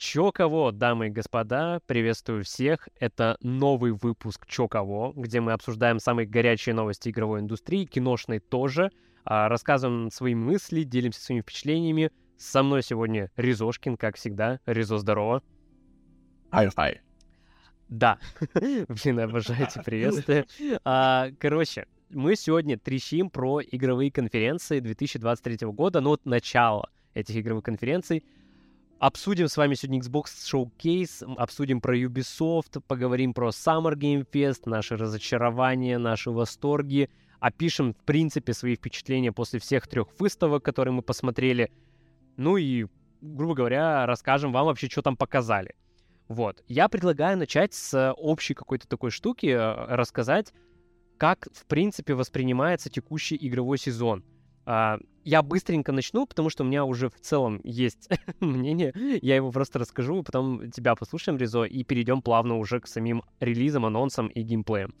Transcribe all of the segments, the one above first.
Чё кого, дамы и господа, приветствую всех. Это новый выпуск Чё кого, где мы обсуждаем самые горячие новости игровой индустрии, киношной тоже, а, рассказываем свои мысли, делимся своими впечатлениями. Со мной сегодня Ризошкин, как всегда. Ризо, здорово. Хай-хай. Да. Блин, обожаю эти приветствия. А, короче, мы сегодня трещим про игровые конференции 2023 года, ну вот начало этих игровых конференций. Обсудим с вами сегодня Xbox Showcase, обсудим про Ubisoft, поговорим про Summer Game Fest, наши разочарования, наши восторги, опишем, в принципе, свои впечатления после всех трех выставок, которые мы посмотрели, ну и, грубо говоря, расскажем вам вообще, что там показали. Вот. Я предлагаю начать с общей какой-то такой штуки, э, рассказать, как, в принципе, воспринимается текущий игровой сезон — я быстренько начну, потому что у меня уже в целом есть мнение. Я его просто расскажу, потом тебя послушаем, Резо, и перейдем плавно уже к самим релизам, анонсам и геймплеям.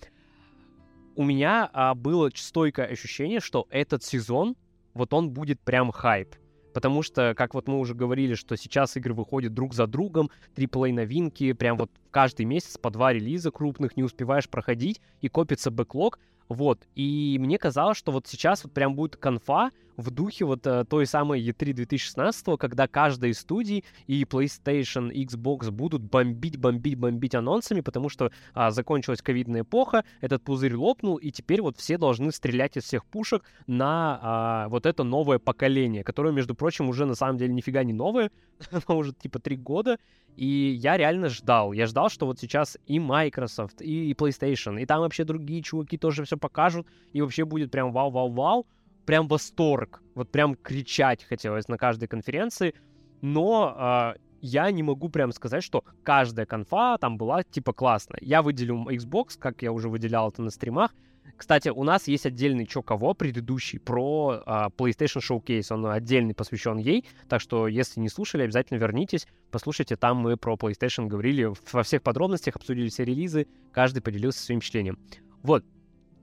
У меня а, было стойкое ощущение, что этот сезон, вот он будет прям хайп. Потому что, как вот мы уже говорили, что сейчас игры выходят друг за другом, AAA новинки, прям вот каждый месяц по два релиза крупных не успеваешь проходить, и копится бэклог, вот, и мне казалось, что вот сейчас вот прям будет конфа в духе вот э, той самой E3 2016, когда каждая из студий и PlayStation, Xbox будут бомбить, бомбить, бомбить анонсами, потому что а, закончилась ковидная эпоха, этот пузырь лопнул, и теперь вот все должны стрелять из всех пушек на а, вот это новое поколение, которое, между прочим, уже на самом деле нифига не новое, оно уже типа три года, и я реально ждал. Я ждал, что вот сейчас и Microsoft, и PlayStation, и там вообще другие чуваки тоже все покажут, и вообще будет прям вау-вау-вау, прям восторг. Вот прям кричать хотелось на каждой конференции. Но э, я не могу прям сказать, что каждая конфа там была типа классная. Я выделю Xbox, как я уже выделял это на стримах. Кстати, у нас есть отдельный чё кого, предыдущий, про а, PlayStation Showcase. Он отдельный посвящен ей. Так что, если не слушали, обязательно вернитесь, послушайте. Там мы про PlayStation говорили во всех подробностях, обсудили все релизы, каждый поделился своим впечатлением. Вот,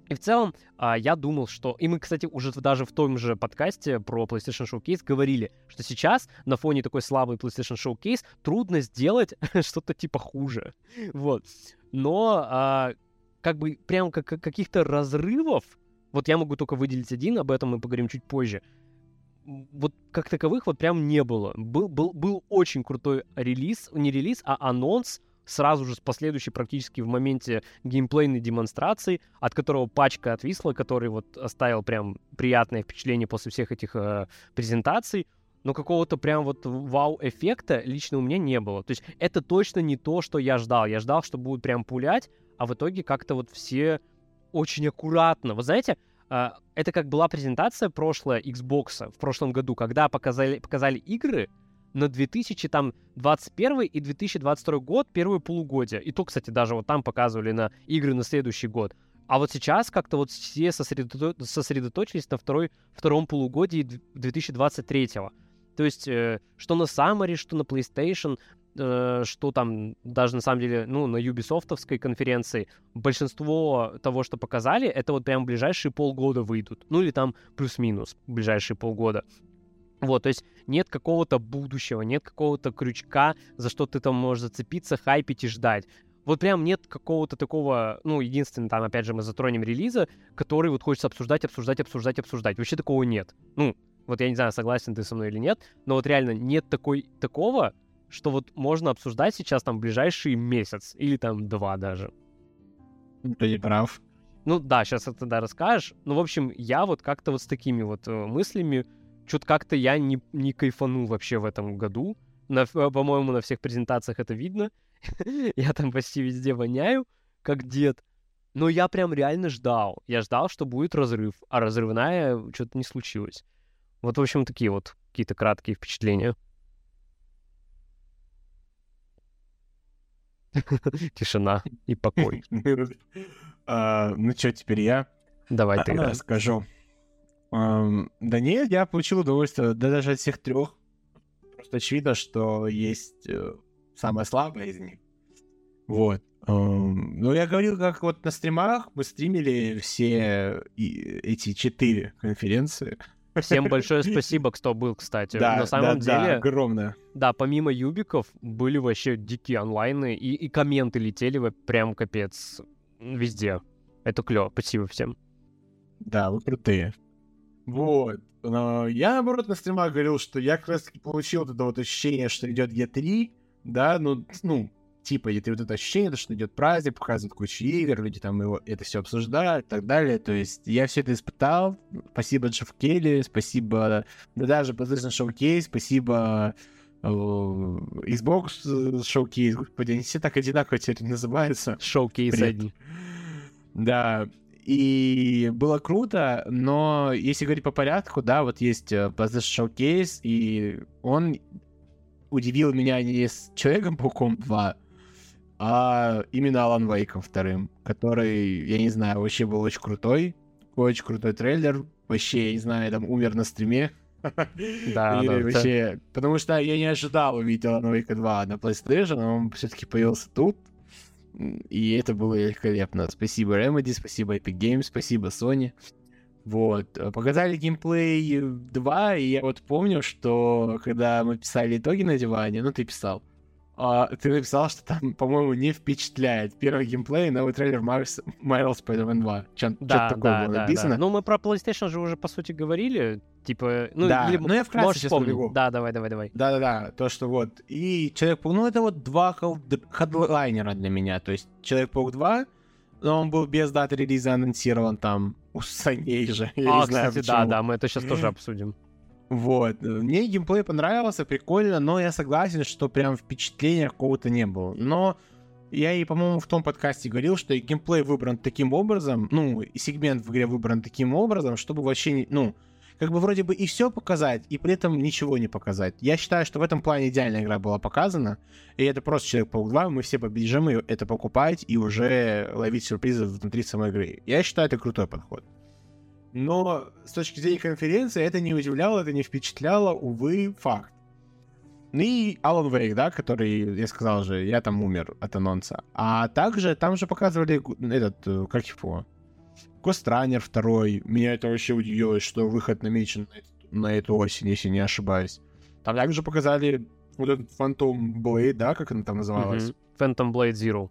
и в целом, а, я думал, что... И мы, кстати, уже даже в том же подкасте про PlayStation Showcase говорили, что сейчас на фоне такой слабой PlayStation Showcase трудно сделать что-то типа хуже. Вот. Но а, как бы прям как, каких-то разрывов, вот я могу только выделить один, об этом мы поговорим чуть позже, вот как таковых вот прям не было. Был, был, был очень крутой релиз, не релиз, а анонс сразу же с последующей практически в моменте геймплейной демонстрации, от которого пачка отвисла, который вот оставил прям приятное впечатление после всех этих э, презентаций, но какого-то прям вот вау-эффекта лично у меня не было. То есть это точно не то, что я ждал. Я ждал, что будут прям пулять, а в итоге как-то вот все очень аккуратно. Вы знаете, э, это как была презентация прошлая Xbox в прошлом году, когда показали, показали игры, на 2021 и 2022 год, первые полугодия. И то, кстати, даже вот там показывали на игры на следующий год. А вот сейчас как-то вот все сосредото... сосредоточились на второй, втором полугодии 2023. То есть, э, что на Summer, что на PlayStation, э, что там даже на самом деле, ну, на Ubisoftовской конференции, большинство того, что показали, это вот прям ближайшие полгода выйдут. Ну, или там плюс-минус ближайшие полгода. Вот, то есть нет какого-то будущего, нет какого-то крючка, за что ты там можешь зацепиться, хайпить и ждать. Вот прям нет какого-то такого, ну, единственное, там, опять же, мы затронем релиза, который вот хочется обсуждать, обсуждать, обсуждать, обсуждать. Вообще такого нет. Ну, вот я не знаю, согласен ты со мной или нет, но вот реально нет такой, такого, что вот можно обсуждать сейчас там ближайший месяц или там два даже. Ты не прав. Ну да, сейчас это да расскажешь. Ну, в общем, я вот как-то вот с такими вот э, мыслями что-то как-то я не, не кайфанул вообще в этом году. На, по-моему, на всех презентациях это видно. я там почти везде воняю, как дед. Но я прям реально ждал. Я ждал, что будет разрыв, а разрывная что-то не случилось. Вот, в общем, такие вот какие-то краткие впечатления. Тишина и покой. А, ну что, теперь я? Давай ты расскажу. Да нет, я получил удовольствие, да даже от всех трех. Просто очевидно, что есть э, самая слабая из них. Вот. Um, ну, я говорил, как вот на стримах мы стримили все и, эти четыре конференции. Всем большое спасибо, кто был, кстати. Да, На самом да, да, деле, огромное. да, помимо юбиков были вообще дикие онлайны, и, и комменты летели прям капец везде. Это клево, спасибо всем. Да, вы крутые. Вот. Но я, наоборот, на стримах говорил, что я как раз получил вот это вот ощущение, что идет Е3, да, ну, ну, типа, это вот это ощущение, что идет праздник, показывают кучу игр, люди там его, это все обсуждают и так далее. То есть я все это испытал. Спасибо Джефф Келли, спасибо, да даже PlayStation Showcase, спасибо Xbox Showcase, господи, они все так одинаково теперь называются. Шоу-кейсы Бред. одни. Да, и было круто, но если говорить по порядку, да, вот есть э, PlayStation Showcase, и он удивил меня не с Человеком-пауком 2, а именно Алан Вейком вторым, который, я не знаю, вообще был очень крутой, очень крутой трейлер, вообще, я не знаю, там умер на стриме. Да, да, вообще, потому что я не ожидал увидеть Алана Вейка 2 на PlayStation, но он все-таки появился тут, и это было великолепно. Спасибо Remedy, спасибо Epic Games, спасибо Sony. Вот. э, Показали геймплей 2, и я вот помню, что когда мы писали итоги на диване, ну ты писал, а, ты написал, что там, по-моему, не впечатляет первый геймплей, новый трейлер Marvel Spider-Man 2. Что-то Да, такое да, было да, написано. да. Ну, мы про PlayStation же уже, по сути, говорили. Типа, ну, Да, или ну я вкратце можешь сейчас вспомнить. побегу. Да, давай, давай, давай. Да-да-да, то, что вот. И Человек-паук, ну это вот два хед- хедлайнера для меня. То есть Человек-паук 2, но он был без даты релиза анонсирован там у Саней же. Я а, не знаю, кстати, да, почему. да, мы это сейчас тоже обсудим. Вот. Мне геймплей понравился, прикольно, но я согласен, что прям впечатления какого-то не было. Но я и, по-моему, в том подкасте говорил, что и геймплей выбран таким образом, ну, и сегмент в игре выбран таким образом, чтобы вообще, не, ну, как бы вроде бы и все показать, и при этом ничего не показать. Я считаю, что в этом плане идеальная игра была показана, и это просто Человек-паук 2, мы все побежим ее это покупать и уже ловить сюрпризы внутри самой игры. Я считаю, это крутой подход. Но с точки зрения конференции это не удивляло, это не впечатляло, увы, факт. Ну и Алан Вейк, да, который, я сказал же, я там умер от анонса. А также там же показывали этот, э, как его, Гостранер второй. Меня это вообще удивило, что выход намечен на эту, осень, если не ошибаюсь. Там также показали вот этот Phantom Blade, да, как она там называлась. Мгм. Phantom Blade Zero.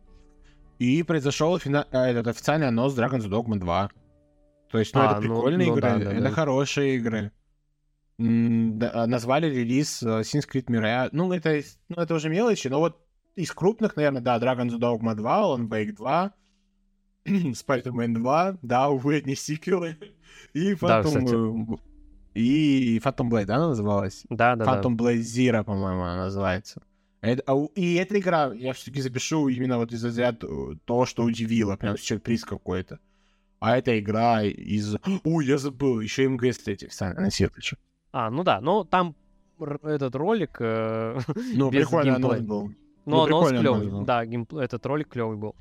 И произошел фина- а, этот официальный анонс Dragon's Dogma 2. То есть, ну, А, это ну- прикольные ну игры, да, да, это да. хорошие игры. М, да, а, назвали релиз э, Assassin's Creed Mirage. Ну, это, ну, это уже мелочи, но вот из крупных, наверное, да, Dragon's Dogma 2, Alan Wake 2, Spider-Man 2, да, увы, одни сиквелы. И Да, Phantom, кстати. э, и Phantom Blade, да, она называлась? Да, да, да. Phantom Blade Zero, по-моему, она называется. Это- а и эта игра, я все-таки запишу именно вот из разряда э, то, что удивило, прям сюрприз какой-то. А эта игра из... Ой, я забыл, еще и МГС 3 официально анонсировали. А, ну да, но там этот ролик, э, Ну, прикольно анонс был. но Ну, анонс клевый. Да, геймпл- этот ролик клевый был.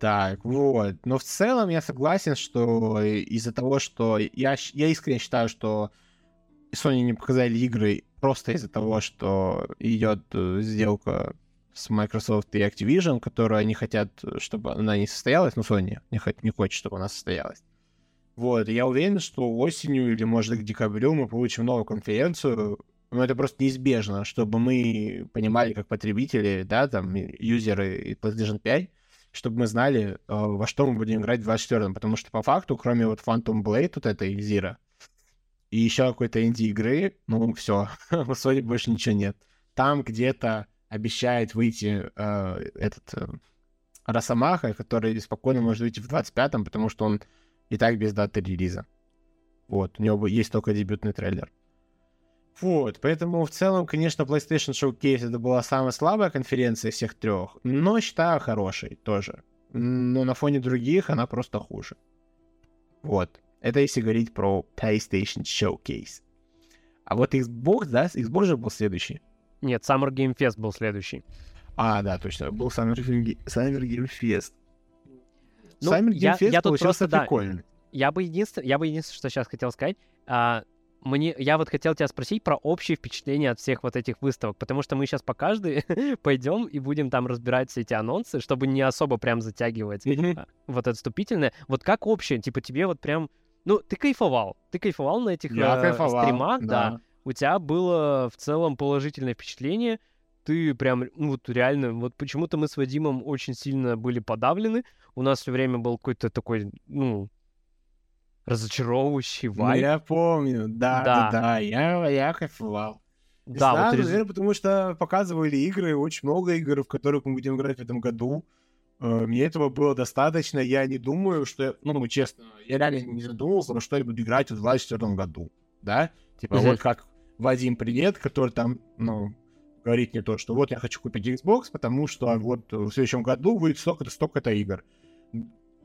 Так, вот. Но в целом я согласен, что из-за того, что... Я, я искренне считаю, что Sony не показали игры просто из-за того, что идет э, сделка с Microsoft и Activision, которую они хотят, чтобы она не состоялась, ну, Sony не, хот- не хочет, чтобы она состоялась. Вот, я уверен, что осенью или, может, к декабрю мы получим новую конференцию, но это просто неизбежно, чтобы мы понимали, как потребители, да, там, юзеры PlayStation 5, чтобы мы знали, э, во что мы будем играть в 24-м, потому что по факту, кроме вот Phantom Blade, вот этой Zero, и еще какой-то инди-игры, ну, все, у Sony больше ничего нет. Там где-то обещает выйти э, этот э, Росомаха, который спокойно может выйти в 25-м, потому что он и так без даты релиза. Вот, у него есть только дебютный трейлер. Вот, поэтому в целом, конечно, PlayStation Showcase это была самая слабая конференция из всех трех, но считаю хорошей тоже. Но на фоне других она просто хуже. Вот. Это если говорить про PlayStation Showcase. А вот Xbox, да, Xbox же был следующий. Нет, Summer Game Fest был следующий. А, да, точно, был Summer Summer Game Fest. Ну, Summer Game я- Fest я тут получился просто, да, прикольный. Я бы единственное, я бы единственное, что сейчас хотел сказать, а, мне, я вот хотел тебя спросить про общее впечатление от всех вот этих выставок, потому что мы сейчас по каждой пойдем и будем там разбирать все эти анонсы, чтобы не особо прям затягивать а, вот это вступительное. Вот как общее, типа тебе вот прям Ну, ты кайфовал. Ты кайфовал на этих Я э, кайфовал, стримах, да. да. У тебя было в целом положительное впечатление. Ты прям, ну вот реально, вот почему-то мы с Вадимом очень сильно были подавлены. У нас все время был какой-то такой, ну, разочаровывающий Ну, вайб. я помню, да, Да. да, да, я, я кайфовал. Да, знаю, вот рез- наверное, потому что показывали игры, очень много игр, в которых мы будем играть в этом году. Э, Мне этого было достаточно. Я не думаю, что... я- Ну, честно, я реально не задумывался, во что я буду играть в 2024 году. Да? Типа, вот как Вадим Привет, который там, ну, говорит не то, что вот я хочу купить Xbox, потому что вот в следующем году будет столько-то, столько-то игр.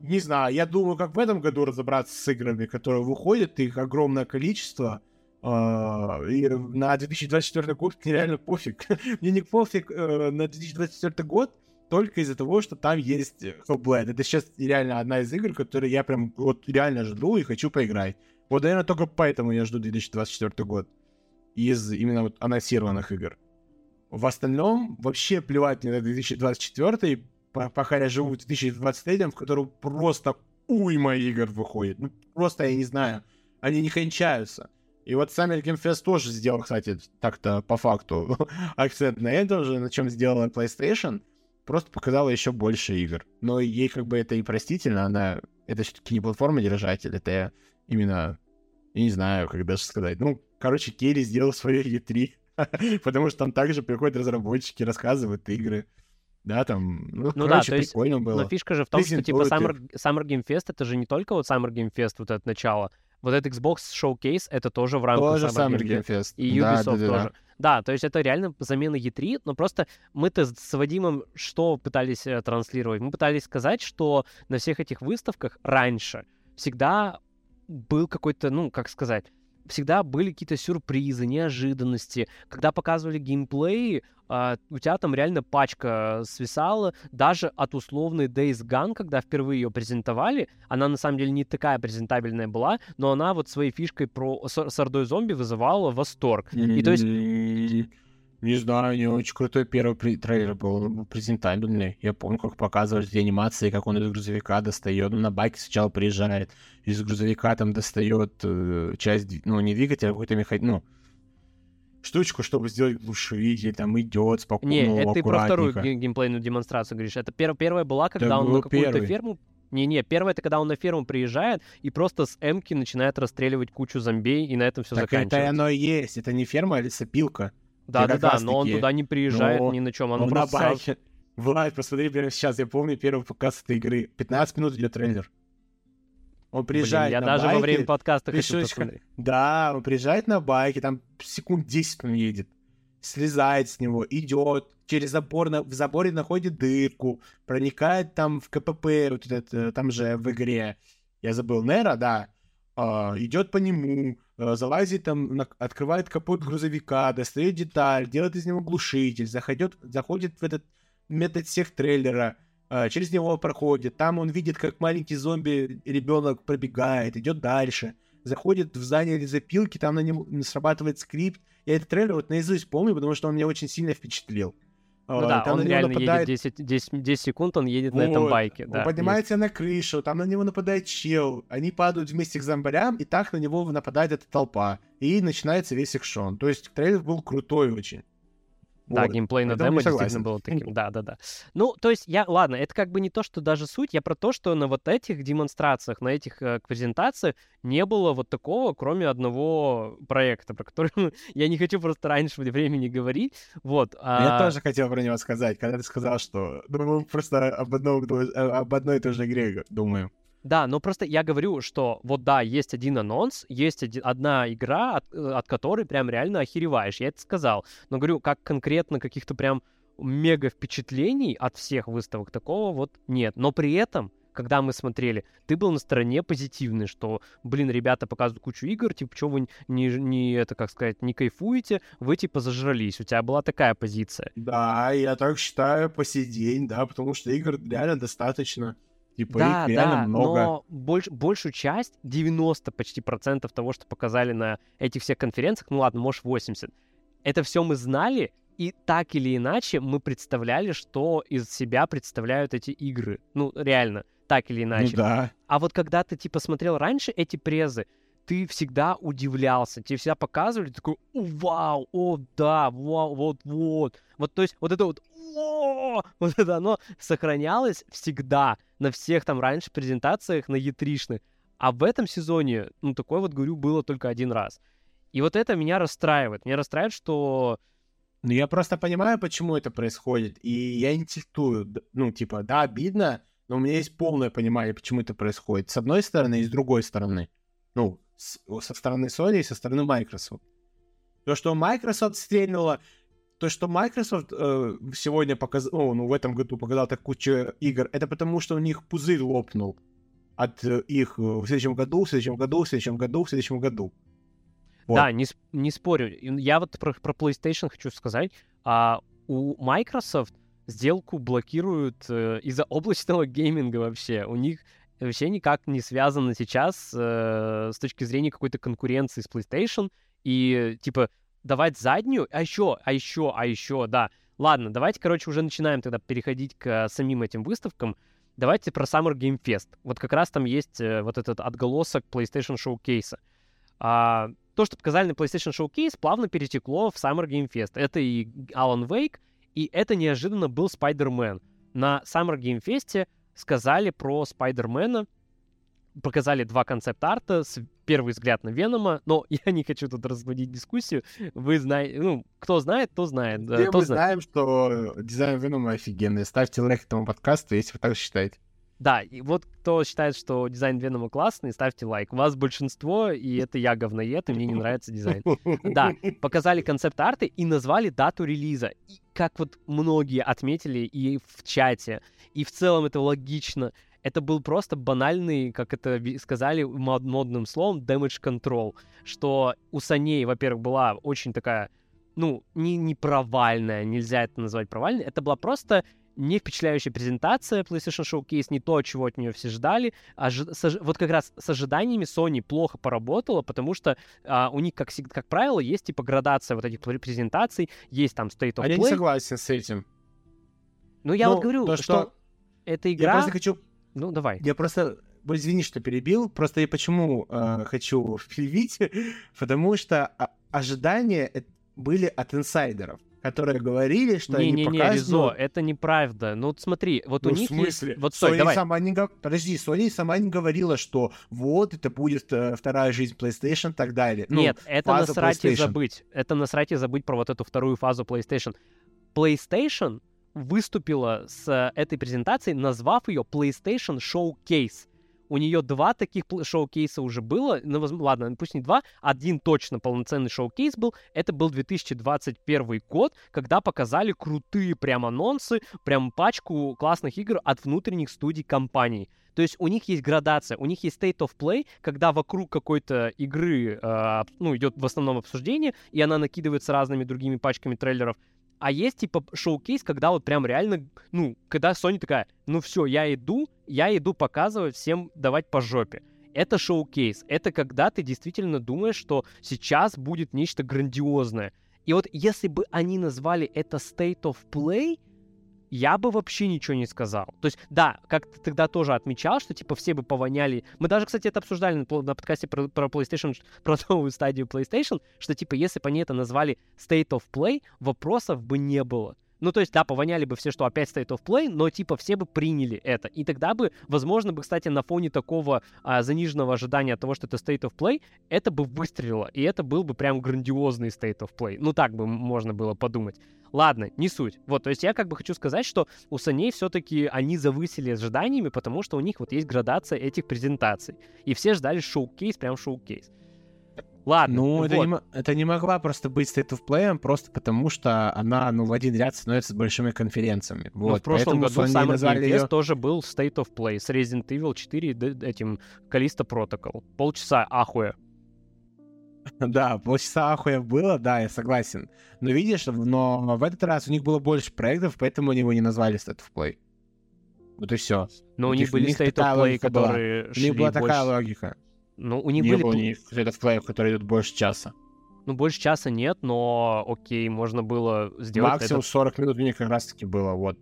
Не знаю, я думаю, как в этом году разобраться с играми, которые выходят, их огромное количество, а, и на 2024 год мне реально пофиг. Мне не пофиг э, на 2024 год только из-за того, что там есть э, Hellblade. Это сейчас реально одна из игр, которые я прям вот реально жду и хочу поиграть. Вот, наверное, только поэтому я жду 2024 год из именно вот анонсированных игр. В остальном вообще плевать мне на 2024, по- пока я живу в 2023, в котором просто уйма игр выходит. Ну, просто, я не знаю, они не кончаются. И вот Summer Game Fest тоже сделал, кстати, так-то по факту акцент на этом же, на чем сделала PlayStation, просто показала еще больше игр. Но ей как бы это и простительно, она... Это все-таки не платформа-держатель, это именно... Я не знаю, как даже сказать. Ну, короче, Керри сделал свое E3, потому что там также приходят разработчики, рассказывают игры. Да, там, ну, Ну да, короче, то есть, прикольно было. Но фишка же в том, что типа Summer, Summer Game Fest это же не только вот Summer Game Fest, вот это начало. Вот этот Xbox Showcase это тоже в рамках Тоже Summer Summer Game. Game Fest. И Да, Ubisoft да, да, да. тоже. Да, то есть это реально замена E3, но просто мы-то с Вадимом что пытались э, транслировать? Мы пытались сказать, что на всех этих выставках раньше всегда был какой-то, ну, как сказать, всегда были какие-то сюрпризы, неожиданности. Когда показывали геймплей, а, у тебя там реально пачка свисала. Даже от условной Days Gone, когда впервые ее презентовали, она на самом деле не такая презентабельная была, но она вот своей фишкой про с, с ордой зомби вызывала восторг. И то есть Не знаю, не очень крутой первый трейлер был, он был презентабельный. Я помню, как показывали эти анимации, как он из грузовика достает. Ну, на байке сначала приезжает, из грузовика там достает э, часть, ну, не двигателя, а какой-то механизм, ну, штучку, чтобы сделать глушитель, там идет спокойно, Не, это ты про вторую геймплейную демонстрацию говоришь. Это пер- первая была, когда Это он на какую-то первый. ферму... Не-не, первое это когда он на ферму приезжает и просто с эмки начинает расстреливать кучу зомбей, и на этом все Так это заканчивается. оно и есть, это не ферма, а лесопилка. Да-да-да, как но он туда не приезжает но ни на чем, он, Он на просто сразу- байке. Влад, посмотри прямо сейчас, я помню первый показ этой игры. 15 минут идет трейлер. Он Блин, приезжает я на даже во байке, время подкаста хочу посмотреть. Да, он приезжает на байке, там секунд 10 он едет. Слезает с него, идет, через забор, на- в заборе находит дырку, проникает там в КПП, вот этот, э, там же в игре, я забыл, Нера, да, а, идет по нему, э, залазит там, на- открывает капот грузовика, достает деталь, делает из него глушитель, заходит, заходит в этот метод-сех трейлера, а, через него проходит, там он видит, как маленький зомби ребенок пробегает, идет дальше, заходит в здание лесопилки, там на нем срабатывает скрипт. Я этот трейлер вот наизусть помню, потому что он меня очень сильно впечатлил. Ну А, да, там он на реально нападает- едет 10, 10, 10 секунд, он едет на этом Вот, байке. Он Да, поднимается на крышу, там на него нападает чел, они падают вместе к зомбарям, и так на него нападает эта толпа. И начинается весь экшон. То есть трейлер был крутой очень. Да, Вот. геймплей на Поэтому демо действительно было таким. Да, да, да. Ну, то есть я, ладно, это как бы не то, что даже суть, я про то, что на вот этих демонстрациях, на этих э, презентациях не было вот такого, кроме одного проекта, про который я не хочу просто раньше времени говорить. Вот. Я а, тоже хотел про него сказать, когда ты сказал, что ну, мы просто об, одном, э, об одной и той же игре думаем. Да, но просто я говорю, что вот да, есть один анонс, есть оди- одна игра, от, э, от которой прям реально охереваешь. Я это сказал. Но говорю, как конкретно каких-то прям мега впечатлений от всех выставок такого вот нет. Но при этом, когда мы смотрели, ты был на стороне позитивный, что, блин, ребята показывают кучу игр, типа, что вы не, не, это, как сказать, не кайфуете, вы, типа, зажрались. У тебя была такая позиция. Да, я так считаю по сей день, да, потому что игр реально достаточно. Типа Да, их реально да, много. но больш- большую часть, 90 почти процентов того, что показали на этих всех конференциях, ну ладно, может 80, это все мы знали, и так или иначе мы представляли, что из себя представляют эти игры. Ну, реально. так или Ну иначе. да. А вот когда ты, типа, смотрел раньше эти презы, ты всегда удивлялся, тебе всегда показывали, ты такой, «О, вау, о, да, вау, вот, вот. Вот, то есть, вот это вот, «О!» вот это оно сохранялось всегда на всех там раньше презентациях на E3-шных. А в этом сезоне, ну, такое вот, говорю, было только один раз. И вот это меня расстраивает. Меня расстраивает, что... Ну, я просто понимаю, почему это происходит, и я. Д- Ну, типа, да, обидно, но у меня есть полное понимание, почему это происходит. С одной стороны и с другой стороны. Ну, со стороны Sony и со стороны Microsoft. То, что Microsoft стрельнула, то, что Microsoft э, сегодня показал, ну, в этом году показал так кучу игр, это потому, что у них пузырь лопнул от э, их э, в следующем году, в следующем году, в следующем году, в следующем году. Вот. Да, не, не спорю. Я вот про, про PlayStation хочу сказать. А, у Microsoft сделку блокируют э, из-за облачного гейминга вообще. У них вообще никак не связано сейчас э, с точки зрения какой-то конкуренции с PlayStation. И, типа, давать заднюю, а еще, а еще, а еще, да. Ладно, давайте, короче, уже начинаем тогда переходить к самим этим выставкам. Давайте про Summer Game Fest. Вот как раз там есть э, вот этот отголосок PlayStation Showcase. А, то, что показали на PlayStation Showcase, плавно перетекло в Summer Game Fest. Это и Alan Wake, и это неожиданно был Spider-Man. На Summer Game Fest сказали про Спайдермена, показали два концепт-арта, первый взгляд на Венома, но я не хочу тут разводить дискуссию. Вы знаете, ну, кто знает, то знает. Все мы знает. знаем, что дизайн Венома офигенный. Ставьте лайк этому подкасту, если вы так считаете. Да, и вот кто считает, что дизайн Венома классный, ставьте лайк. Вас большинство, и это я говноед, и мне не нравится дизайн. Да, показали концепт-арты и назвали дату релиза. И как вот многие отметили и в чате, и в целом это логично, это был просто банальный, как это сказали мод- модным словом, damage control, что у Саней, во-первых, была очень такая, ну, не, не провальная, нельзя это назвать провальной, это была просто не впечатляющая презентация PlayStation Showcase, не то, чего от нее все ждали. А ж- с вот как раз с ожиданиями Sony плохо поработала, потому что а, у них, как, как правило, есть типа градация вот этих пр- презентаций, есть там State of А я не согласен с этим. Ну, я Ну, вот говорю, то, что, что эта Я игра... просто хочу... Ну, давай. Я просто... Извини, что перебил. Просто я почему э, хочу впилить? Потому что а- ожидания были от инсайдеров, которые говорили, что они Не-не-не, покажут... Ризо, это неправда. Ну, вот смотри, вот Ну, у в них смысле? есть... Вот стой, Sony давай. сама не Подожди, Sony сама не говорила, что вот это будет э, вторая жизнь PlayStation и так далее. Ну, Нет, это насрать и забыть. Это насрать и забыть про вот эту вторую фазу PlayStation. PlayStation выступила с э, этой презентацией, назвав ее PlayStation Showcase. У нее два таких шоу-кейса уже было. Ну, ладно, пусть не два, один точно полноценный шоу-кейс был. Это был 2021 год, когда показали крутые прям анонсы, прям пачку классных игр от внутренних студий компаний. То есть у них есть градация, у них есть state of play, когда вокруг какой-то игры, э, ну, идет в основном обсуждение, и она накидывается разными другими пачками трейлеров. А есть типа шоу-кейс, когда вот прям реально, ну, когда Sony такая, ну все, я иду, я иду показывать всем давать по жопе. Это шоу-кейс. Это когда ты действительно думаешь, что сейчас будет нечто грандиозное. И вот если бы они назвали это State of Play, я бы вообще ничего не сказал. То есть, да, как ты тогда тоже отмечал, что, типа, все бы повоняли... Мы даже, кстати, это обсуждали на, подкасте про, про PlayStation, про новую стадию PlayStation, что, типа, если бы они это назвали State of Play, вопросов бы не было. Ну, то есть, да, повоняли бы все, что опять State of Play, но, типа, все бы приняли это. И тогда бы, возможно, бы, кстати, на фоне такого а, заниженного ожидания от того, что это State of Play, это бы выстрелило. И это был бы прям грандиозный State of Play. Ну, так бы можно было подумать. Ладно, не суть. Вот, то есть я как бы хочу сказать, что у Саней все-таки они завысили ожиданиями, потому что у них вот есть градация этих презентаций. И все ждали шоу-кейс, прям шоу-кейс. Ладно, Ну, это, вот. не, мо- это не могла просто быть State of Play, просто потому что она, ну, в один ряд становится с большими конференциями. Но Вот, Ну, в прошлом поэтому году Summer назвали её- тоже был State of Play с Resident Evil 4 и этим Callisto Protocol. Полчаса ахуя. Да, полчаса ахуя было, да, я согласен. Но видишь, но в этот раз у них было больше проектов, поэтому они его не назвали State of Play. Вот и все. Но у, У них были State of такая Play, логика была. которые У шли них была такая больше... логика. Ну, у них не были... было of Play, которые идут больше часа. Ну, больше часа нет, но окей, можно было сделать Максимум этот 40 минут у них как раз-таки было, вот.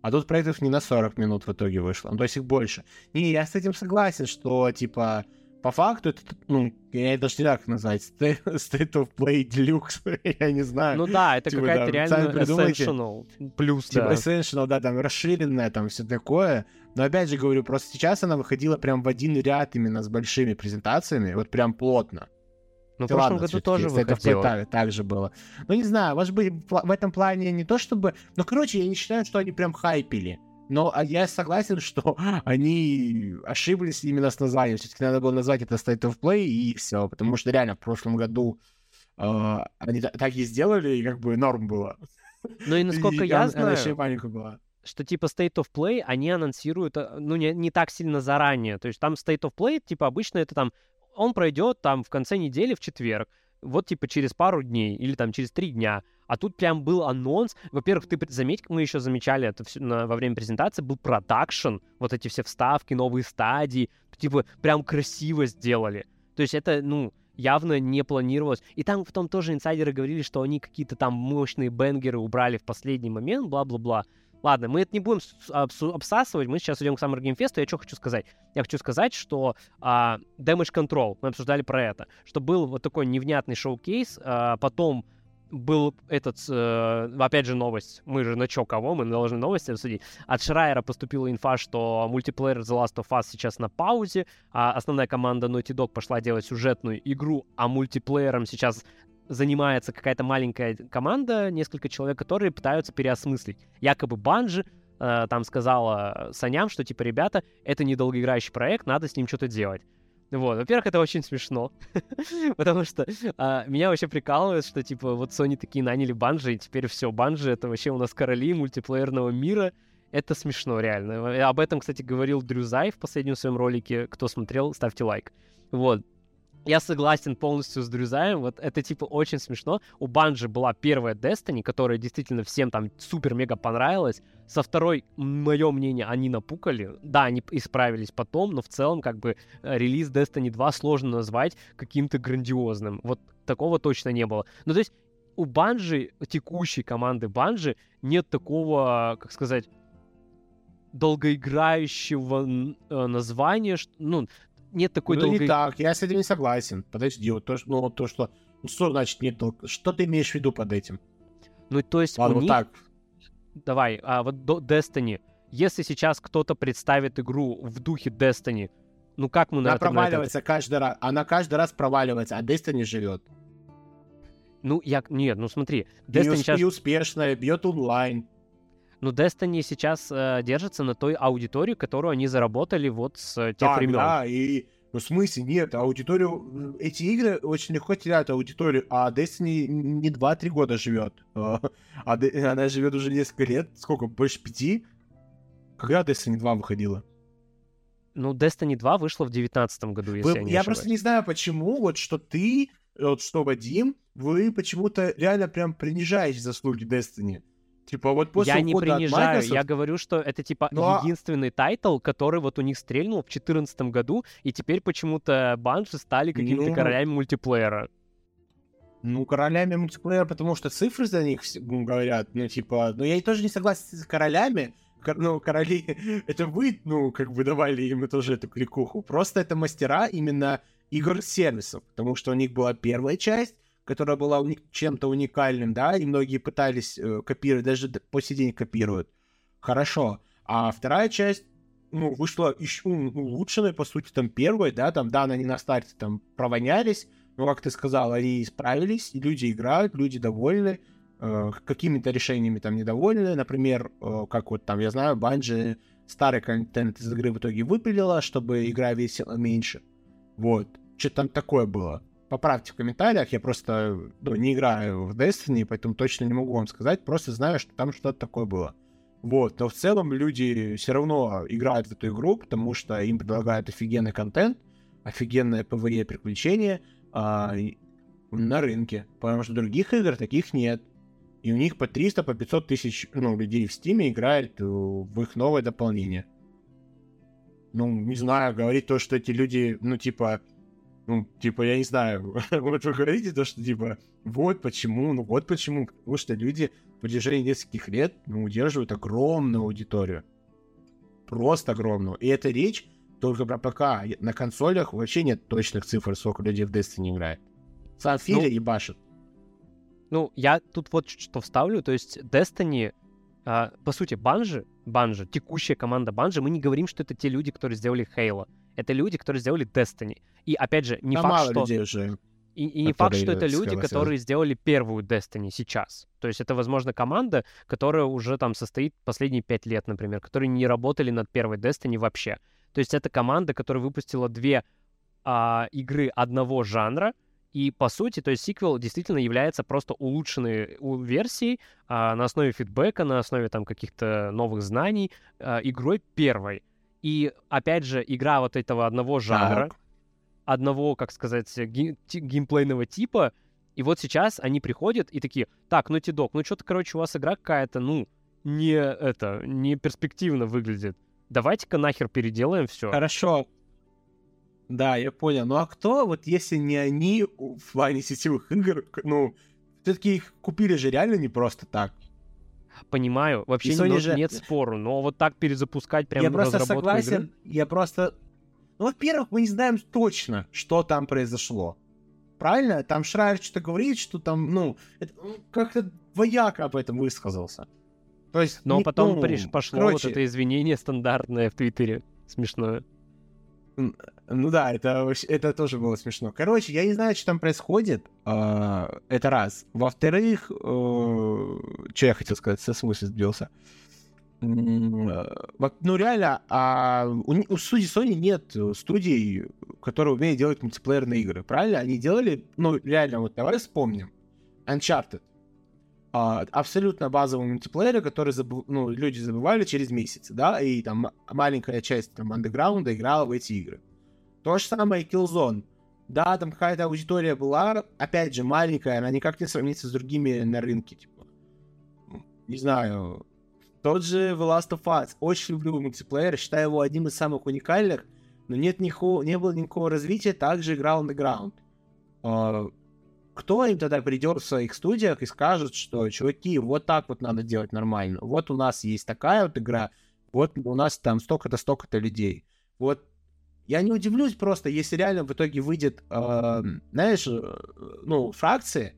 А тут проектов не на 40 минут в итоге вышло, ну, то есть их больше. Не, я с этим согласен, что, типа, по факту это, ну, я даже не так назвать, State of Play Deluxe, я не знаю. Ну да, это типа, какая-то да, реально Essential плюс, Типа да. Essential, да, там расширенная, там все такое. Но опять же говорю, просто сейчас она выходила прям в один ряд именно с большими презентациями, вот прям плотно. Ну, в прошлом году тоже выходило. Так, так же было. Ну, не знаю, может быть, в этом плане не то чтобы... Ну, короче, я не считаю, что они прям хайпили. Но а я согласен, что они ошиблись именно с названием. Все-таки надо было назвать это State of Play и все. Потому что реально в прошлом году э, они так и сделали, и как бы норм было. Ну и насколько и, я знаю... Она паника была что типа State of Play они анонсируют, э, ну, не, не так сильно заранее. То есть там State of Play, типа, обычно это там, он пройдет там в конце недели в четверг вот типа через пару дней или там через три дня. А тут прям был анонс. Во-первых, ты заметь, мы еще замечали это все на, во время презентации, был продакшн, вот эти все вставки, новые стадии, типа прям красиво сделали. То есть это, ну, явно не планировалось. И там в том тоже инсайдеры говорили, что они какие-то там мощные бенгеры убрали в последний момент, бла-бла-бла. Ладно, мы это не будем обсасывать, мы сейчас идем к Summer Game Fest, я что хочу сказать? Я хочу сказать, что а, Damage Control, мы обсуждали про это, что был вот такой невнятный шоу-кейс, а, потом был этот, э, опять же, новость. Мы же на чё кого, мы должны новости обсудить. От Шрайера поступила инфа, что мультиплеер The Last of Us сейчас на паузе, а основная команда Naughty Dog пошла делать сюжетную игру, а мультиплеером сейчас занимается какая-то маленькая команда, несколько человек, которые пытаются переосмыслить. Якобы Банжи э, там сказала Саням, что типа, ребята, это недолгоиграющий проект, надо с ним что-то делать. Вот, во-первых, это очень смешно, потому что а, меня вообще прикалывает, что, типа, вот Sony такие наняли Банжи, и теперь все, Банжи — это вообще у нас короли мультиплеерного мира, это смешно, реально. Об этом, кстати, говорил Дрюзай в последнем своем ролике. Кто смотрел, ставьте лайк. Вот. Я согласен полностью с Дрюзаем, вот это типа очень смешно. У Банжи была первая Destiny, которая действительно всем там супер-мега понравилась. Со второй, мое мнение, они напукали. Да, они исправились потом, но в целом как бы э, релиз Destiny 2 сложно назвать каким-то грандиозным. Вот такого точно не было. Ну то есть у Банжи, текущей команды Банжи, нет такого, как сказать, долгоиграющего э, названия, ну, нет такой ну, долгой... не так, я с этим не согласен. Подожди, вот то, ну, то что... Ну, что значит нет дол... Что ты имеешь в виду под этим? Ну, то есть Ладно, у вот них... так. Давай, а вот Destiny. Если сейчас кто-то представит игру в духе Destiny, ну как мы на Она проваливается на это... каждый раз. Она каждый раз проваливается, а Destiny живет. Ну, я... Нет, ну смотри. Destiny и, сейчас... и успешная, бьет онлайн. Но Destiny сейчас э, держится на той аудитории, которую они заработали вот с э, тех времен. Да, и ну, в смысле, нет, аудиторию... Эти игры очень легко теряют аудиторию, а Destiny не 2-3 года живет. А, она живет уже несколько лет. Сколько? Больше пяти? Когда Destiny 2 выходила? Ну, Destiny 2 вышла в 2019 году, если вы, я не Я ошибаюсь. просто не знаю, почему, вот что ты, вот что Вадим, вы почему-то реально прям принижаете заслуги Destiny. Типа вот после Я не принижаю, Microsoft... я говорю, что это типа Но... Ну, а единственный title, который вот у них стрельнул в 2014 году, и теперь почему-то Bungie стали какими-то ну... королями мультиплеера. Ну, королями мультиплеера, потому что цифры за них говорят, ну, типа, ну, я тоже не согласен с королями, ну, короли, это вы, ну, как бы давали им тоже эту кликуху, просто это мастера именно игр-сервисов, потому что у них была первая часть, которая была уни- чем-то уникальным, да, и многие пытались э, копировать, даже по сей день копируют. Хорошо. А вторая часть, ну, вышла еще улучшенная, по сути, там первая, да, там, да, они на старте там провонялись, но, как ты сказал, они исправились, и люди играют, люди довольны, э, какими-то решениями там недовольны, например, э, как вот там, я знаю, Банжи старый контент из игры в итоге выпилила, чтобы игра весила меньше. Вот. Что-то там такое было поправьте в комментариях, я просто ну, не играю в Destiny, поэтому точно не могу вам сказать, просто знаю, что там что-то такое было. Вот, но в целом люди все равно играют в эту игру, потому что им предлагают офигенный контент, офигенное PvE приключение а, на рынке, потому что других игр таких нет. И у них по 300, по 500 тысяч ну, людей в Стиме играют в их новое дополнение. Ну, не знаю, говорить то, что эти люди, ну, типа, Ну, типа, я не знаю, вот вы говорите то, что, типа, вот почему, ну вот почему, потому что люди в протяжении нескольких лет ну, удерживают огромную аудиторию. Просто огромную. И это речь только про ПК. На консолях вообще нет точных цифр, сколько людей в Destiny играет. Сам Филя ну, ебашит. Ну, я тут вот что вставлю, то есть Destiny, а, по сути, Банжи, Банжи, текущая команда Банжи, мы не говорим, что это те люди, которые сделали Halo. Это люди, которые сделали Destiny. И опять же, не да факт, мало что... людей уже. И, и не факт, что это люди, которые сделали первую Destiny сейчас. То есть это, возможно, команда, которая уже там состоит последние пять лет, например, которые не работали над первой Destiny вообще. То есть это команда, которая выпустила две а, игры одного жанра, и по сути, то есть сиквел действительно является просто улучшенной версией а, на основе фидбэка, на основе там каких-то новых знаний, а, игрой первой. И опять же, игра вот этого одного жанра, так. одного, как сказать, гей- геймплейного типа, и вот сейчас они приходят и такие, так, ну Тидок, ну что-то, короче, у вас игра какая-то, ну, не это, не перспективно выглядит. Давайте-ка нахер переделаем все. Хорошо, да, я понял. Ну а кто, вот если не они в плане сетевых игр, ну, все-таки их купили же реально не просто так. Понимаю, вообще не, же... нет спору, но вот так перезапускать прямо Я просто согласен, игры? я просто... Ну, во-первых, мы не знаем точно, что там произошло. Правильно? Там Шрайер что-то говорит, что там, ну, это, как-то двояко об этом высказался. То есть, но не, потом ну, пошло короче... вот это извинение стандартное в Твиттере. Смешное. Ну да, это, это тоже было смешно. Короче, я не знаю, что там происходит. Uh, это раз. Во-вторых, uh, что я хотел сказать, со смысла сбился. Uh, ну реально, а у, у студии Sony нет студий, которые умеют делать мультиплеерные игры, правильно? Они делали, ну реально, вот давай вспомним. Uncharted. Uh, абсолютно базовый мультиплеер, который забыв... ну, люди забывали через месяц, да, и там маленькая часть там андеграунда играла в эти игры. То же самое Killzone. Да, там какая-то аудитория была, опять же, маленькая, она никак не сравнится с другими на рынке, типа. Не знаю. Тот же The Last of Us. Очень люблю мультиплеер, считаю его одним из самых уникальных, но нет никакого, не было никакого развития, также играл Underground. Uh, кто им тогда придет в своих студиях и скажет, что, чуваки, вот так вот надо делать нормально. Вот у нас есть такая вот игра, вот у нас там столько-то, столько-то людей. Вот я не удивлюсь просто, если реально в итоге выйдет, э, знаешь, ну, фракции,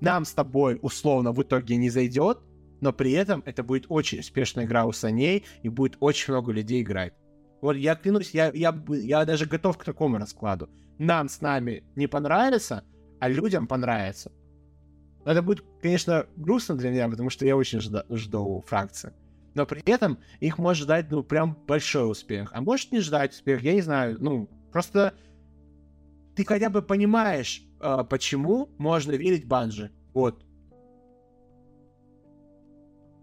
нам с тобой условно в итоге не зайдет, но при этом это будет очень успешная игра у саней, и будет очень много людей играть. Вот я клянусь, я, я, я даже готов к такому раскладу. Нам с нами не понравится, а людям понравится. Это будет, конечно, грустно для меня, потому что я очень жда- жду фракции но при этом их может ждать, ну, прям большой успех. А может не ждать успех, я не знаю, ну, просто ты хотя бы понимаешь, э, почему можно верить Банжи. Вот.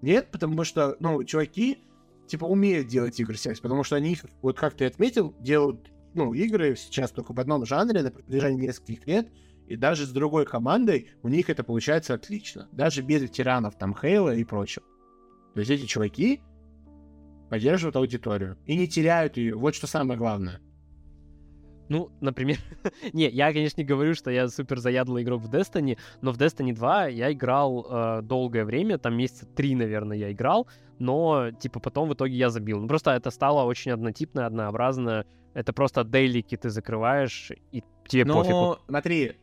Нет, потому что, ну, чуваки, типа, умеют делать игры сейчас, потому что они их, вот как ты отметил, делают, ну, игры сейчас только в одном жанре на протяжении нескольких лет, и даже с другой командой у них это получается отлично. Даже без ветеранов, там, Хейла и прочего. То есть эти чуваки поддерживают аудиторию и не теряют ее. Вот что самое главное. Ну, например, не, я, конечно, не говорю, что я супер заядлый игрок в Destiny, но в Destiny 2 я играл э, долгое время, там месяца три, наверное, я играл, но, типа, потом в итоге я забил. Ну, просто это стало очень однотипно, однообразно. Это просто daily ки ты закрываешь, и тебе ну, пофигу. смотри,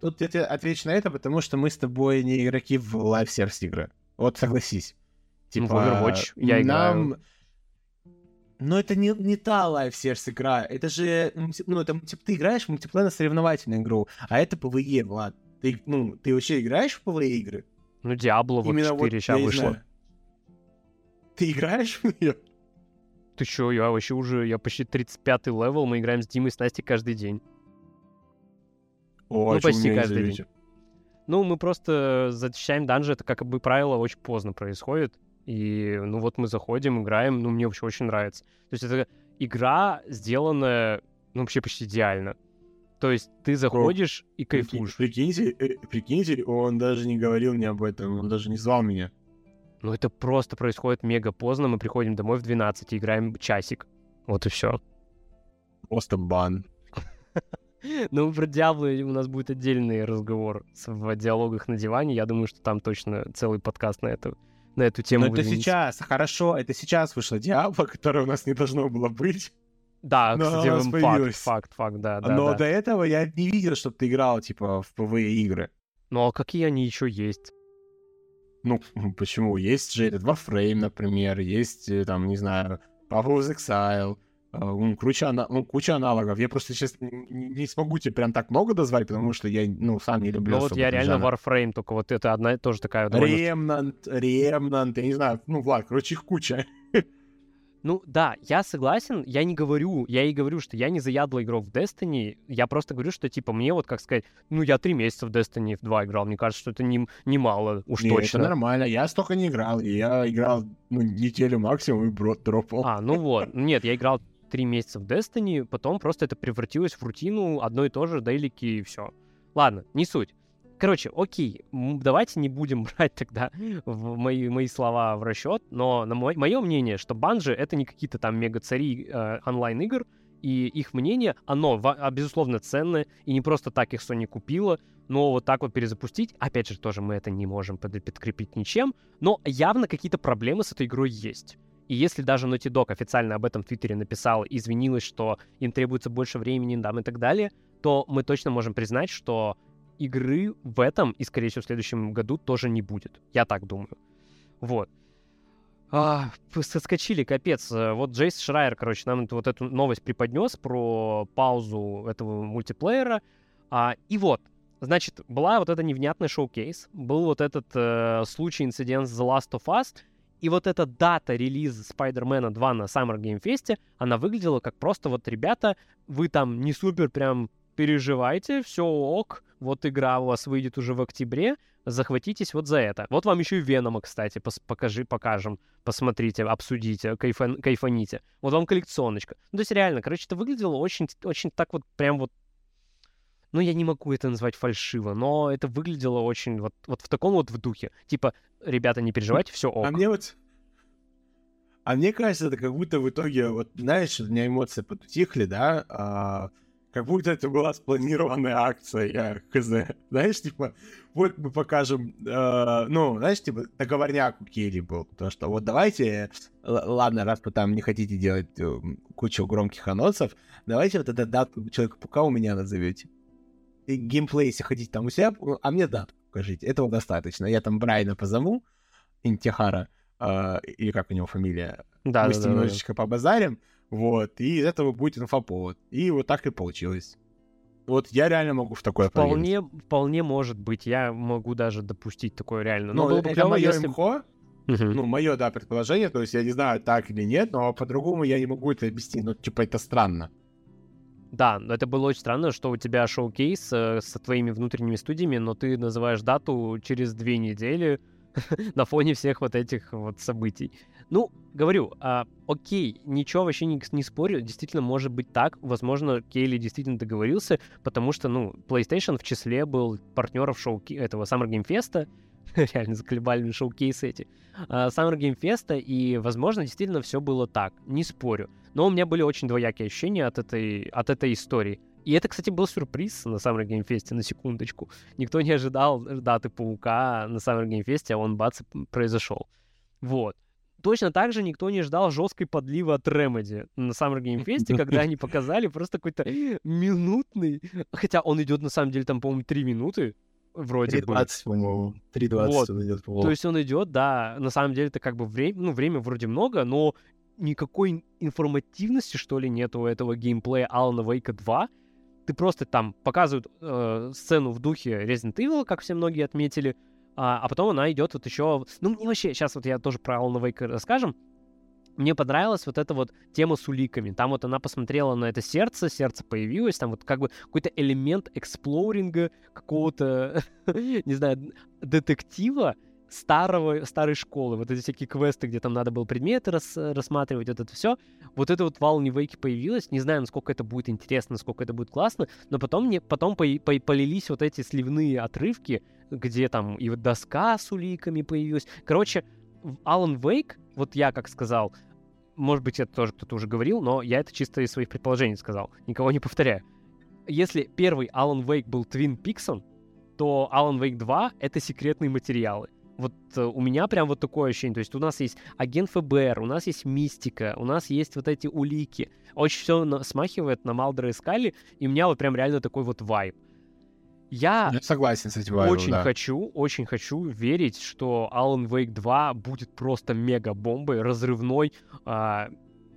тут я тебе отвечу на это, потому что мы с тобой не игроки в live service игры. Вот согласись. Типа, ну, в Overwatch я нам... играю. Но это не, не та Live Service игра. Это же, ну, это, типа, ты играешь в мультиплеерно-соревновательную игру, а это PvE, Влад. Ты, ну, ты вообще играешь в PvE игры? Ну, Diablo вот Именно 4 вот, сейчас вышло. Ты играешь в нее? Ты чё, я вообще уже, я почти 35-й level, мы играем с Димой и с Настей каждый день. О, ну, почти каждый день. Ну, мы просто зачищаем данжи, это, как бы правило, очень поздно происходит. И, ну, вот мы заходим, играем, ну, мне вообще очень нравится. То есть это игра, сделанная, ну, вообще почти идеально. То есть ты заходишь О, и кайфуешь. Прикиньте, э, прикиньте, он даже не говорил мне об этом, он даже не звал меня. Ну, это просто происходит мега поздно, мы приходим домой в 12 и играем часик. Вот и все. Просто бан. Ну, про Диабло у нас будет отдельный разговор в диалогах на диване. Я думаю, что там точно целый подкаст на эту, на эту тему. Но это сейчас, хорошо, это сейчас вышло Диабло, которое у нас не должно было быть. Да, Но кстати, факт, факт, факт, да, да. Но да. до этого я не видел, чтобы ты играл, типа, в PvE игры. Ну, а какие они еще есть? Ну, почему? Есть же этот Warframe, например, есть, э, там, не знаю, Path Exile, ну, куча, ну, куча аналогов. Я просто сейчас не, смогу тебе прям так много дозвать, потому что я, ну, сам не люблю. Ну, вот я реально жанр. Warframe, только вот это одна тоже такая... Ремнант, Ремнант, я не знаю, ну, Влад, короче, их куча. Ну да, я согласен, я не говорю, я и говорю, что я не заядлый игрок в Destiny, я просто говорю, что типа мне вот, как сказать, ну я три месяца в Destiny в 2 играл, мне кажется, что это не, не мало, уж не, точно. это нормально, я столько не играл, я играл ну, неделю максимум и брод дропал. А, ну вот, нет, я играл три месяца в Destiny, потом просто это превратилось в рутину, одно и то же, дейлики и все. Ладно, не суть. Короче, окей, давайте не будем брать тогда в мои, мои слова в расчет, но на мой, мое мнение, что банжи это не какие-то там мега-цари э, онлайн-игр, и их мнение, оно, а, безусловно, ценное, и не просто так их Sony купила, но вот так вот перезапустить, опять же, тоже мы это не можем подкрепить ничем, но явно какие-то проблемы с этой игрой есть. И если даже Naughty Dog официально об этом в Твиттере написал, извинилась, что им требуется больше времени, там и так далее, то мы точно можем признать, что игры в этом и, скорее всего, в следующем году тоже не будет. Я так думаю. Вот. А, соскочили, капец. Вот Джейс Шрайер, короче, нам вот эту новость преподнес про паузу этого мультиплеера. А, и вот, значит, была вот эта невнятная шоу-кейс, был вот этот э, случай, инцидент с The Last of Us, и вот эта дата релиза Spider-Man 2 на Summer Game Fest, она выглядела как просто вот, ребята, вы там не супер прям переживайте, все ок, вот игра у вас выйдет уже в октябре, захватитесь вот за это. Вот вам еще и Венома, кстати, пос покажи, покажем, посмотрите, обсудите, кайфан кайфаните. Вот вам коллекционочка. Ну, то есть реально, короче, это выглядело очень, очень так вот прям вот ну, я не могу это назвать фальшиво, но это выглядело очень вот, вот в таком вот в духе. Типа, ребята, не переживайте, все ок. А мне вот... А мне кажется, это как будто в итоге, вот, знаешь, у меня эмоции подутихли, да, а, как будто это была спланированная акция, я хз. Знаешь, типа, вот мы покажем, э, ну, знаешь, типа, договорняк у Келли был, потому что вот давайте, ладно, раз вы там не хотите делать э, кучу громких анонсов, давайте вот этот дату Человека-паука у меня назовете. Геймплей, если хотите там у себя, а мне дату покажите, этого достаточно. Я там Брайна позову, Интихара, э, или как у него фамилия, да, мы да, с ним да, немножечко да. побазарим, вот, и из этого будет инфоповод. И вот так и получилось. Вот я реально могу в такое вполне, поверить. Вполне может быть. Я могу даже допустить такое реально. Но, но было бы это мое если... МХО, ну, мое, да, предположение, то есть я не знаю, так или нет, но по-другому я не могу это объяснить. Ну, типа, это странно. Да, но это было очень странно, что у тебя шоу-кейс э, со твоими внутренними студиями, но ты называешь дату через две недели на фоне всех вот этих вот событий. Ну, говорю, а, окей, ничего вообще не, не спорю, действительно может быть так, возможно, Кейли действительно договорился, потому что, ну, PlayStation в числе был партнеров шоу этого Summer Game Fest, реально заколебали шоу-кейсы эти, uh, Summer Game Fest, и, возможно, действительно все было так, не спорю. Но у меня были очень двоякие ощущения от этой, от этой истории. И это, кстати, был сюрприз на Summer Game Fest, на секундочку. Никто не ожидал даты Паука на Summer Game Fest, а он, бац, произошел. Вот. Точно так же никто не ждал жесткой подливы от Remedy на Summer Game Fest, когда они показали просто какой-то минутный... Хотя он идет, на самом деле, там, по-моему, 3 минуты, вроде 3.20, бы. по-моему. 3.20 вот. он идет, по-моему. То есть он идет, да, на самом деле это как бы время, ну, время вроде много, но никакой информативности, что ли, нету у этого геймплея Алана Вейка 2. Ты просто там показывают э, сцену в духе Resident Evil, как все многие отметили, а, а потом она идет вот еще... Ну, мне вообще, сейчас вот я тоже про Алана Вейка расскажем. Мне понравилась вот эта вот тема с уликами. Там вот она посмотрела на это сердце, сердце появилось, там вот как бы какой-то элемент эксплоринга, какого-то, не знаю, детектива, старого, старой школы, вот эти всякие квесты, где там надо было предметы рас, рассматривать, вот это все. Вот это вот в Alan Wake появилось, не знаю, насколько это будет интересно, насколько это будет классно, но потом мне потом по, по, полились вот эти сливные отрывки, где там и вот доска с уликами появилась. Короче, Alan Wake, вот я как сказал, может быть, это тоже кто-то уже говорил, но я это чисто из своих предположений сказал, никого не повторяю если первый Alan Wake был Twin Peaks, то Alan Wake 2 — это секретные материалы. Вот э, у меня прям вот такое ощущение. То есть у нас есть агент ФБР, у нас есть мистика, у нас есть вот эти улики. Очень все смахивает на Малдера и Скали, и у меня вот прям реально такой вот вайб. Я, Я согласен с этим вайбом, очень да. хочу, очень хочу верить, что Alan Wake 2 будет просто мега-бомбой, разрывной. А,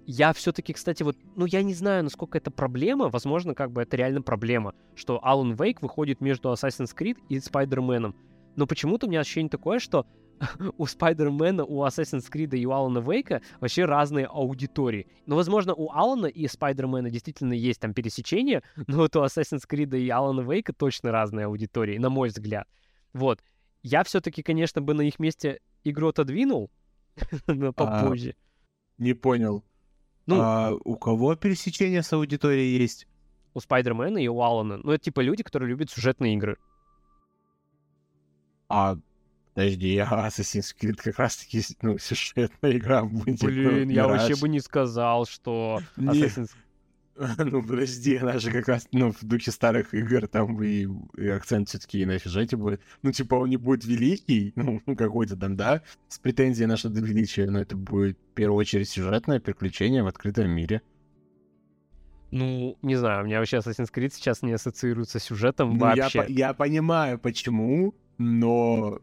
я все-таки, кстати, вот, ну, я не знаю, насколько это проблема. Возможно, как бы это реально проблема, что Alan Wake выходит между Assassin's Creed и Spider-Man. Но почему-то у меня ощущение такое, что у Спайдермена, у Assassin's Creed и у Алана Вейка вообще разные аудитории. Но, возможно, у Алана и Спайдермена действительно есть там пересечения, но вот у Assassin's Creed и Алана Вейка точно разные аудитории, на мой взгляд. Вот. Я все-таки, конечно, бы на их месте игру отодвинул, но А, попозже. Не понял. Ну, А у кого пересечение с аудиторией есть? у Спайдермена и у Алана. Ну, это типа люди, которые любят сюжетные игры. А, подожди, а Assassin's Creed как раз-таки, ну, сюжетная игра будет. ну, Блин, я вообще бы не сказал, что. Assassin's Ну, подожди, она же как раз, ну, в духе старых игр, там и, и акцент все таки на сюжете будет. Ну, типа, он не будет великий, ну, какой-то там, да, с претензией на что-то величие, но это будет, в первую очередь, сюжетное приключение в открытом мире. Ну, не знаю, у меня вообще Assassin's Creed сейчас не ассоциируется с сюжетом Ну, я, вообще. по- я понимаю, почему, но...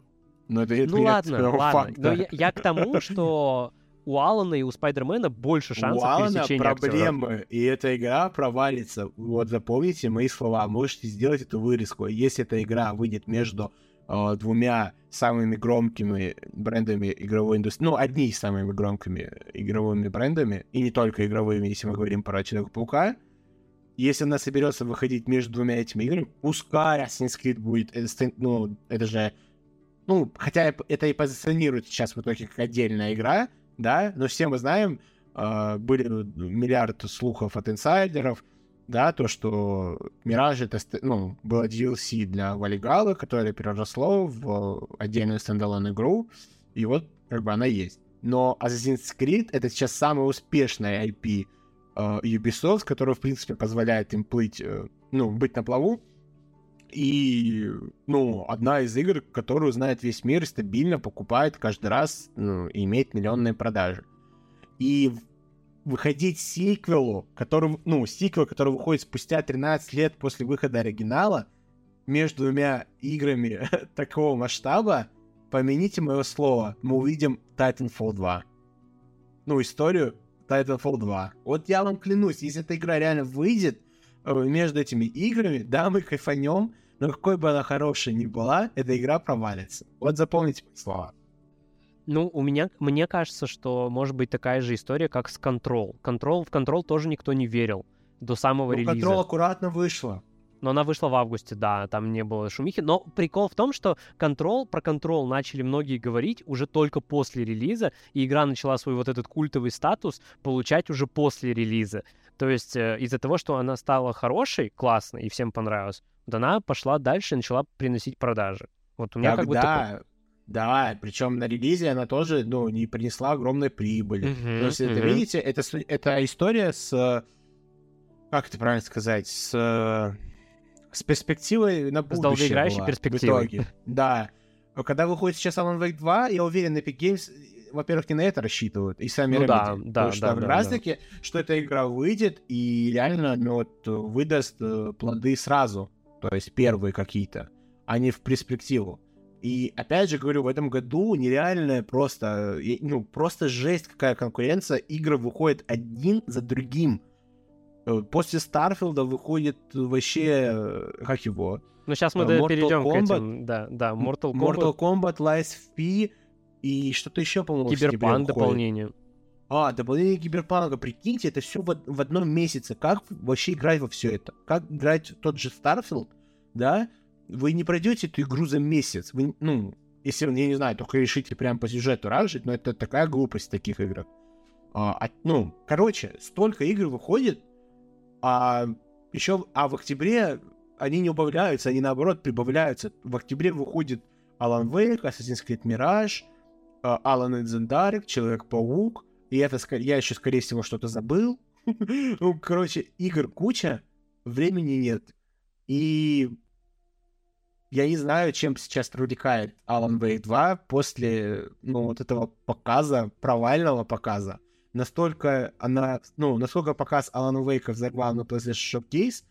Но это, это Ну ладно, своего ладно. факта. Но я, я к тому, что у Алана и у Спайдермена больше шансов У Алана пересечения актеров. проблемы, и эта игра провалится. Вот запомните мои слова, можете сделать эту вырезку. Если эта игра выйдет между э, двумя самыми громкими брендами игровой индустрии, ну, одни из самыми громкими игровыми брендами, и не только игровыми, если мы говорим про Человека-паука, если она соберется выходить между двумя этими играми, пускай Assassin's Creed будет, это, ну, это же, ну, хотя это и позиционирует сейчас в итоге как отдельная игра, да, но все мы знаем, э, были миллиард слухов от инсайдеров, да, то, что Мираж это, ну, было DLC для Валигала, которое переросло в отдельную стендалон игру, и вот как бы она есть. Но Assassin's Creed это сейчас самая успешная IP э, Ubisoft, которая, в принципе, позволяет им плыть, э, ну, быть на плаву. И, ну, одна из игр, которую знает весь мир, стабильно покупает каждый раз ну, и имеет миллионные продажи. И выходить сиквелу, который, ну, сиквел, который выходит спустя 13 лет после выхода оригинала, между двумя играми такого масштаба, помяните мое слово, мы увидим Titanfall 2. Ну, историю Titanfall 2. Вот я вам клянусь, если эта игра реально выйдет между этими играми, да, мы кайфанем, но какой бы она хорошая ни была, эта игра провалится. Вот запомните мои слова. Ну, у меня, мне кажется, что может быть такая же история, как с Control. Control в Control тоже никто не верил до самого Ну, релиза. Control аккуратно вышла. Но она вышла в августе, да, там не было шумихи. Но прикол в том, что Control, про Control начали многие говорить уже только после релиза, и игра начала свой вот этот культовый статус получать уже после релиза. То есть э, из-за того, что она стала хорошей, классной, и всем понравилась, вот она пошла дальше и начала приносить продажи. Вот у меня как бы такой... да, причем на релизе она тоже, ну, не принесла огромной прибыли. Мгм, То есть, это, мгм. видите, это, это история с... Как это правильно сказать? С, с перспективой на будущее долгоиграющей была в перспективой. итоге. Да. Когда выходит сейчас Alan Wake 2, я уверен, Epic Games, во-первых, не на это рассчитывают, и сами Ну Remedy. да, да, Потому что да, да, раз да. что эта игра выйдет и реально ну, вот, выдаст э, плоды сразу. То есть первые какие-то, а не в перспективу. И опять же говорю, в этом году нереальная просто, э, ну, просто жесть какая конкуренция. Игры выходят один за другим. Э, После Starfield а выходит вообще, э, как его, Ну, сейчас мы э, Mortal перейдем к Kombat. этим. Да, да, Mortal Kombat, Mortal Kombat, Lies P и что-то еще, по-моему, Киберпанк дополнение. А, дополнение Киберпанка, прикиньте, это все в, в одном месяце. Как вообще играть во все это? Как играть в тот же Starfield, да? Вы не пройдете эту игру за месяц. Вы, ну, если, я не знаю, только решите прям по сюжету ражить, но это такая глупость в таких играх. А, ну, короче, столько игр выходит, а еще, а в октябре они не убавляются, они наоборот прибавляются. В октябре выходит Alan Wake, Assassin's Creed Mirage, Alan Dark, Человек-паук, и это, я еще, скорее всего, что-то забыл. Ну, короче, игр куча, времени нет. И я не знаю, чем сейчас привлекает Alan Wake 2 после, ну, вот этого показа, провального показа. Настолько она, ну, насколько показ Alan Wake взорвал на PlayStation Showcase,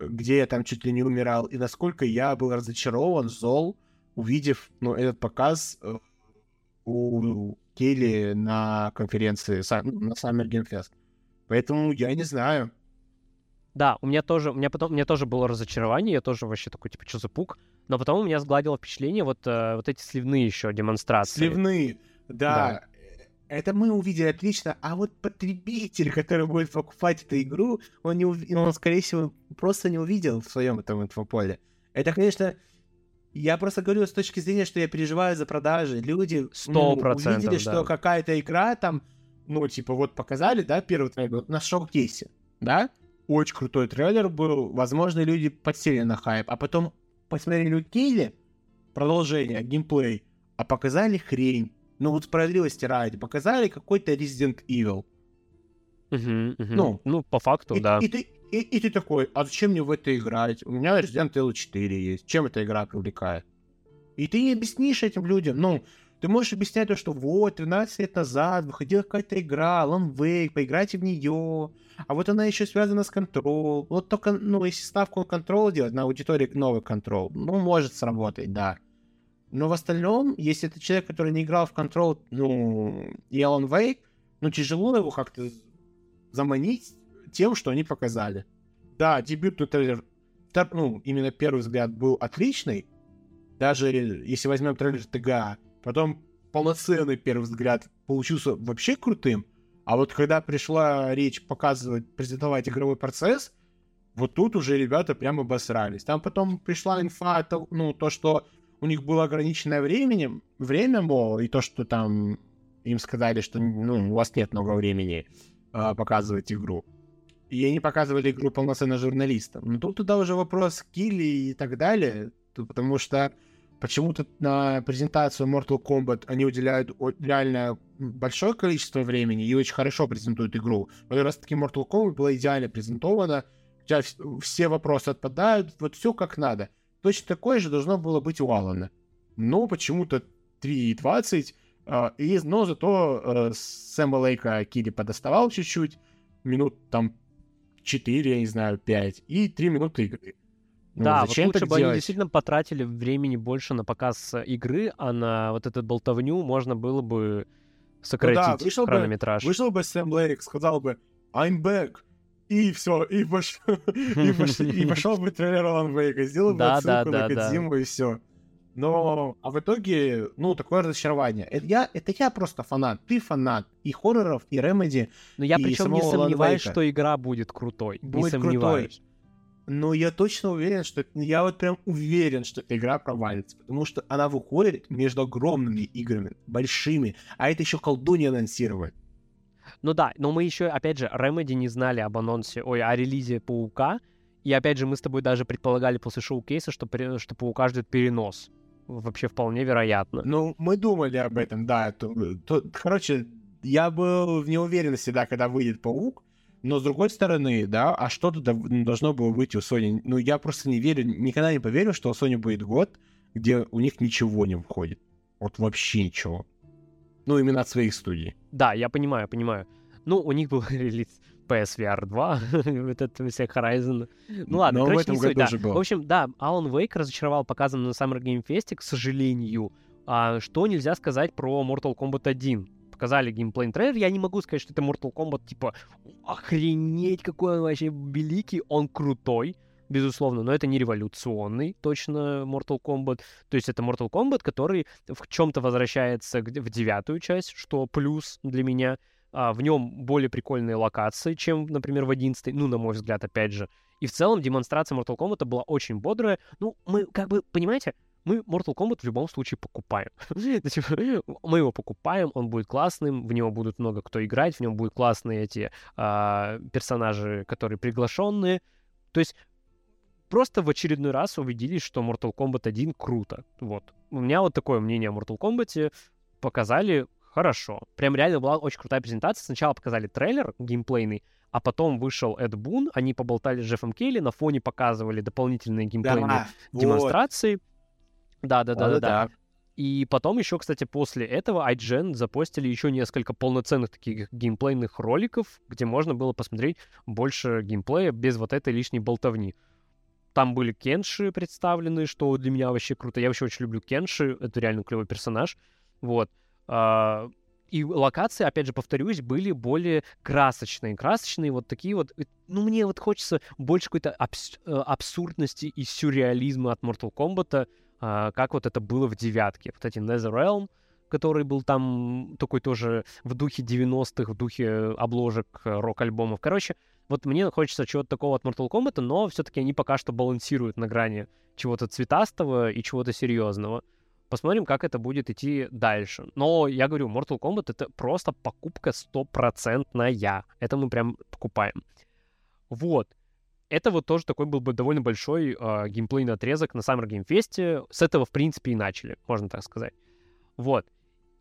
где я там чуть ли не умирал, и насколько я был разочарован, зол, увидев, ну, этот показ э, у Келли на конференции, ну, на Summer Game Fest. Поэтому я не знаю. Да, у меня тоже, у меня потом, у меня тоже было разочарование, я тоже вообще такой, типа, что за пук? Но потом у меня сгладило впечатление вот, э, вот эти сливные еще демонстрации. Сливные, да. да. Это мы увидели отлично, а вот потребитель, который будет покупать эту игру, он, не ув... он скорее всего, просто не увидел в своем этом инфополе. Это, конечно, я просто говорю с точки зрения, что я переживаю за продажи. Люди ну, увидели, да. что какая-то игра там, ну, типа, вот показали, да, первый трейлер на шоу-кейсе, да? Очень крутой трейлер был. Возможно, люди подсели на хайп. А потом посмотрели Килли, продолжение, геймплей, а показали хрень. Ну вот справедливости ради, показали какой-то Resident Evil. Угу, угу. Ну, ну, по факту, и, да. И, ты, и, и ты такой, а зачем мне в это играть? У меня Resident Evil 4 есть. Чем эта игра привлекает? И ты не объяснишь этим людям. Ну, ты можешь объяснять то, что вот, 13 лет назад выходила какая-то игра, Alan Wake, поиграйте в нее, а вот она еще связана с Control. Вот только, ну, если ставку на Control делать, на аудитории новый Control, ну, может сработать, да. Но в остальном, если это человек, который не играл в Control, ну, и Alan Wake, ну, тяжело его как-то заманить тем, что они показали. Да, дебютный трейлер, ну, именно первый взгляд был отличный, даже если возьмем трейлер ТГА, потом полноценный первый взгляд получился вообще крутым, а вот когда пришла речь показывать, презентовать игровой процесс, вот тут уже ребята прямо обосрались. Там потом пришла инфа, ну, то, что у них было ограниченное времени, время, мол, и то, что там им сказали, что ну, у вас нет много времени э, показывать игру. И они показывали игру полноценно журналистам. Но тут туда уже вопрос килли и так далее, потому что Почему-то на презентацию Mortal Kombat они уделяют реально большое количество времени и очень хорошо презентуют игру. Вот раз таки Mortal Kombat была идеально презентована, у тебя все вопросы отпадают, вот все как надо. Точно такое же должно было быть у Алана. Но почему-то 3.20, э, и, но зато э, Сэма Лейка Кири подоставал чуть-чуть, минут там 4, я не знаю, 5, и 3 минуты игры. Ну, да, зачем вот лучше бы делать? они действительно потратили времени больше на показ игры, а на вот эту болтовню можно было бы сократить ну да, вышел хронометраж. Бы, вышел бы Сэм Лейк, сказал бы «I'm back», и все, и, пош... и, пош... и пошел бы трейлер Alan Wake, сделал бы да, отсылку да, на Кодзиму, да. и все. Но, а в итоге, ну, такое разочарование. Это я, это я просто фанат, ты фанат и хорроров, и Ремеди, Но я причем не сомневаюсь, что игра будет крутой. Будет не сомневаюсь. крутой. Но я точно уверен, что... Я вот прям уверен, что эта игра провалится. Потому что она выходит между огромными играми, большими. А это еще колдунья анонсировать. Ну да, но мы еще, опять же, Remedy не знали об анонсе, ой, о релизе Паука. И опять же, мы с тобой даже предполагали после шоу-кейса, что, что Паука ждет перенос. Вообще вполне вероятно. Ну, мы думали об этом, да. То, то, короче, я был в неуверенности, да, когда выйдет Паук. Но с другой стороны, да, а что-то должно было быть у Sony. Ну, я просто не верю, никогда не поверю, что у Sony будет год, где у них ничего не выходит. Вот вообще ничего. Ну, именно от своих студий. Да, я понимаю, понимаю. Ну, у них был релиз PSVR 2, вот это все Horizon. Ну ладно, Но короче, в этом году суть, да. Был. В общем, да, Alan Wake разочаровал показом на Summer Game Fest, к сожалению. А, что нельзя сказать про Mortal Kombat 1? показали геймплей трейлер, я не могу сказать, что это Mortal Kombat, типа, охренеть, какой он вообще великий, он крутой, безусловно, но это не революционный, точно, Mortal Kombat. То есть это Mortal Kombat, который в чем-то возвращается в девятую часть, что плюс для меня. А, в нем более прикольные локации, чем, например, в одиннадцатой, ну, на мой взгляд, опять же. И в целом демонстрация Mortal Kombat была очень бодрая. Ну, мы как бы, понимаете, мы Mortal Kombat в любом случае покупаем. мы его покупаем, он будет классным, в него будут много кто играть, в нем будут классные эти а, персонажи, которые приглашенные. То есть просто в очередной раз убедились, что Mortal Kombat 1 круто. Вот. У меня вот такое мнение о Mortal Kombat. Показали хорошо. Прям реально была очень крутая презентация. Сначала показали трейлер геймплейный, а потом вышел Эд Бун, они поболтали с Джеффом Келли, на фоне показывали дополнительные геймплейные Да, демонстрации. Да-да-да-да-да. Да-да-да. И потом еще, кстати, после этого IGN запостили еще несколько полноценных таких геймплейных роликов, где можно было посмотреть больше геймплея без вот этой лишней болтовни. Там были Кенши представлены, что для меня вообще круто. Я вообще очень люблю Кенши, это реально клевый персонаж. Вот. А, И локации, опять же, повторюсь, были более красочные. Красочные вот такие вот... э, Ну, мне вот хочется больше какой-то абс- э, абсурдности и сюрреализма от Mortal Kombat, а, как вот это было в девятке. Вот эти NetherRealm, который был там такой тоже в духе 90-х, в духе обложек э, рок-альбомов. Короче, вот мне хочется чего-то такого от Mortal Kombat, но все-таки они пока что балансируют на грани чего-то цветастого и чего-то серьезного. Посмотрим, как это будет идти дальше. Но я говорю, Mortal Kombat это просто покупка стопроцентная. Это мы прям покупаем. Вот. Это вот тоже такой был бы довольно большой э, геймплейный отрезок на Summer Game Fest. С этого, в принципе, и начали, можно так сказать. Вот.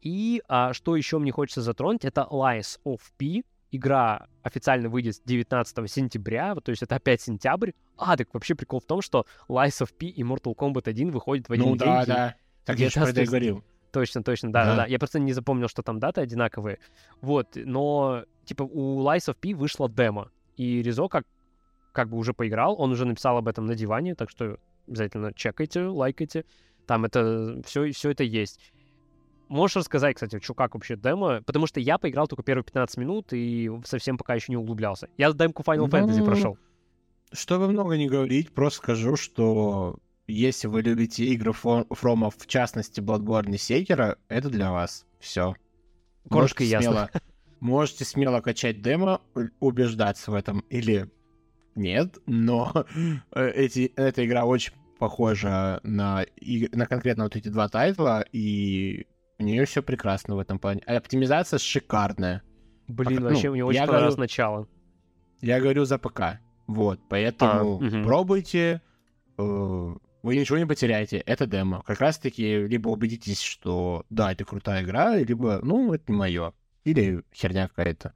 И а, что еще мне хочется затронуть, это Lies of P. Игра официально выйдет 19 сентября, вот, то есть это опять сентябрь. А, так вообще прикол в том, что Lies of P и Mortal Kombat 1 выходят в один Ну день. да, и- да. Так я же 19 про это и говорил. Точно, точно, да, да, Да. да. Я просто не запомнил, что там даты одинаковые. Вот, но, типа, у Lies of P вышло демо, и Ризо как, как бы уже поиграл, он уже написал об этом на диване, так что обязательно чекайте, лайкайте. Там это, все, все это есть. Можешь рассказать, кстати, что как вообще демо? Потому что я поиграл только первые 15 минут и совсем пока еще не углублялся. Я демку Final Fantasy Ну, прошел. Чтобы много не говорить, просто скажу, что если вы любите игры Фромов, в частности Bloodborne и Секера, это для вас. Все. Коротко и ясно. можете смело качать демо, убеждаться в этом или нет, но э, эти, эта игра очень похожа на, на конкретно вот эти два тайтла, и у нее все прекрасно в этом плане. Оптимизация шикарная. Блин, ну, вообще мне очень понравилось говорю- начало. Я говорю за ПК. Вот, поэтому А, мгм. пробуйте. э, Вы ничего не потеряете. Это демо. Как раз-таки либо убедитесь, что да, это крутая игра, либо, ну, это не мое. Или херня какая-то.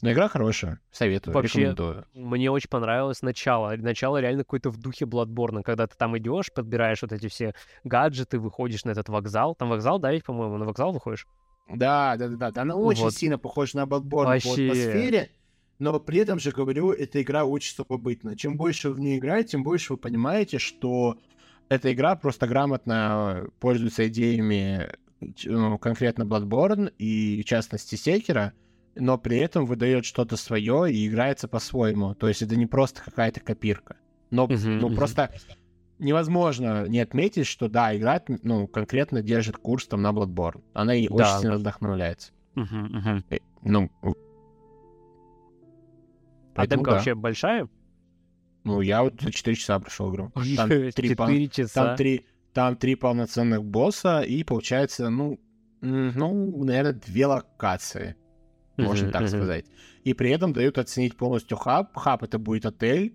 Но игра хорошая. Советую, Вообще, рекомендую. Мне очень понравилось начало. Начало реально какое-то в духе Bloodborne, когда ты там идешь, подбираешь вот эти все гаджеты, выходишь на этот вокзал. Там вокзал, да, ведь, по-моему, на вокзал выходишь? Да, да, да, да. да, Она очень Вот. сильно похожа на Bloodborne Вообще. по атмосфере, но при этом же, говорю, эта игра очень самобытна. Чем больше вы в нее играете, тем больше вы понимаете, что эта игра просто грамотно пользуется идеями ч- ну, конкретно Bloodborne и, в частности, Секера, но при этом выдает что-то свое и играется по-своему. То есть это не просто какая-то копирка. Но Мгм, ну, мгм. просто невозможно не отметить, что да, игра ну, конкретно держит курс там на Bloodborne. Она и Да. очень сильно вдохновляется. Мгм, мгм. Э, Ну, А демка да. вообще большая? Ну, я вот за 4 часа прошел игру. Там три, пол- Четыре часа. там, три, там три полноценных босса, и получается, ну, ну, наверное, две локации, можно так сказать. И при этом дают оценить полностью хаб. Хаб это будет отель,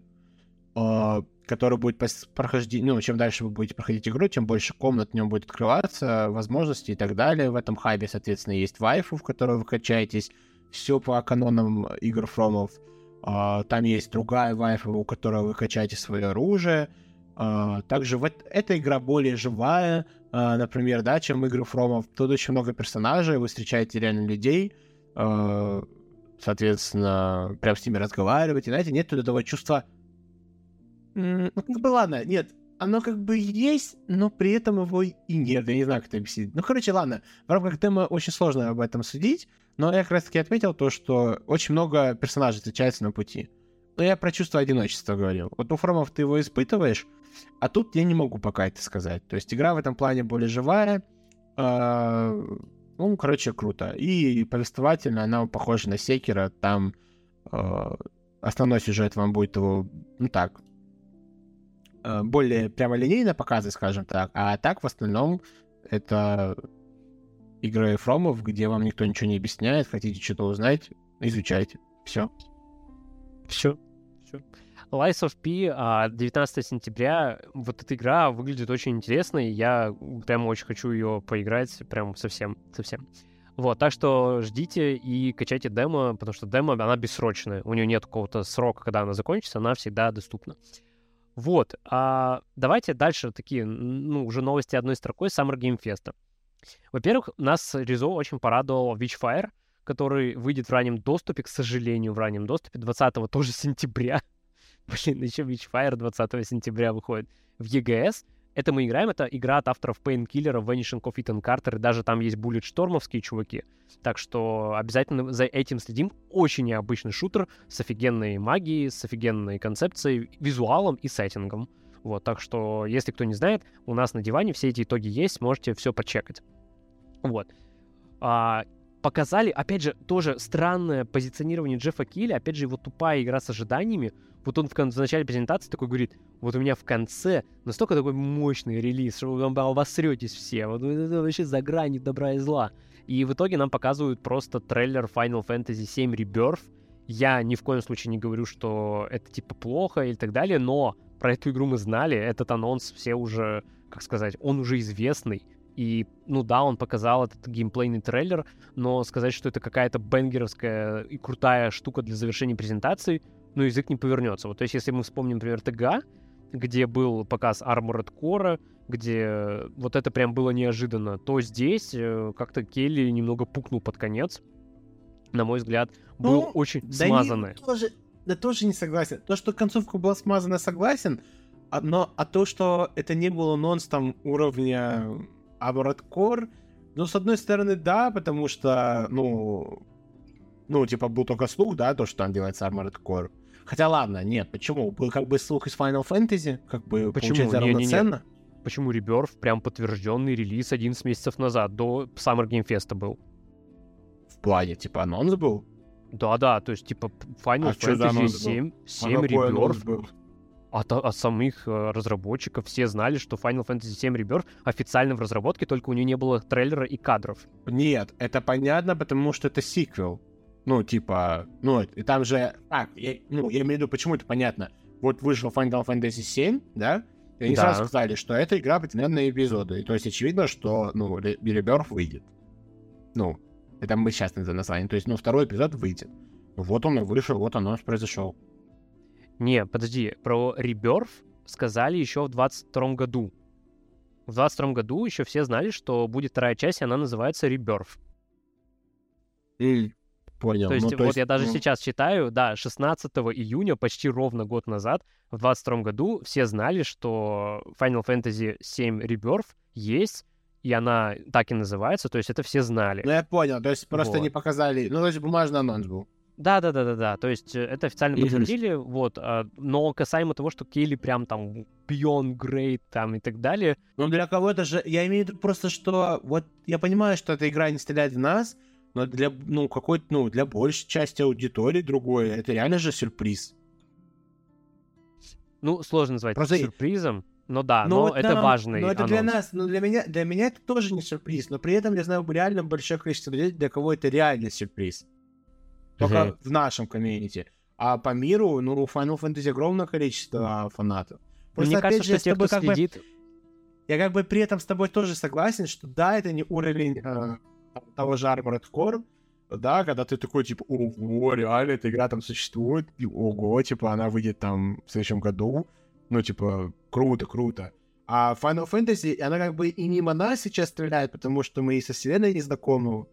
э, который будет проходить, ну, чем дальше вы будете проходить игру, тем больше комнат в нем будет открываться, возможностей и так далее. В этом хабе, соответственно, есть вайфу, в которой вы качаетесь. Все по канонам игр Фромов. А, Там есть другая вайфа, у которой вы качаете свое оружие. А, Также в эт- эта игра более живая, а, например, да, чем игры Фромов. Тут очень много персонажей, вы встречаете реально людей, а, соответственно, прям с ними разговариваете. Знаете, нет вот этого чувства... Ну, как бы ладно, нет, оно как бы есть, но при этом его и нет. Я не знаю, как это объяснить. Ну, короче, ладно. В рамках темы очень сложно об этом судить, но я как раз-таки отметил то, что очень много персонажей встречается на пути. Но я про чувство одиночества говорил. Вот у Фромов ты его испытываешь, а тут я не могу пока это сказать. То есть игра в этом плане более живая. Ну, короче, круто. И повествовательно она похожа на Секера. Там а, основной сюжет вам будет его, ну так, а, более прямолинейно показывать, скажем так. А так, в остальном, это игры Фромов, где вам никто ничего не объясняет, хотите что-то узнать, изучайте. Все. Все. Все. Lies of P а, 19 сентября. Вот эта игра выглядит очень интересно, и я прям очень хочу ее поиграть, прям совсем, совсем. Вот, так что ждите и качайте демо, потому что демо, она бессрочная. У нее нет какого-то срока, когда она закончится, она всегда доступна. Вот, а давайте дальше такие, ну, уже новости одной строкой Summer Game Fest. Во-первых, нас Ризо очень порадовал Witchfire, который выйдет в раннем доступе, к сожалению, в раннем доступе 20 тоже сентября. Блин, еще Witchfire 20 сентября выходит в EGS. Это мы играем, это игра от авторов Painkiller, Vanishing of Ethan Carter, и даже там есть буллет-штормовские чуваки. Так что обязательно за этим следим. Очень необычный шутер с офигенной магией, с офигенной концепцией, визуалом и сеттингом. Вот, так что, если кто не знает, у нас на диване все эти итоги есть, можете все почекать. Вот. А, показали, опять же, тоже странное позиционирование Джеффа Килли, опять же, его тупая игра с ожиданиями. Вот он в, в начале презентации такой говорит, вот у меня в конце настолько такой мощный релиз, что вы обосретесь все, вот это вообще за гранью добра и зла. И в итоге нам показывают просто трейлер Final Fantasy VII Rebirth. Я ни в коем случае не говорю, что это типа плохо или так далее, но про эту игру мы знали, этот анонс все уже, как сказать, он уже известный. И, ну да, он показал этот геймплейный трейлер, но сказать, что это какая-то бенгеровская и крутая штука для завершения презентации, ну, язык не повернется. Вот, то есть, если мы вспомним, например, ТГА, где был показ Armored Core, где вот это прям было неожиданно, то здесь э, как-то Келли немного пукнул под конец. На мой взгляд, был ну, очень да смазанный. Не, тоже, да тоже не согласен. То, что концовка была смазана, согласен, а, но а то, что это не было нонс там уровня Armored Core, ну, с одной стороны, да, потому что, ну, ну, типа, был только слух, да, то, что там делается Armored Core. Хотя ладно, нет, почему? Был как бы слух из Final Fantasy, как бы почему? получается не, равноценно. Не, не. Почему Rebirth прям подтвержденный релиз 11 месяцев назад, до Summer Game Fest был? В плане, типа, анонс был? Да-да, то есть, типа, Final а Fantasy 7, 7 Rebirth. От, от самих э, разработчиков все знали, что Final Fantasy 7 Rebirth официально в разработке, только у нее не было трейлера и кадров. Нет, это понятно, потому что это сиквел. Ну, типа, ну, и там же... А, я, ну, я имею в виду, почему это понятно. Вот вышел Final Fantasy 7, да? И они да. сразу сказали, что эта игра на эпизоды. И то есть очевидно, что, ну, Rebirth выйдет. Ну, это мы сейчас это название. То есть, ну, второй эпизод выйдет. Вот он и вышел, вот оно произошел. Не, подожди, про Rebirth сказали еще в 22 году. В 22 году еще все знали, что будет вторая часть, и она называется Rebirth. Mm. Понял. То есть, ну, то вот есть, я даже ну... сейчас читаю, да, 16 июня, почти ровно год назад, в 22 году, все знали, что Final Fantasy VII Rebirth есть, и она так и называется, то есть это все знали. Ну, я понял, то есть просто вот. не показали, ну, то есть бумажный анонс был. Да, да, да, да, да. То есть э, это официально подтвердили, вот. А, но касаемо того, что Келли прям там beyond great там и так далее. Ну для кого-то же, я имею в виду просто, что вот я понимаю, что эта игра не стреляет в нас, но для, ну, какой-то, ну, для большей части аудитории другой, это реально же сюрприз. Ну, сложно назвать Просто... сюрпризом, но да, но, но вот это нам, важный Но это анонс. для нас, но для меня, для меня это тоже не сюрприз, но при этом я знаю реально большое количество людей, для кого это реально сюрприз. Только uh-huh. в нашем комьюнити. А по миру, ну, у Final Fantasy огромное количество фанатов. Просто, Мне кажется, же, что те, кто следит... Бы, я как бы при этом с тобой тоже согласен, что да, это не уровень э, того же Armored Core, да, когда ты такой, типа, ого, реально, эта игра там существует, и ого, типа, она выйдет там в следующем году, ну, типа, круто, круто. А Final Fantasy, она как бы и мимо нас сейчас стреляет, потому что мы и со вселенной не знакомы,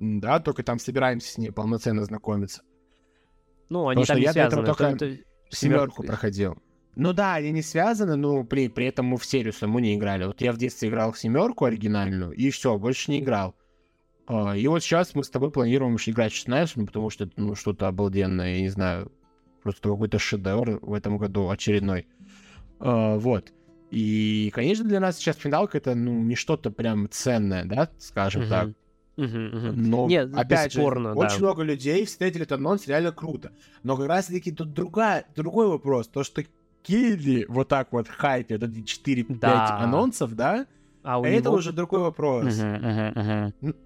да, только там собираемся с ней полноценно знакомиться. Ну, они Потому там не я связаны. только это... семерку проходил. Ну да, они не связаны, но при, при этом мы в серию саму не играли. Вот я в детстве играл в семерку оригинальную, и все, больше не играл. А, и вот сейчас мы с тобой планируем играть в 16, ну, потому что это ну, что-то обалденное, я не знаю, просто какой-то шедевр в этом году очередной. А, вот. И, конечно, для нас сейчас финалка это, ну, не что-то прям ценное, да, скажем uh-huh. так. Но, Нет, опять бесспорно, же, да. очень много людей встретили этот анонс реально круто. Но как раз-таки тут другая, другой вопрос. То, что Килли вот так вот хайпят эти 4-5 да. анонсов, да, а это него... уже другой вопрос. Uh-huh, uh-huh, uh-huh.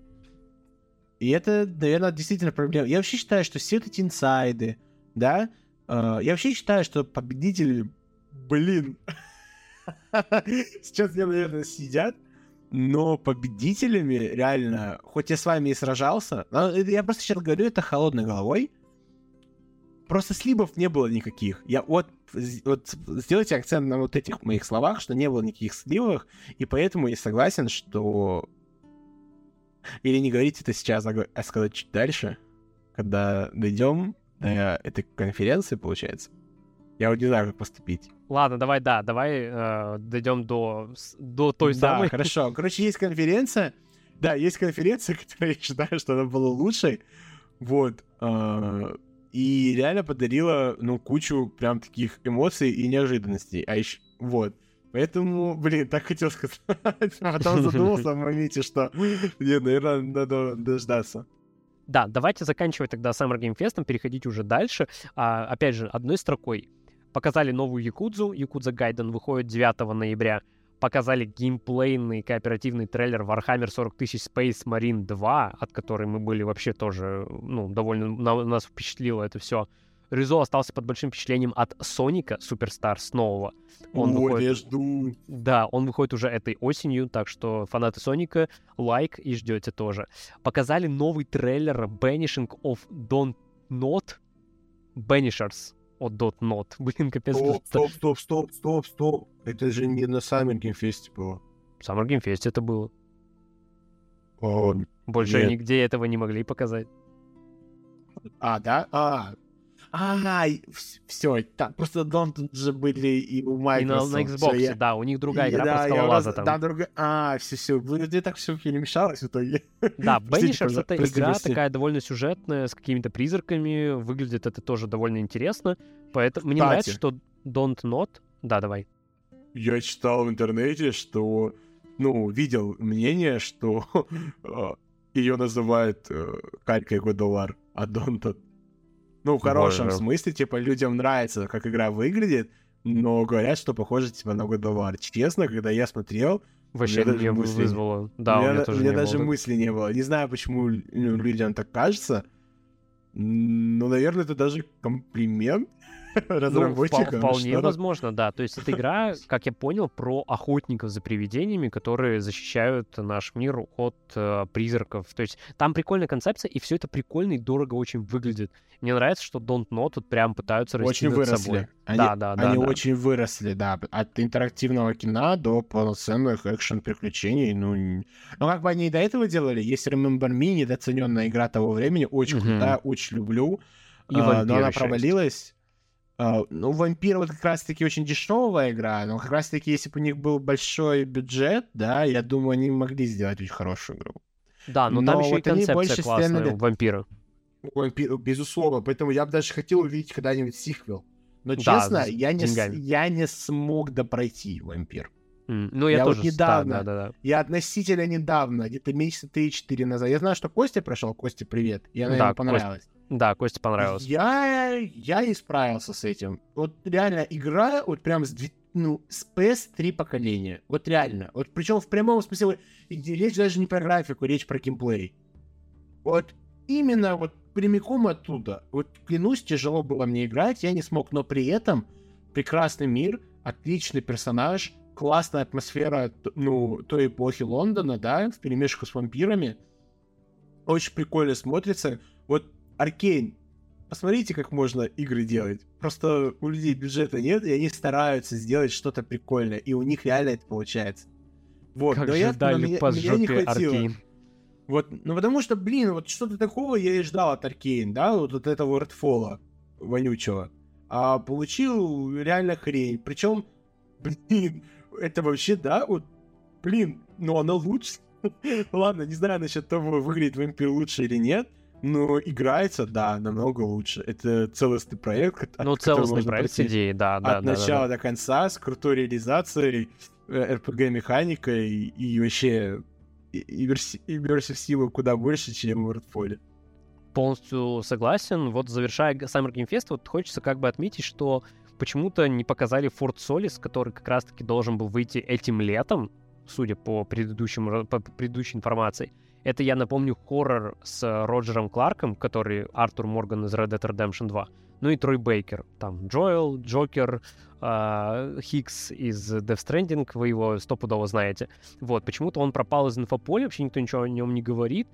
И это, наверное, действительно проблема. Я вообще считаю, что все эти инсайды, да, э, я вообще считаю, что победители, блин, сейчас мне, наверное, сидят но победителями реально, хоть я с вами и сражался, я просто сейчас говорю это холодной головой, просто слибов не было никаких. Я вот, вот сделайте акцент на вот этих моих словах, что не было никаких сливов, и поэтому я согласен, что или не говорить это сейчас, а, а сказать чуть дальше, когда дойдем до этой конференции, получается. Я вот не знаю, как поступить. Ладно, давай, да, давай э, дойдем до, до той да, самой. хорошо. Короче, есть конференция. Да, есть конференция, которая я считаю, что она была лучшей. Вот. Э, и реально подарила, ну, кучу прям таких эмоций и неожиданностей. А еще, вот. Поэтому, блин, так хотел сказать. А потом задумался в моменте, что, не, наверное, надо дождаться. Да, давайте заканчивать тогда Summer Game Fest, переходить уже дальше. А, опять же, одной строкой. Показали новую Якудзу, Якудза Гайден выходит 9 ноября. Показали геймплейный кооперативный трейлер Warhammer 40 тысяч Space Marine 2, от которой мы были вообще тоже, ну, довольно на, нас впечатлило это все. Ризо остался под большим впечатлением от Соника Суперстар нового. Он Ой, выходит... я жду. Да, он выходит уже этой осенью, так что фанаты Соника, лайк и ждете тоже. Показали новый трейлер Banishing of Don't Not Banishers от Dot Not. Блин, капец. Стоп, стоп, стоп, стоп, стоп, стоп. Это же не на Summer Game Fest было. В Summer Game Fest это было. О, Больше нет. нигде этого не могли показать. А, да? А, а, все, так, просто Дон тут же были и у Microsoft. И на, на Xbox, всё, я... да, у них другая игра да, про скалолаза раз- там. Да, другая. А, все, все. Мне так все перемешалось в итоге. Да, Banishers это игра такая довольно сюжетная, с какими-то призраками. Выглядит это тоже довольно интересно. Поэтому мне нравится, что Don't Not... Да, давай. Я читал в интернете, что, ну, видел мнение, что ее называют э, Калькой Годолар, а Донтон. Ну, в хорошем Боже. смысле, типа, людям нравится, как игра выглядит, но говорят, что похоже, типа, на Годолар. Честно, когда я смотрел, Вообще меня даже мне мысли- вызвало. Да, у у меня, тоже у меня не даже было. мысли не было. Не знаю, почему ну, людям так кажется. Но, наверное, это даже комплимент Ну, разработчикам. вполне что- возможно, да. То есть это игра, как я понял, про охотников за привидениями, которые защищают наш мир от э, призраков. То есть там прикольная концепция, и все это прикольно и дорого очень выглядит. Мне нравится, что Don't Know тут прям пытаются расти Очень выросли. собой. Они, Да, да, да, они да. очень выросли, да. От интерактивного кино до полноценных экшен-приключений. Ну, ну, как бы они и до этого делали. Есть Remember Me, недооцененная игра того времени. Очень Мгм. крутая, очень люблю. И А, но она провалилась. А, ну, Вампир вот как раз-таки очень дешевая игра, но как раз-таки, если бы у них был большой бюджет, да, я думаю, они могли сделать очень хорошую игру. Да, но, Но там еще вот и концепция больше классная стянули- у вампира. Вампир, безусловно, поэтому я бы даже хотел увидеть когда-нибудь сиквел. Но Да, честно, я не, с- я не смог допройти Вампир. М, Ну, я, Я вот тоже... с- недавно- Да, да, да. Я относительно недавно, где-то месяца 3-4 назад. Я знаю, что Костя прошел. Костя, привет. Я, Да, наверное, Кость- понравилось. Да, Косте понравилось. Я, я не справился с этим. Вот реально, игра вот прям с, ну, с PS3 поколения. Вот реально. Вот причем в прямом смысле, и речь даже не про графику, речь про геймплей. Вот именно вот прямиком оттуда. Вот клянусь, тяжело было мне играть, я не смог, но при этом прекрасный мир, отличный персонаж, классная атмосфера, ну, той эпохи Лондона, да, в перемешку с вампирами. Очень прикольно смотрится. Вот Аркейн, посмотрите, как можно игры делать. Просто у людей бюджета нет, и они стараются сделать что-то прикольное, и у них реально это получается. Вот, Как но же я, дали меня- по меня не жопе хватило. Аркейн. Вот, ну потому что, блин, вот что-то такого я и ждал от Аркейн, да, вот от этого Redfall вонючего. А получил реально хрень. Причем, блин, это вообще, да, вот, блин, ну она лучше. Ладно, не знаю насчет того, выглядит вампир лучше или нет, но играется, да, намного лучше. Это целостный проект. от Ну, целостный проект идеей, да, да, от да, да, начала да. до конца с крутой реализацией, RPG-механикой и вообще и- верси- иммерсив куда больше, чем в Redfall. Полностью согласен. Вот завершая Summer Game Fest, вот хочется как бы отметить, что почему-то не показали Fort Solis, который как раз-таки должен был выйти этим летом, судя по, предыдущему, по предыдущей информации. Это, я напомню, хоррор с Роджером Кларком, который Артур Морган из Red Dead Redemption 2, ну и Трой Бейкер. Там Джоэл, Джокер, э, Хикс из Death Stranding, вы его стопудово знаете. Вот, почему-то он пропал из инфополя, вообще никто ничего о нем не говорит,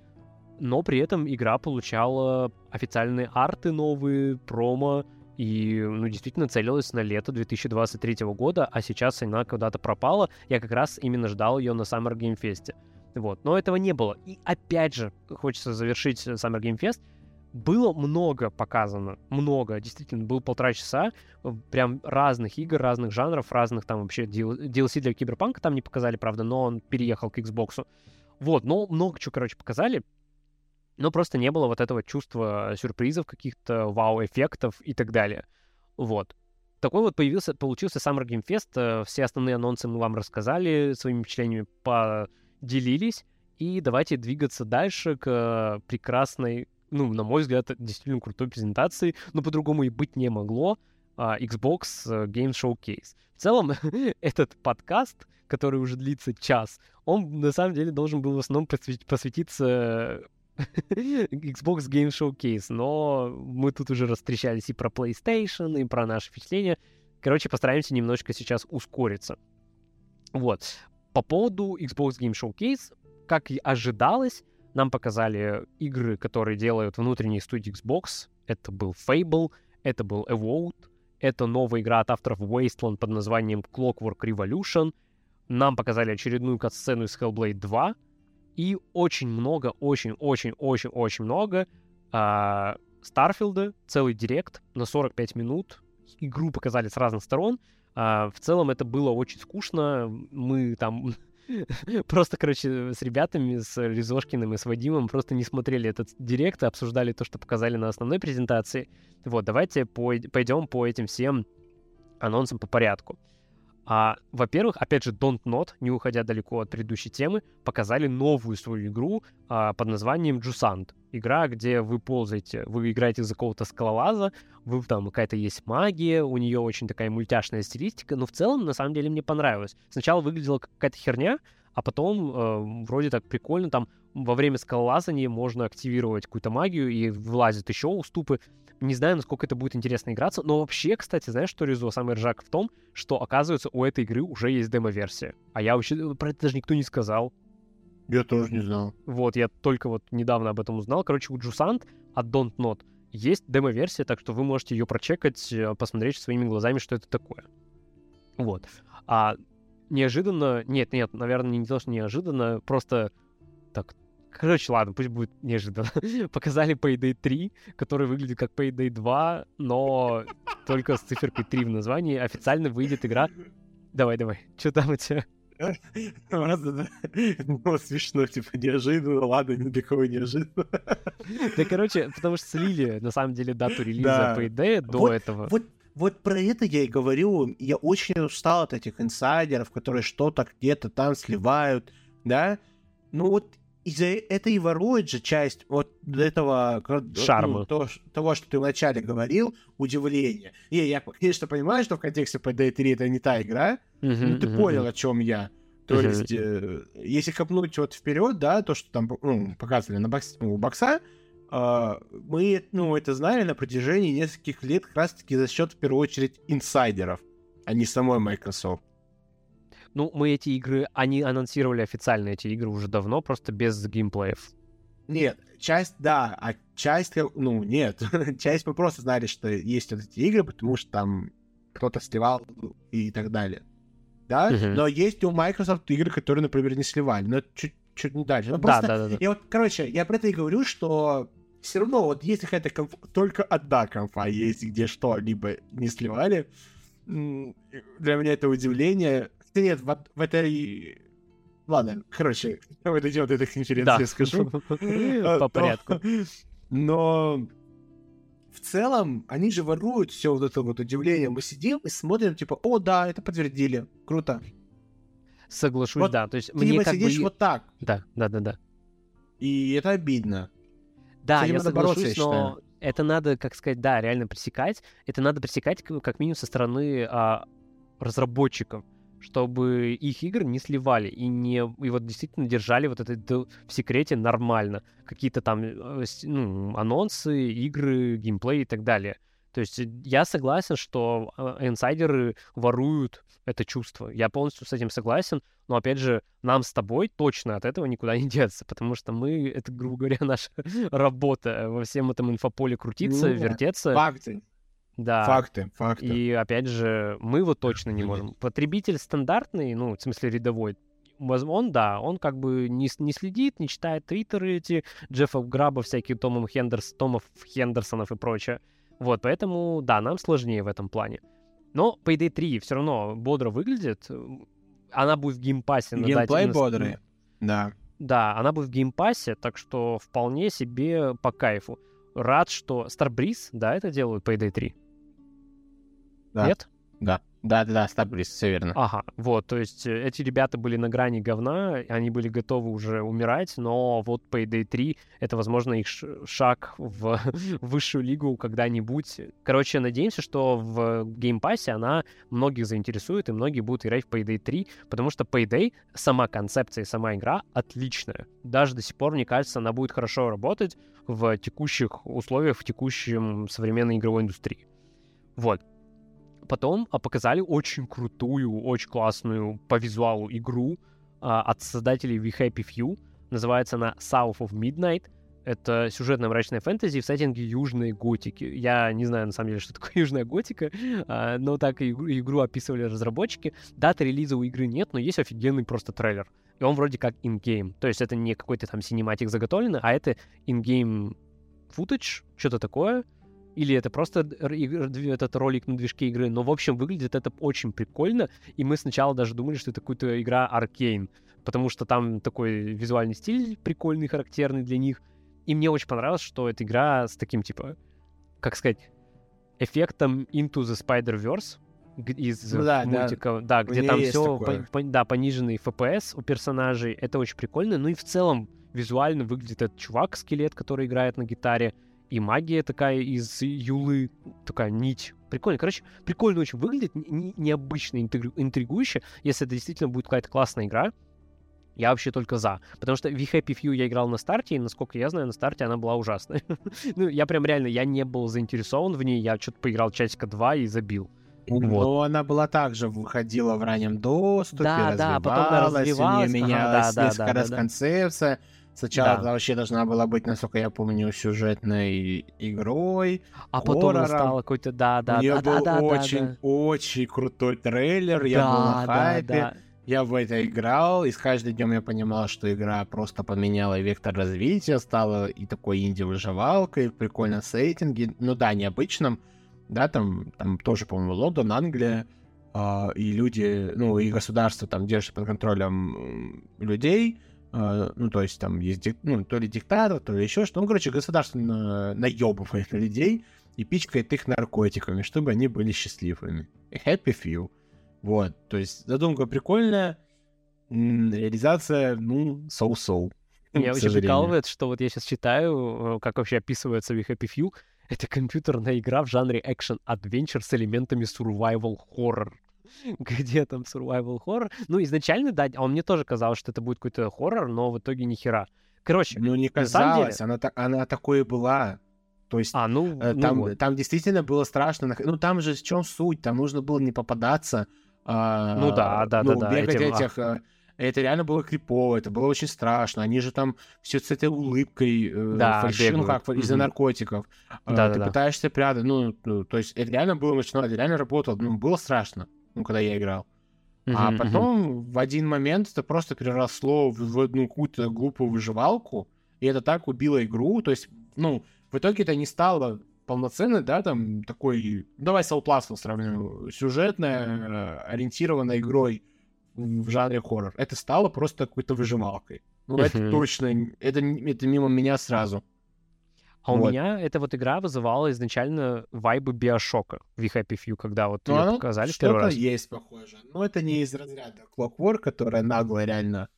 но при этом игра получала официальные арты новые, промо, и, ну, действительно целилась на лето 2023 года, а сейчас она куда-то пропала. Я как раз именно ждал ее на Summer Game Fest. Вот, но этого не было. И опять же, хочется завершить Summer Game Fest. Было много показано, много, действительно, было полтора часа, прям разных игр, разных жанров, разных там вообще DLC для Киберпанка там не показали, правда, но он переехал к Xbox. Вот, но много чего, короче, показали, но просто не было вот этого чувства сюрпризов, каких-то вау-эффектов и так далее. Вот. Такой вот появился, получился Summer Game Fest. Э, все основные анонсы мы вам рассказали, своими впечатлениями поделились. И давайте двигаться дальше к прекрасной, ну, на мой взгляд, действительно крутой презентации, но по-другому и быть не могло. Uh, Xbox э, Game Showcase. В целом, этот подкаст, который уже длится час, он на самом деле должен был в основном посвятиться Xbox Game Showcase, но мы тут уже растрещались и про PlayStation, и про наши впечатления. Короче, постараемся немножечко сейчас ускориться. Вот. По поводу Xbox Game Showcase, как и ожидалось, нам показали игры, которые делают внутренние студии Xbox. Это был Fable, это был Evote, это новая игра от авторов Wasteland под названием Clockwork Revolution. Нам показали очередную кат-сцену из Hellblade 2, и очень много, очень-очень-очень-очень много Старфилда, целый директ на 45 минут. Игру показали с разных сторон. А, в целом это было очень скучно. Мы там просто, короче, с ребятами, с Лизошкиным и с Вадимом просто не смотрели этот директ, а обсуждали то, что показали на основной презентации. Вот, давайте пойдем по этим всем анонсам по порядку. А, во-первых, опять же, Don't Not, не уходя далеко от предыдущей темы, показали новую свою игру а, под названием Jusant. Игра, где вы ползаете, вы играете за какого-то скалолаза, вы там какая-то есть магия, у нее очень такая мультяшная стилистика, но в целом, на самом деле, мне понравилось. Сначала выглядела какая-то херня, а потом э, вроде так прикольно, там во время скалолазания можно активировать какую-то магию, и вылазят еще уступы. Не знаю, насколько это будет интересно играться, но вообще, кстати, знаешь, что Резо самый ржак в том, что, оказывается, у этой игры уже есть демо-версия. А я вообще, э, про это даже никто не сказал. Я тоже не знал. Вот, я только вот недавно об этом узнал. Короче, у Jusant от Don't Not есть демо-версия, так что вы можете ее прочекать, э, посмотреть своими глазами, что это такое. Вот. А неожиданно... Нет, нет, наверное, не то, что неожиданно, просто так Короче, ладно, пусть будет неожиданно. Показали Payday 3, который выглядит как Payday 2, но только с циферкой 3 в названии. Официально выйдет игра. Давай, давай, что там у тебя? Ну, смешно, типа, неожиданно, ладно, никакого неожиданно. Да, короче, потому что слили, на самом деле, дату релиза Payday до этого. Вот вот про это я и говорю. Я очень устал от этих инсайдеров, которые что-то где-то там сливают, да? Ну вот из-за это и ворует же часть вот этого шарма. Ну, то, того, что ты вначале говорил, удивление. И я, конечно, понимаю, что в контексте PD3 это не та игра, uh-huh, но ты uh-huh. понял, о чем я. То uh-huh. есть, э, если копнуть вот вперед, да, то, что там ну, показывали на бокс, у бокса, э, мы ну, это знали на протяжении нескольких лет как раз-таки за счет, в первую очередь, инсайдеров, а не самой Microsoft. Ну, мы эти игры, они анонсировали официально эти игры уже давно, просто без геймплеев. Нет, часть, да, а часть, ну, нет, часть мы просто знали, что есть вот эти игры, потому что там кто-то сливал и так далее. Да, uh-huh. но есть у Microsoft игры, которые, например, не сливали, но чуть, чуть не дальше. Ну, просто, да, да, да. Я вот, короче, я про это и говорю, что все равно, вот если какая-то конф... только одна конфа есть, где что-либо не сливали, для меня это удивление, нет, в, в этой... Ладно, короче, давай дойдем до этой конференции, да. скажу. По порядку. Но в целом, они же воруют все вот это вот удивление. Мы сидим и смотрим, типа, о, да, это подтвердили. Круто. Соглашусь, вот да. То есть ты мне как сидишь бы... вот так. Да, да, да, да. И это обидно. Да, я соглашусь, но это надо, как сказать, да, реально пресекать. Это надо пресекать как минимум со стороны а, разработчиков. Чтобы их игры не сливали и не и вот действительно держали вот это в секрете нормально. Какие-то там э, ну, анонсы, игры, геймплей и так далее. То есть э, я согласен, что э, инсайдеры воруют это чувство. Я полностью с этим согласен, но опять же, нам с тобой точно от этого никуда не деться, потому что мы, это, грубо говоря, наша работа во всем этом инфополе крутиться, ну, вертеться. Факты. Да. Факты, факты. И опять же, мы вот точно не можем. Потребитель стандартный, ну, в смысле рядовой, он, да, он как бы не, не следит, не читает твиттеры эти, Джеффа Граба, всякие Томов, Хендерс, Томов Хендерсонов и прочее. Вот, поэтому, да, нам сложнее в этом плане. Но Payday 3 все равно бодро выглядит. Она будет в Game Pass'е. Геймплей бодрый, да. Да, она будет в Game Pass'е, так что вполне себе по кайфу. Рад, что Starbreeze, да, это делают Payday 3. Да. Нет? Да. Да, да, да, Starbreeze, все верно. Ага, вот, то есть э, эти ребята были на грани говна, они были готовы уже умирать, но вот Payday 3 — это, возможно, их шаг в высшую лигу когда-нибудь. Короче, надеемся, что в Game Pass'е она многих заинтересует, и многие будут играть в Payday 3, потому что Payday, сама концепция и сама игра отличная. Даже до сих пор, мне кажется, она будет хорошо работать в текущих условиях, в текущем современной игровой индустрии. Вот. Потом а, показали очень крутую, очень классную по визуалу игру а, от создателей We Happy Few. Называется она South of Midnight. Это сюжетная мрачная фэнтези в сеттинге южной готики. Я не знаю, на самом деле, что такое южная готика, а, но так и игру, игру описывали разработчики. Даты релиза у игры нет, но есть офигенный просто трейлер. И он вроде как in-game. То есть это не какой-то там синематик заготовленный, а это in-game footage, что-то такое или это просто этот ролик на движке игры, но, в общем, выглядит это очень прикольно, и мы сначала даже думали, что это какая-то игра Аркейн, потому что там такой визуальный стиль прикольный, характерный для них, и мне очень понравилось, что эта игра с таким, типа, как сказать, эффектом Into the Spider-Verse, из ну, да, мультика, да, да где там все по, по, да, пониженный FPS у персонажей. Это очень прикольно. Ну и в целом визуально выглядит этот чувак, скелет, который играет на гитаре и магия такая из юлы, такая нить. Прикольно. Короче, прикольно очень выглядит, необычно, интригующе. Если это действительно будет какая-то классная игра, я вообще только за. Потому что в Happy Few я играл на старте, и, насколько я знаю, на старте она была ужасная. ну, я прям реально, я не был заинтересован в ней, я что-то поиграл часика два и забил. Вот. Но она была также, выходила в раннем доступе, да, да, потом она развивалась, у нее менялась ага, да, несколько да, раз да, концепция. Сначала да. она вообще должна была быть, насколько я помню, сюжетной игрой. А потом она стала какой-то, да, да, У нее да, был да, очень, да, да. очень крутой трейлер, да, я был на хайпе. Да, да. Я в это играл, и с каждым днем я понимал, что игра просто поменяла вектор развития, стала и такой инди-выживалкой, в прикольном сеттинге, ну да, необычном, да, там, там тоже, по-моему, Лондон, Англия, э, и люди, ну, и государство там держит под контролем людей, ну, то есть там есть, ну, то ли диктатор, то ли еще что. Ну, короче, государство на... наебывает людей и пичкает их наркотиками, чтобы они были счастливыми. Happy few. Вот, то есть задумка прикольная, реализация, ну, so-so. Меня очень прикалывает, что вот я сейчас читаю, э, как вообще описывается в Happy Few, это компьютерная игра в жанре action-adventure с элементами survival horror. где там survival horror. Ну, изначально, да, он мне тоже казалось, что это будет какой-то хоррор, но в итоге ни хера. Короче, ну не казалось, деле... она, она такой и была. То есть а, ну, э, там, ну вот. там действительно было страшно. Ну там же в чем суть? Там нужно было не попадаться. А, ну да, да, ну, да, да. Бегать этим... этих. А... Это реально было крипово, это было очень страшно. Они же там все с этой улыбкой, э, да, фальши, ну как, из-за наркотиков. Да, ты да, пытаешься прятать, ну, ну, то есть это реально было смешно, это реально работало, ну, было страшно ну, когда я играл. Uh-huh, а потом uh-huh. в один момент это просто переросло в, в одну какую-то глупую выживалку, и это так убило игру. То есть, ну, в итоге это не стало полноценной, да, там, такой, давай с Outlast сравню, сюжетная, э, ориентированной игрой в жанре хоррор. Это стало просто какой-то выживалкой. Ну, uh-huh. это точно, это, это мимо меня сразу. А вот. у меня эта вот игра вызывала изначально вайбы Биошока в Happy Few, когда вот ну, ее показали в первый раз. есть похоже. Но это не из разряда Clockwork, которая нагло реально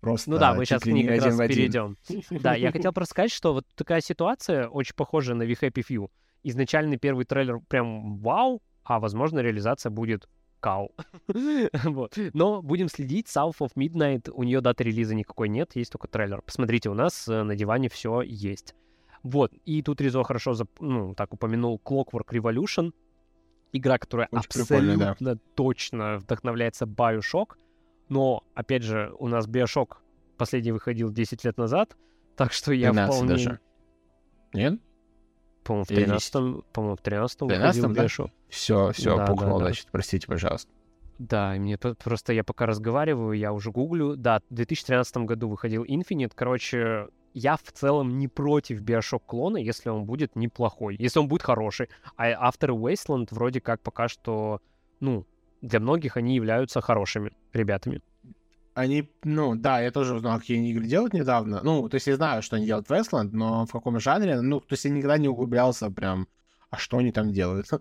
просто... Ну да, мы сейчас к ней как раз перейдем. Да, я хотел просто сказать, что вот такая ситуация очень похожа на We Happy Few. Изначальный первый трейлер прям вау, а возможно реализация будет кау. вот. Но будем следить. South of Midnight, у нее даты релиза никакой нет, есть только трейлер. Посмотрите, у нас э, на диване все есть. Вот. И тут Ризо хорошо, зап... ну, так упомянул Clockwork Revolution. Игра, которая Очень абсолютно да. точно вдохновляется Bioshock. Но, опять же, у нас Bioshock последний выходил 10 лет назад, так что я 13 вполне... даже. Нет? По-моему, в Или 13 по-моему, в 13 13 выходил да? Bioshock. Все, все, Да, пукнул, да, да. значит, простите, пожалуйста. Да, мне просто я пока разговариваю, я уже гуглю. Да, в 2013 году выходил Infinite. Короче, я в целом не против Bioshock клона, если он будет неплохой, если он будет хороший. А After Wasteland вроде как пока что, ну, для многих они являются хорошими ребятами. Они, ну, да, я тоже узнал, какие они игры делают недавно. Ну, то есть я знаю, что они делают в Westland, но в каком жанре, ну, то есть я никогда не углублялся прям, а что они там делают.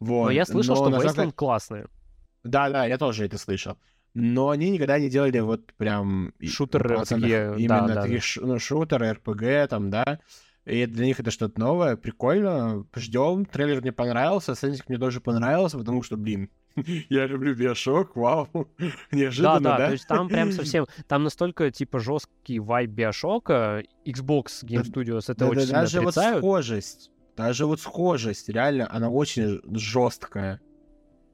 Вот. Но я слышал, Но что насколько- Wasteland классные. Да, да, я тоже это слышал. Но они никогда не делали вот прям... Шутеры такие, Именно да, да, такие да. ш- ну, шутеры, РПГ там, да. И для них это что-то новое, прикольно. Ждем. Трейлер мне понравился, сеттинг мне тоже понравился, потому что, блин, я люблю Биошок, вау. Да, Неожиданно, да, да? то есть там прям совсем, там настолько типа жесткий вайб Биошока, Xbox Game Studios это Да, очень да, сильно даже вот схожесть, даже вот схожесть, реально, она очень жесткая.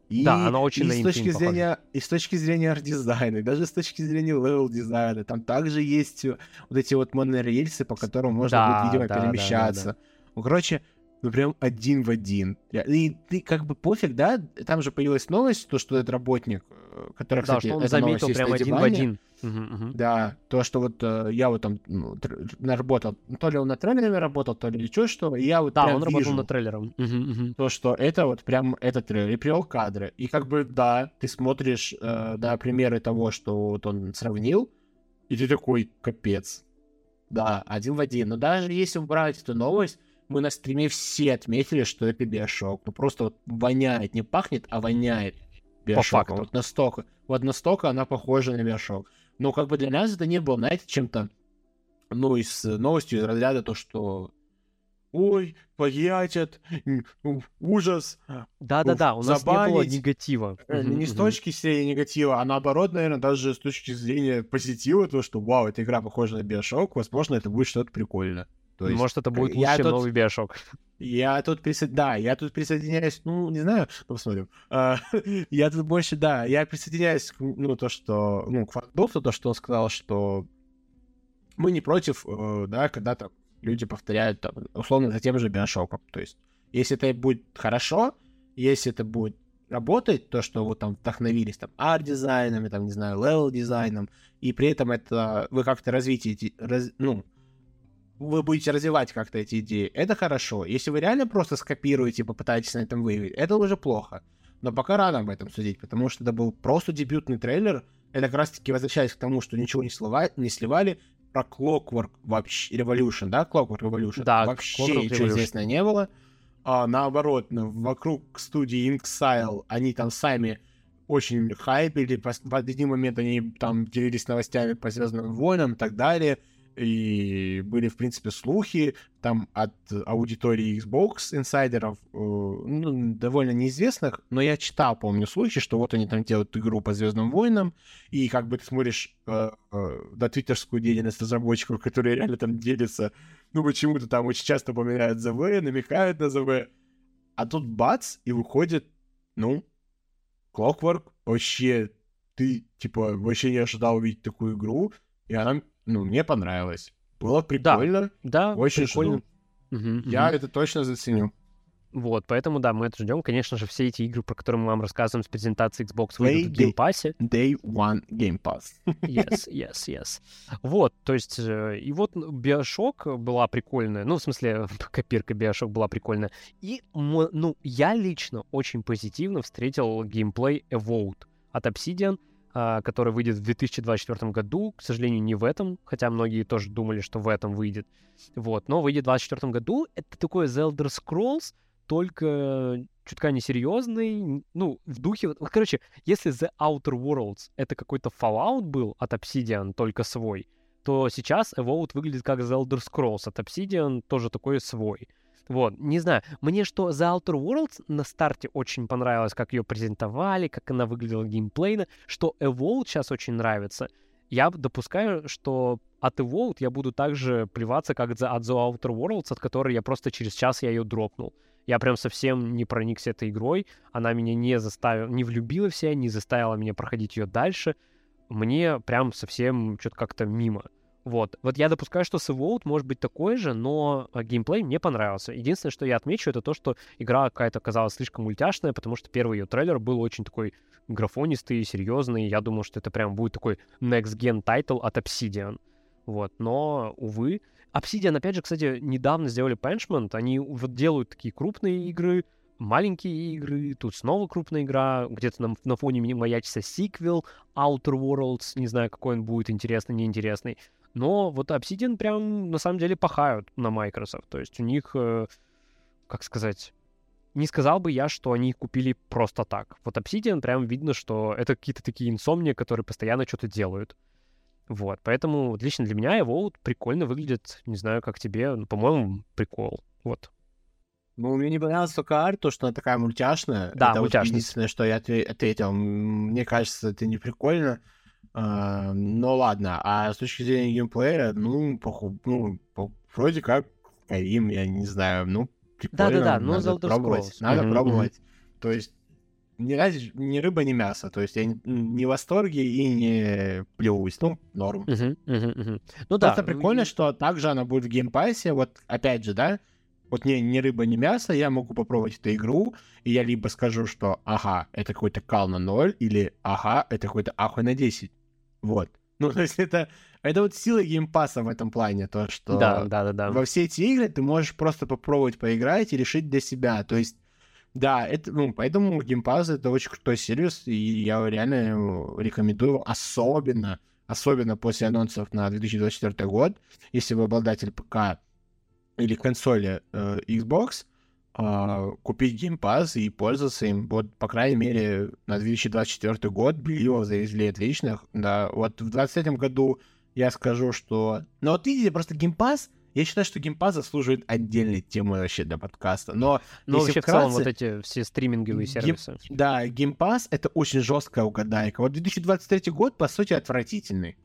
И, Да, она очень и с точки похожа. зрения и с точки зрения арт-дизайна, и даже с точки зрения левел-дизайна, там также есть э, вот эти вот монорельсы, по которым можно Да, будет, видимо, да, да, да, перемещаться. Ну, короче, ну прям один в один. И ты как бы пофиг, да? Там же появилась новость, то, что этот работник, э, который, Да, кстати, что он заметил прям один в один. Мгм. Да, то, что вот э, я вот там ну, тр- наработал, то ли он на трейлере работал, то ли что, что, и я вот Да, он работал над трейлером. Мгм. то, что это вот прям этот трейлер, и привел кадры. И как бы, да, ты смотришь, э, да, примеры того, что вот он сравнил, и ты такой, капец. Да, один в один. Но даже если убрать эту новость, мы на стриме все отметили, что это Биошок. Ну просто вот воняет, не пахнет, а воняет Биошоком. факту. Вот настолько. Вот настолько она похожа на Биошок. Но как бы для нас это не было, знаете, чем-то, ну, и с новостью из разряда то, что Ой, плагиатят, ужас. Да-да-да, у нас не было забанить, негатива. Э, Не с точки зрения негатива, а наоборот, наверное, даже с точки зрения позитива, то, что, вау, эта игра похожа на Биошок, возможно, это будет что-то прикольное. То есть, Может, это будет я лучше, чем тут- новый BioShock. я тут присо... да, я тут присоединяюсь, ну, не знаю, ну, посмотрим. А, я тут больше, да, я присоединяюсь, к, ну, то, что, ну, к Фандофту, то, что он сказал, что мы не против, э, да, когда там люди повторяют, там, условно, за тем же BioShock'ом. То есть, если это будет хорошо, если это будет работать, то, что вы там вдохновились там арт-дизайном, там, не знаю, левел-дизайном, и при этом это вы как-то развитие, раз- ну, вы будете развивать как-то эти идеи, это хорошо. Если вы реально просто скопируете и попытаетесь на этом выявить, это уже плохо. Но пока рано об этом судить, потому что это был просто дебютный трейлер. Это как раз-таки возвращаясь к тому, что ничего не, слива- не сливали, про Clockwork вообще, Revolution, да, Clockwork Revolution? Да, вообще Clockwork ничего Revolution. известно не было. А, наоборот, вокруг студии Inxile они там сами очень хайпили, в один момент они там делились новостями по Звездным войнам и так далее, и были, в принципе, слухи там от аудитории Xbox инсайдеров, э, ну, довольно неизвестных, но я читал, помню, слухи, что вот они там делают игру по Звездным войнам, и как бы ты смотришь э, э, на твиттерскую деятельность разработчиков, которые реально там делятся, ну, почему-то там очень часто упоминают ЗВ, намекают на ЗВ, а тут бац, и выходит, ну, Clockwork, вообще, ты, типа, вообще не ожидал увидеть такую игру, и она, ну, мне понравилась. Было прикольно, Да, очень прикольно. жду. Мгм, Я мгм. это точно заценю. Вот, поэтому, да, мы это ждем. Конечно же, все эти игры, про которые мы вам рассказываем с презентации Xbox, выйдут в Day- Game Pass'е. Day One Game Pass. Yes, yes, yes. Вот, то есть, э, и вот BioShock была прикольная, ну, в смысле, копирка BioShock была прикольная. И, ну, я лично очень позитивно встретил геймплей Evolved от Obsidian, который выйдет в 2024 году, к сожалению, не в этом, хотя многие тоже думали, что в этом выйдет. Вот, но выйдет в 2024 году. Это такой The Elder Scrolls, только чутка несерьезный, ну, в духе... вот, Короче, если The Outer Worlds это какой-то Fallout был от Obsidian, только свой, то сейчас Evolved выглядит как The Elder Scrolls от Obsidian, тоже такой свой. Вот, не знаю. Мне что The Outer Worlds на старте очень понравилось, как ее презентовали, как она выглядела геймплейно, что Evolve сейчас очень нравится. Я допускаю, что от Evolve я буду также плеваться, как от The Outer Worlds, от которой я просто через час я ее дропнул. Я прям совсем не проникся этой игрой, она меня не заставила, не влюбила в себя, не заставила меня проходить ее дальше. Мне прям совсем что-то как-то мимо. Вот. Вот я допускаю, что с может быть такой же, но а, геймплей мне понравился. Единственное, что я отмечу, это то, что игра какая-то оказалась слишком мультяшная, потому что первый ее трейлер был очень такой графонистый, серьезный. Я думал, что это прям будет такой next-gen title от Obsidian. Вот. Но, увы. Obsidian, опять же, кстати, недавно сделали Pentiment. Они вот делают такие крупные игры, маленькие игры, тут снова крупная игра, где-то на, на фоне маячится сиквел Outer Worlds, не знаю, какой он будет, интересный, неинтересный. Но вот Obsidian прям на самом деле пахают на Microsoft. То есть у них, э, как сказать, не сказал бы я, что они купили просто так. Вот Obsidian прям видно, что это какие-то такие инсомнии, которые постоянно что-то делают. Вот, поэтому лично для меня его вот прикольно выглядит, не знаю, как тебе, но, по-моему, прикол. Вот. Ну, мне не понравилась только арт, то, что она такая мультяшная. Да, это мультяшность. Вот единственное, что я ответил. Мне кажется, это не прикольно. А, ну ладно, а с точки зрения геймплея, ну, поху, ну по, вроде как Skyrim, я не знаю, ну, прикольно. Да-да-да, ну, надо пробовать. Надо mm-hmm. пробовать. То есть ни, раз, ни рыба, ни мясо. То есть я не, не в восторге и не плююсь. Ну, норм. Uh-huh, uh-huh, uh-huh. Ну Просто да. прикольно, что также она будет в Game Pass'е. Вот опять же, да, вот не, ни рыба, ни мясо, я могу попробовать эту игру, и я либо скажу, что ага, это какой-то кал на 0, или ага, это какой-то ахуй на 10. Вот. Ну, то есть это, это вот сила Game Pass'а в этом плане, то, что да, да, да, да. во все эти игры ты можешь просто попробовать поиграть и решить для себя. То есть, да, это, ну, поэтому Game Pass это очень крутой сервис, и я реально рекомендую, особенно, особенно после анонсов на 2024 год, если вы обладатель ПК или консоли э, Xbox, э, купить Game Pass и пользоваться им. Вот, по крайней мере, на 2024 год белье завезли отличных. Да, вот в 2023 году я скажу, что... Ну вот видите, просто Game Pass, я считаю, что Game Pass заслуживает отдельной темы вообще для подкаста. Но, Но вообще вкратце, в целом вот эти все стриминговые сервисы. Гейм, да, Game Pass — это очень жесткая угадайка. Вот 2023 год, по сути, отвратительный.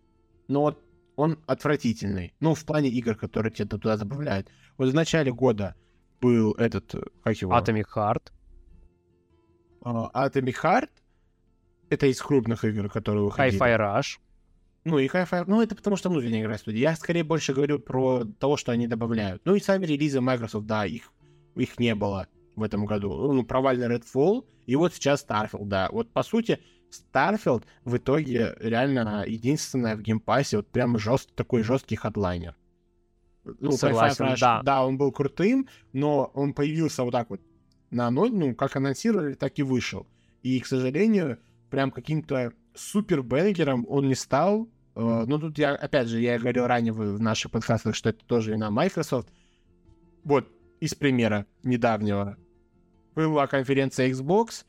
Но вот он отвратительный. Ну, в плане игр, которые тебя туда добавляют. Вот в начале года был этот, как его? Atomic Heart. Uh, Atomic Heart. Это из крупных игр, которые выходили. Hi-Fi Rush. Ну и Hi-Fi... Ну, это потому что внутренняя игра студии. Я скорее больше говорю про того, что они добавляют. Ну и сами релизы Microsoft, да, их, их не было в этом году. Ну, провальный Redfall, и вот сейчас Starfield, да. Вот, по сути, Starfield в итоге реально единственная в Game Pass'е, вот прям жест, такой жесткий хадлайнер. Ну, Согласен, Rush, да. Да, он был крутым, но он появился вот так вот на ноль, ну, как анонсировали, так и вышел. И, к сожалению, прям каким-то супер banger'ом он не стал. Э, ну, тут я, опять же, я говорил ранее в наших подкастах, что это тоже и на Microsoft. Вот, из примера недавнего. Была конференция Xbox,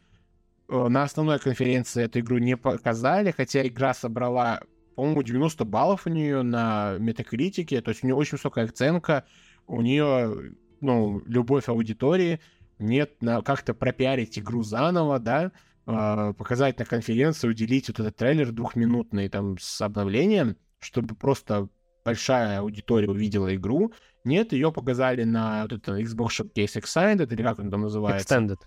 uh, на основной конференции эту игру не показали, хотя игра собрала по-моему, 90 баллов у нее на метакритике, то есть у нее очень высокая оценка, у нее, ну, любовь аудитории, нет, на как-то пропиарить игру заново, да, э, показать на конференции, уделить вот этот трейлер двухминутный там с обновлением, чтобы просто большая аудитория увидела игру. Нет, ее показали на вот это Xbox Showcase Extended, или как он там называется? Extended.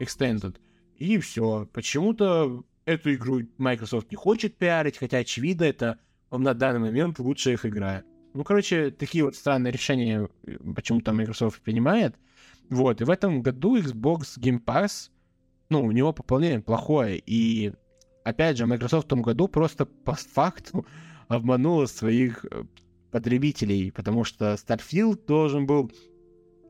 Extended. И все. Почему-то эту игру Microsoft не хочет пиарить, хотя, очевидно, это на данный момент лучшая их игра. Ну, короче, такие вот странные решения почему-то Microsoft принимает. Вот, и в этом году Xbox Game Pass, ну, у него пополнение плохое, и, опять же, Microsoft в том году просто по факту обманула своих э, потребителей, потому что Starfield должен был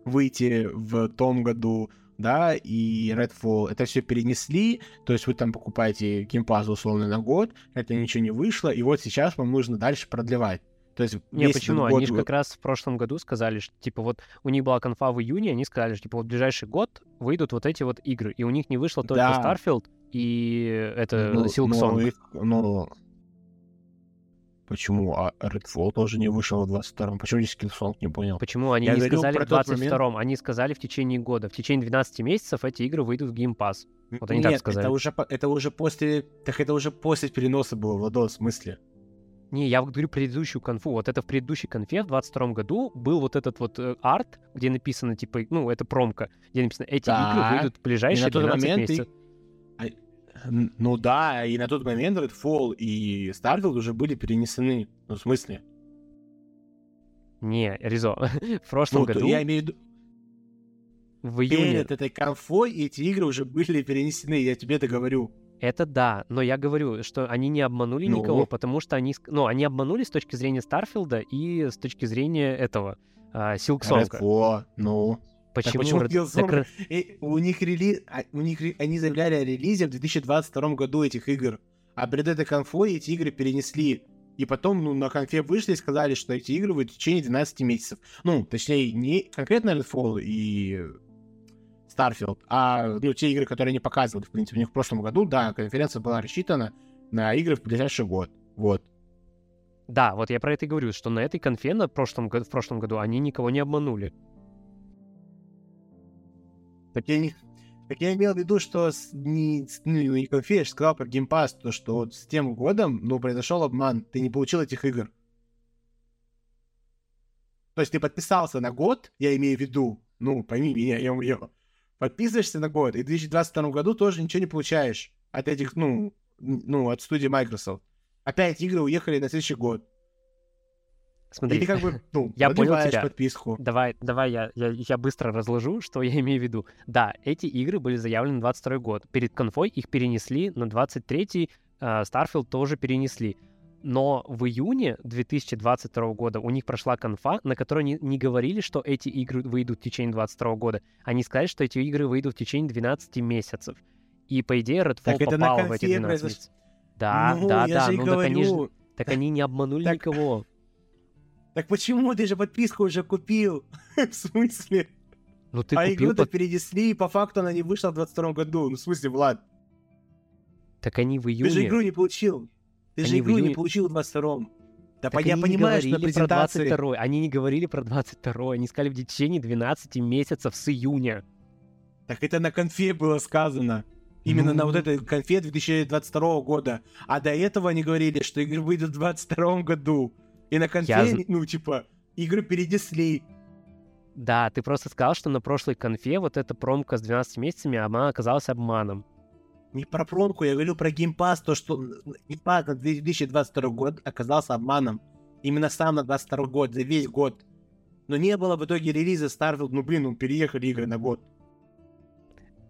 выйти в том году, да, и Redfall, это все перенесли, то есть вы там покупаете Game Pass условно на год, это ничего не вышло, и вот сейчас вам нужно дальше продлевать. То есть не, почему? Год... Они же как раз в прошлом году сказали, что, типа, вот у них была конфа в июне, они сказали, что, типа, вот в ближайший год выйдут вот эти вот игры, и у них не вышло только да. Starfield и это ну, Silk Song. Ну, ну, Почему? А Redfall тоже не вышел в 22-м. Почему здесь Killsong, не понял? Почему они Я не сказали в тот 22-м? момент- Они сказали в течение года. В течение 12 месяцев эти игры выйдут в Game Pass. Вот они так Нет, сказали. это уже, это уже после... Так это уже после переноса было, Владос, в смысле? Не, я вот говорю предыдущую конфу. Вот это в предыдущей конфе в 22 году был вот этот вот э, арт, где написано, типа, ну, это промка, где написано, эти игры Так. выйдут в И ближайшие на тот 12 момент месяцев. и- н- Ну да, и на тот момент Redfall и Starfield уже были перенесены. Ну, в смысле? Не, Ризо, в прошлом Ну, году, я имею в виду, в июне, перед этой конфой эти игры уже были перенесены, я тебе это говорю. это да, но я говорю, что они не обманули Ну? никого, потому что они, ну, они обманули с точки зрения Старфилда и с точки зрения этого, а, Силксонга. Redfall, ну. Почему? почему Red- Killzone? так И у них релиз, а, у них они заявляли о релизе в 2022 году этих игр, а перед этой конфой эти игры перенесли. И потом, ну, на конфе вышли и сказали, что эти игры выйдут в течение 12 месяцев. Ну, точнее, не конкретно Redfall и Starfield, а, ну, те игры, которые они показывали, в принципе, у них в прошлом году, да, конференция была рассчитана на игры в ближайший год. Вот. Да, вот я про это и говорю, что на этой конфе на прошлом, в прошлом году они никого не обманули. Так я не... Так я имел в виду, что с, не, ну, не конфе, я же сказал про Pass, то, что вот с тем годом, ну, произошел обман, ты не получил этих игр. То есть ты подписался на год, я имею в виду, ну, пойми меня, я умрел. Подписываешься на год, и в 2022 году тоже ничего не получаешь от этих, ну, ну, от студии Microsoft. Опять игры уехали на следующий год. Смотри, И ты как бы, ну, Я понял тебя. подписку. Давай, давай я, я, я быстро разложу, что я имею в виду. Да, эти игры были заявлены на 22 год. Перед конфой их перенесли на 23-й, а, Starfield тоже перенесли. Но в июне 2022 года у них прошла конфа, на которой они не говорили, что эти игры выйдут в течение 22 года. Они сказали, что эти игры выйдут в течение 12 месяцев. И, по идее, Redfall Так попал в эти конфе 12 произош- месяцев. Да, ну, да, да. Ну, так они, же- говорю. так они не обманули Так- никого. Так почему ты же подписку уже купил? В смысле? Ну, ты а купил игру-то под- перенесли, и по факту она не вышла в 22 году. Ну, в смысле, Влад, Так они в ты же июне. игру не получил. Ты же Они в игру не июне- получил в 22-м. Да Так по- я они не понимаю, что на говорили про презентации... 22 Они не говорили про 22 Они сказали в течение 12 месяцев с июня. Так это на конфе было сказано. Именно на Ну. вот этой конфе 2022 года. А до этого они говорили, что игры выйдут в 22 году. И на конфе, Я ну, типа, игры перенесли. Да, ты просто сказал, что на прошлой конфе вот эта промка с 12 месяцами, она оказалась обманом. Не про промку, я говорю про Game Pass, то, что Game Pass на 2022 год оказался обманом. Именно сам на 22 год, за весь год. Но не было в итоге релиза Starfield, ну блин, ну переехали игры на год.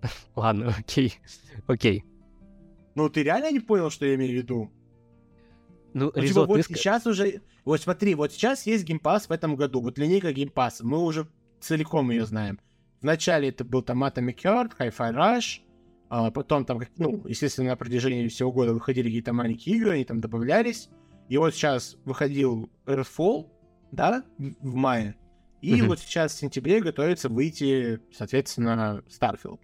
Ладно, окей. Окей. Ну ты реально не понял, что я имею в виду? Ну, Ну, типа, вот ты сейчас уже... Вот смотри, вот сейчас есть Game Pass в этом году. Вот линейка Game Pass'а. Мы уже целиком ее знаем. Вначале это был там Atomic Heart, Hi-Fi Rush. а потом там, ну, естественно, на протяжении всего года выходили какие-то маленькие игры, они там добавлялись. И вот сейчас выходил Redfall, да, в мае. И Мгм. вот сейчас в сентябре готовится выйти, соответственно, Starfield.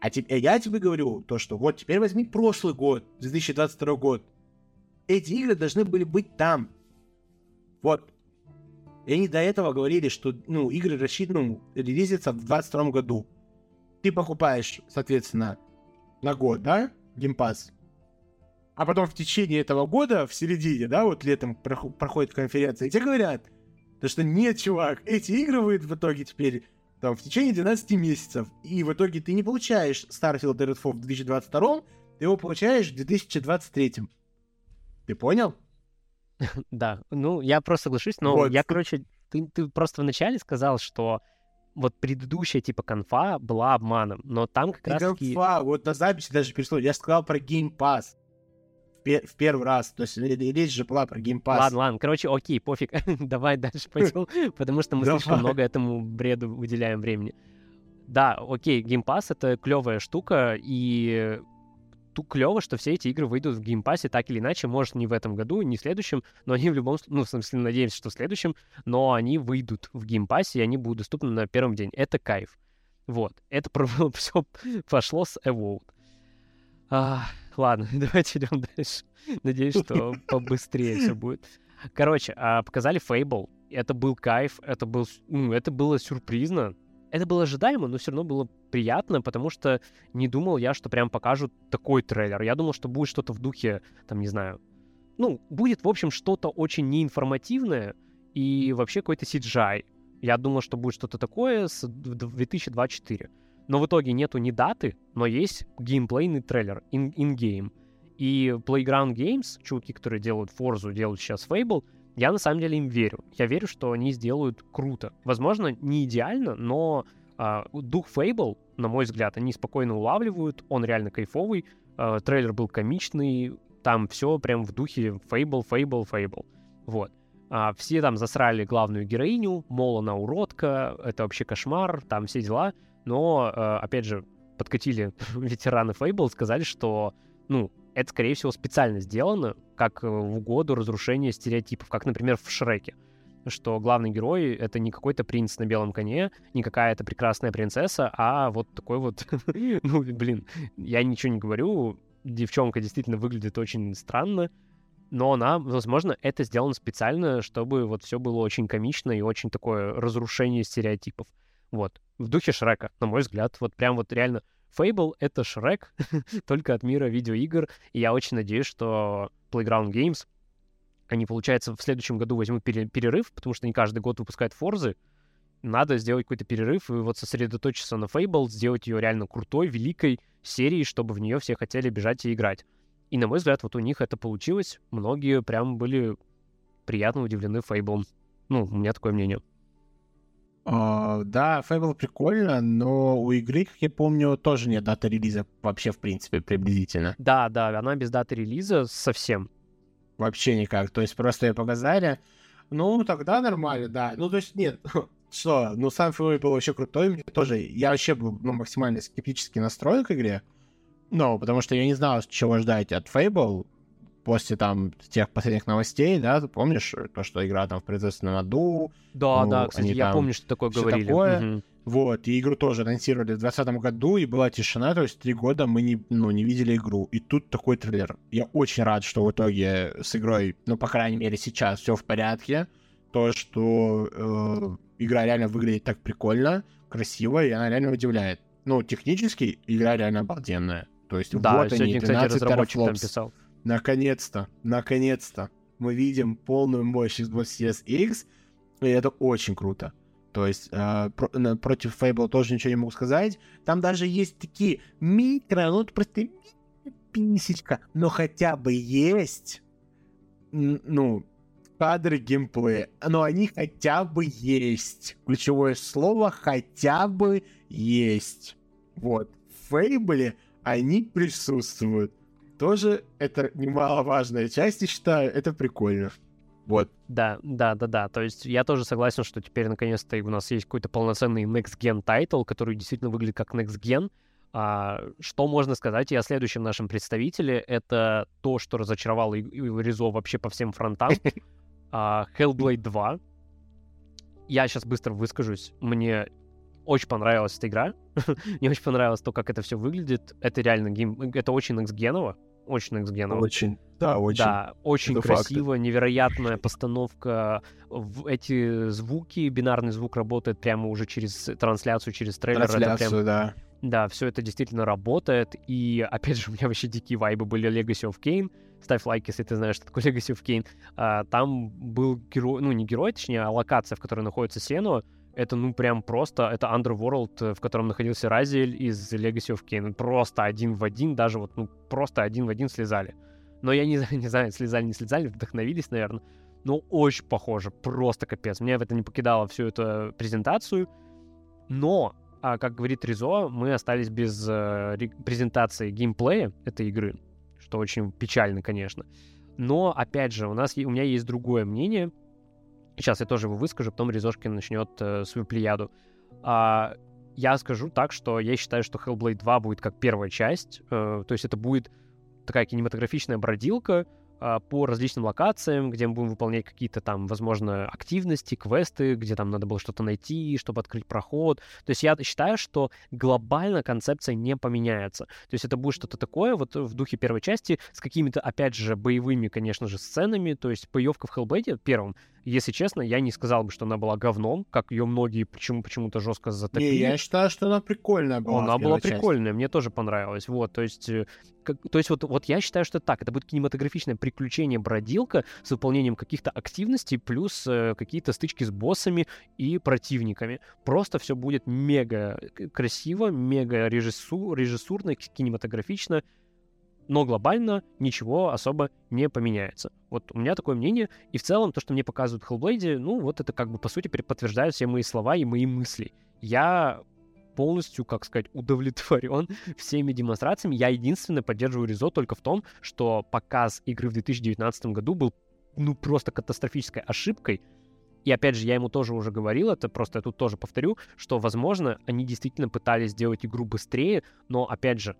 А те- э, я тебе говорю то, что вот теперь возьми прошлый год, 2022 год. Эти игры должны были быть там. Вот. И они до этого говорили, что ну, игры рассчитаны, релизятся в 2022 году. Ты покупаешь, соответственно, на год, да, геймпас. А потом в течение этого года, в середине, да, вот летом прохо- проходит конференция, и тебе говорят, то что нет, чувак, эти игры выйдут в итоге теперь там, в течение 12 месяцев. И в итоге ты не получаешь Starfield Redfall в 2022, ты его получаешь в 2023. Ты понял? Да, ну, я просто соглашусь, но Вот. я, короче, ты, ты просто вначале сказал, что вот предыдущая типа конфа была обманом, но там как раз таки... конфа, вот на записи даже перешло. Я сказал про Game Pass. В, пе- в первый раз. То есть ре- речь же была про Game Pass. Ладно, ладно, короче, окей, пофиг, давай дальше пойдем, потому что мы слишком много этому бреду выделяем времени. Да, окей, Game Pass — это клевая штука, и тут клево, что все эти игры выйдут в Pass так или иначе, может, не в этом году, не в следующем, но они в любом случае, ну, в смысле, надеемся, что в следующем, но они выйдут в Pass, и они будут доступны на первом день. Это кайф. Вот. Это все пошло с Evolved. А, ладно, давайте идем дальше. Надеюсь, что побыстрее все будет. Короче, а, показали Fable. Это был кайф, это, был, ну, это было сюрпризно. Это было ожидаемо, но все равно было приятно, потому что не думал я, что прям покажут такой трейлер. Я думал, что будет что-то в духе, там, не знаю, ну, будет, в общем, что-то очень неинформативное и вообще какой-то CGI. Я думал, что будет что-то такое с 2024. Но в итоге нету ни даты, но есть геймплейный трейлер, in-game. И Playground Games, чуваки, которые делают Forza, делают сейчас Fable, я на самом деле им верю. Я верю, что они сделают круто. Возможно, не идеально, но а, дух Fable, на мой взгляд, они спокойно улавливают, он реально кайфовый, а, трейлер был комичный, там все прям в духе Fable, Fable, Fable. Вот. А, все там засрали главную героиню, мол, она уродка, это вообще кошмар, там все дела. Но, а, опять же, подкатили ветераны Fable, сказали, что, ну, это, скорее всего, специально сделано, как э, в угоду разрушения стереотипов, как, например, в Шреке что главный герой — это не какой-то принц на белом коне, не какая-то прекрасная принцесса, а вот такой вот... ну, блин, я ничего не говорю, девчонка действительно выглядит очень странно, но она, возможно, это сделано специально, чтобы вот все было очень комично и очень такое разрушение стереотипов. Вот. В духе Шрека, на мой взгляд. Вот прям вот реально Fable — это Шрек, только от мира видеоигр, и я очень надеюсь, что Playground Games, они, получается, в следующем году возьмут перерыв, потому что не каждый год выпускают Форзы, надо сделать какой-то перерыв и вот сосредоточиться на Fable, сделать ее реально крутой, великой серией, чтобы в нее все хотели бежать и играть. И, на мой взгляд, вот у них это получилось. Многие прям были приятно удивлены Fable. Ну, у меня такое мнение. Uh, да, Fable прикольно, но у игры, как я помню, тоже нет даты релиза вообще, в принципе, приблизительно. Да, да, она без даты релиза совсем. Вообще никак. То есть просто ее показали. Ну, тогда нормально, да. Ну, то есть, нет, что, ну, сам Fable был вообще крутой. Мне тоже, я вообще был ну, максимально скептически настроен к игре. Ну, потому что я не знал, чего ждать от Fable после там тех последних новостей, да, ты помнишь то, что игра там в производственном аду? Да, ну, да, кстати, я там, помню, что такое говорили. Такое. Угу. Вот, и игру тоже анонсировали в 2020 году, и была тишина, то есть три года мы не, ну, не видели игру. И тут такой трейлер. Я очень рад, что в итоге с игрой, ну, по крайней мере, сейчас все в порядке. То, что э, игра реально выглядит так прикольно, красиво, и она реально удивляет. Ну, технически игра реально обалденная. То есть да, вот сегодня, они, кстати, разработчик там писал. Наконец-то, наконец-то мы видим полную мощь Xbox Series X, и это очень круто. То есть э, про, против Fable тоже ничего не могу сказать. Там даже есть такие микро, ну просто писечка, но хотя бы есть, ну, кадры геймплея, но они хотя бы есть. Ключевое слово хотя бы есть. Вот. В Fable они присутствуют. Тоже это немаловажная часть, и считаю, это прикольно. Вот. Да, да, да, да. То есть я тоже согласен, что теперь наконец-то у нас есть какой-то полноценный Next Gen title, который действительно выглядит как Next Gen. А, что можно сказать и о следующем нашем представителе? Это то, что разочаровало Ризо вообще по всем фронтам. а, Hellblade 2. Я сейчас быстро выскажусь. Мне очень понравилась эта игра. Мне очень понравилось то, как это все выглядит. Это реально гейм... Это очень next Очень next Очень. Да, очень. Да, очень это красиво, факты. невероятная постановка. В эти звуки, бинарный звук работает прямо уже через трансляцию, через трейлер. Трансляцию, прям... да. Да, все это действительно работает. И, опять же, у меня вообще дикие вайбы были Legacy of Kane. Ставь лайк, если ты знаешь, что такое Legacy of Kane. А, там был герой, ну, не герой, точнее, а локация, в которой находится Сену это, ну, прям просто, это Underworld, э, в котором находился Разиэль из Legacy of Kain. Просто один в один, даже вот, ну, просто один в один слезали. Но я не, не знаю, слезали, не слезали, вдохновились, наверное. Но очень похоже, просто капец. Меня в это не покидало всю эту презентацию. Но, а, как говорит Ризо, мы остались без э, презентации геймплея этой игры, что очень печально, конечно. Но, опять же, у, нас, у меня есть другое мнение — Сейчас я тоже его выскажу, потом Резошкин начнет э, свою плеяду. А, я скажу так, что я считаю, что Hellblade 2 будет как первая часть. Э, то есть это будет такая кинематографичная бродилка, а, по различным локациям, где мы будем выполнять какие-то там, возможно, активности, квесты, где там надо было что-то найти, чтобы открыть проход. То есть я считаю, что глобально концепция не поменяется. То есть это будет что-то такое вот в духе первой части с какими-то, опять же, боевыми, конечно же, сценами. То есть боевка в Hellblade первом, если честно, я не сказал бы, что она была говном, как ее многие почему почему-то жестко затопили. Не, я считаю, что она прикольная была. Она была прикольная, части. мне тоже понравилась. Вот, то есть э, как, то есть вот, вот я считаю, что так. Это будет кинематографичное приключение бродилка с выполнением каких-то активностей, плюс э, какие-то стычки с боссами и противниками. Просто все будет мега красиво, мега режиссу, режиссурно, кинематографично, но глобально ничего особо не поменяется. Вот у меня такое мнение. И в целом то, что мне показывают в Hellblade, ну вот это как бы по сути подтверждает все мои слова и мои мысли. Я полностью, как сказать, удовлетворен всеми демонстрациями. Я единственное поддерживаю Ризо только в том, что показ игры в 2019 году был ну просто катастрофической ошибкой. И опять же, я ему тоже уже говорил, это просто я тут тоже повторю, что, возможно, они действительно пытались сделать игру быстрее, но, опять же,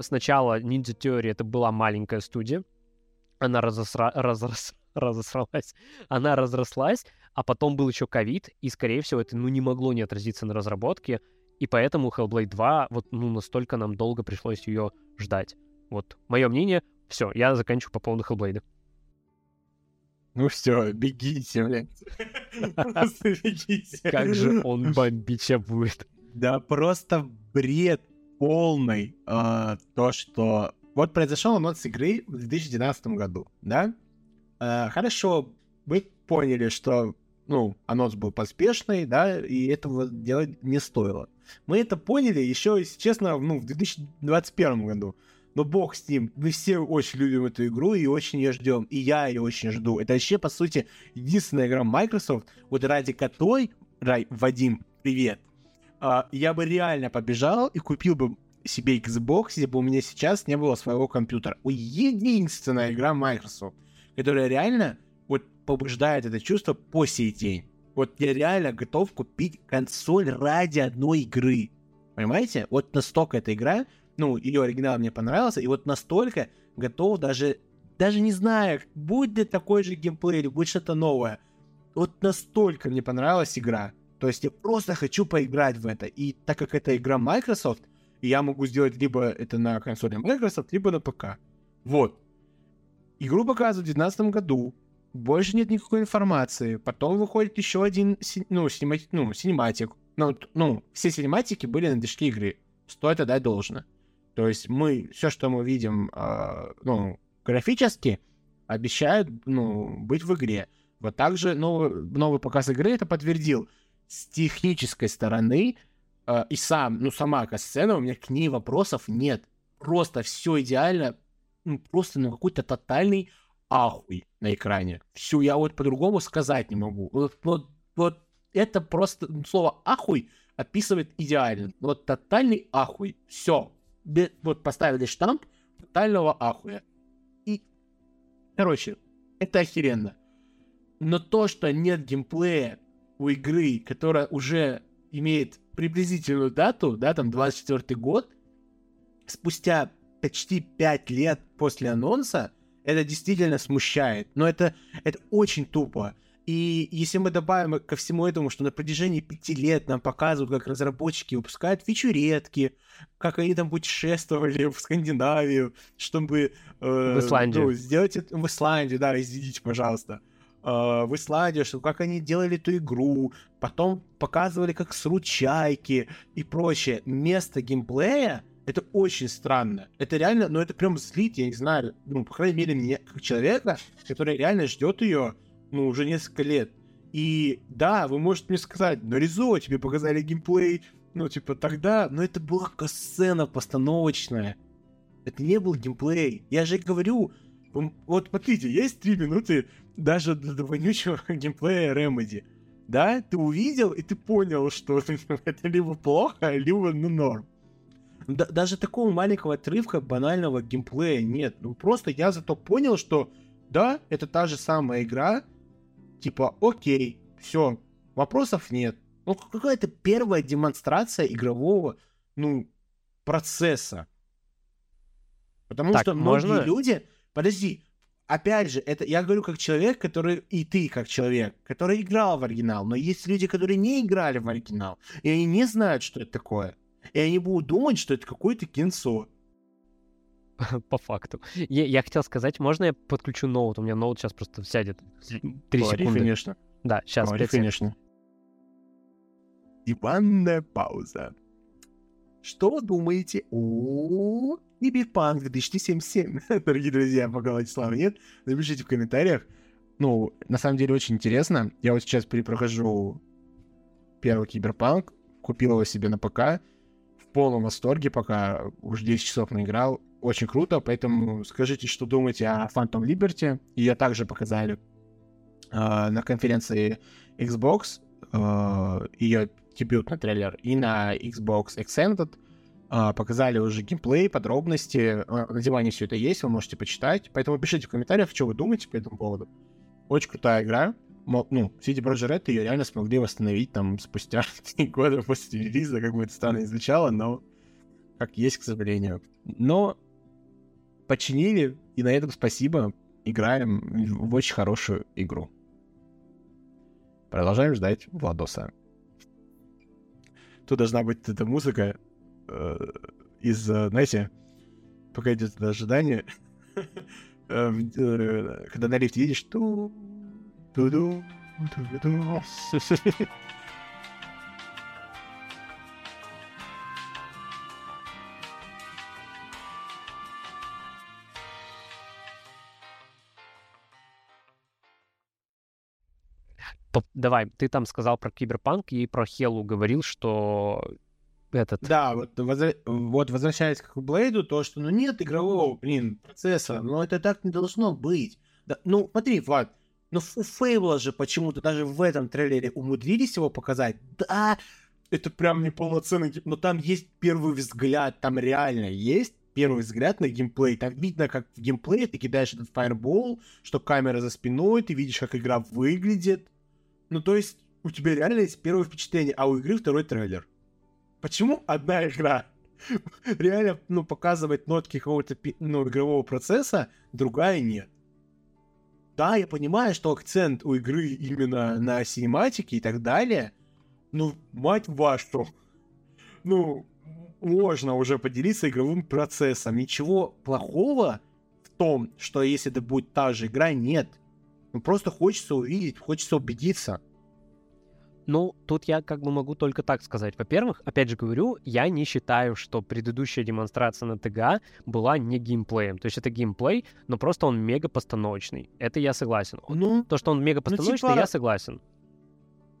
сначала Ninja Theory это была маленькая студия, она разосра... разрос... разосралась, она разрослась, а потом был еще ковид, и, скорее всего, это ну, не могло не отразиться на разработке, и поэтому Hellblade 2 вот ну настолько нам долго пришлось ее ждать. Вот мое мнение. Все, я заканчиваю по поводу Hellblade. Ну все, бегите, блядь. Просто бегите. Как же он бомбича будет. Да просто бред полный. Uh, то, что... Вот произошел анонс игры в 2012 году, да? Uh, хорошо, вы поняли, что ну, анонс был поспешный, да, и этого делать не стоило. Мы это поняли еще, если честно, ну, в 2021 году. Но бог с ним, мы все очень любим эту игру и очень ее ждем. И я ее очень жду. Это вообще, по сути, единственная игра Microsoft, вот ради которой, Рай, Вадим, привет, а, я бы реально побежал и купил бы себе Xbox, если бы у меня сейчас не было своего компьютера. Единственная игра Microsoft, которая реально вот побуждает это чувство по сей день. Вот я реально готов купить консоль ради одной игры. Понимаете? Вот настолько эта игра, ну, ее оригинал мне понравился, и вот настолько готов даже, даже не знаю, будет ли такой же геймплей или будет что-то новое. Вот настолько мне понравилась игра. То есть я просто хочу поиграть в это. И так как это игра Microsoft, я могу сделать либо это на консоли Microsoft, либо на ПК. Вот. Игру показывают в 2019 году больше нет никакой информации. Потом выходит еще один, ну, синематик, ну, синематик. Ну, ну, все синематики были на движке игры. Стоит отдать должное. То есть мы, все, что мы видим, э, ну, графически, обещают, ну, быть в игре. Вот также новый, новый показ игры это подтвердил. С технической стороны э, и сам, ну, сама сцена, у меня к ней вопросов нет. Просто все идеально, ну, просто ну, какой-то тотальный ахуй на экране. Все, я вот по-другому сказать не могу. Вот, вот, вот это просто слово ахуй описывает идеально. Вот тотальный ахуй. Все. Вот поставили штамп тотального ахуя. И, короче, это охеренно. Но то, что нет геймплея у игры, которая уже имеет приблизительную дату, да, там 24 год, спустя почти 5 лет после анонса, это действительно смущает. Но это, это очень тупо. И если мы добавим ко всему этому, что на протяжении пяти лет нам показывают, как разработчики выпускают фичуретки, как они там путешествовали в Скандинавию, чтобы... Э, в Исландию. Ну, сделать это в Исландию, да, извините, пожалуйста. Э, в Исландию, что как они делали эту игру, потом показывали, как срут чайки и прочее. Место геймплея это очень странно. Это реально, ну это прям злит, я не знаю, ну, по крайней мере, мне, как человека, который реально ждет ее, ну, уже несколько лет. И да, вы можете мне сказать, ну, Ризо, тебе показали геймплей, ну, типа, тогда, но это была сцена постановочная. Это не был геймплей. Я же говорю, вот смотрите, есть три минуты даже до вонючего геймплея Remedy. Да, ты увидел, и ты понял, что это либо плохо, либо ну норм да, даже такого маленького отрывка банального геймплея нет. Ну просто я зато понял, что да, это та же самая игра, типа, окей, все, вопросов нет. Ну, какая-то первая демонстрация игрового, ну, процесса. Потому так, что многие можно... люди... Подожди, опять же, это я говорю как человек, который, и ты как человек, который играл в оригинал, но есть люди, которые не играли в оригинал, и они не знают, что это такое. И они будут думать, что это какое-то кинцо. По факту. Я, я хотел сказать, можно я подключу ноут? У меня ноут сейчас просто сядет. Три секунды. конечно. Да, сейчас, Говори, конечно. Диванная пауза. Что думаете о Киберпанк 2077? Дорогие друзья, пока Владислава нет, напишите в комментариях. Ну, на самом деле очень интересно. Я вот сейчас перепрохожу первый Киберпанк, купил его себе на ПК, в полном восторге, пока уже 10 часов наиграл. Очень круто, поэтому скажите, что думаете о Phantom Liberty. Ее также показали э, на конференции Xbox, э, ее дебютный трейлер, и на Xbox Extended. Э, показали уже геймплей, подробности. На диване все это есть, вы можете почитать. Поэтому пишите в комментариях, что вы думаете по этому поводу. Очень крутая игра. Ну, City Project Red ее реально смогли восстановить там спустя три года после релиза, как бы это странно звучало, но как есть, к сожалению. Но починили, и на этом спасибо. Играем в очень хорошую игру. Продолжаем ждать Владоса. Тут должна быть эта музыка из, э, знаете, пока идет это ожидание, э, э, когда на лифте едешь, ту ту-ду, ту-ду. Поп- Давай, ты там сказал про Киберпанк и про Хелу говорил, что этот... Да, вот, возра- вот возвращаясь к Блейду, то, что ну нет игрового, блин, процесса, но это так не должно быть. Да, ну, смотри, Влад, ну у Фейбла же почему-то даже в этом трейлере умудрились его показать. Да, это прям неполноценный, но там есть первый взгляд, там реально есть первый взгляд на геймплей. Там видно, как в геймплее ты кидаешь этот фаербол, что камера за спиной, ты видишь, как игра выглядит. Ну, то есть, у тебя реально есть первое впечатление, а у игры второй трейлер. Почему одна игра реально, ну, показывает нотки какого-то, ну, игрового процесса, другая нет? Да, я понимаю, что акцент у игры именно на синематике и так далее, ну, мать вашу, ну, можно уже поделиться игровым процессом. Ничего плохого в том, что если это будет та же игра, нет. Ну, просто хочется увидеть, хочется убедиться. Ну, тут я как бы могу только так сказать. Во-первых, опять же говорю, я не считаю, что предыдущая демонстрация на ТГА была не геймплеем. То есть это геймплей, но просто он мега постановочный. Это я согласен. Ну, То, что он мега постановочный, типа- я согласен.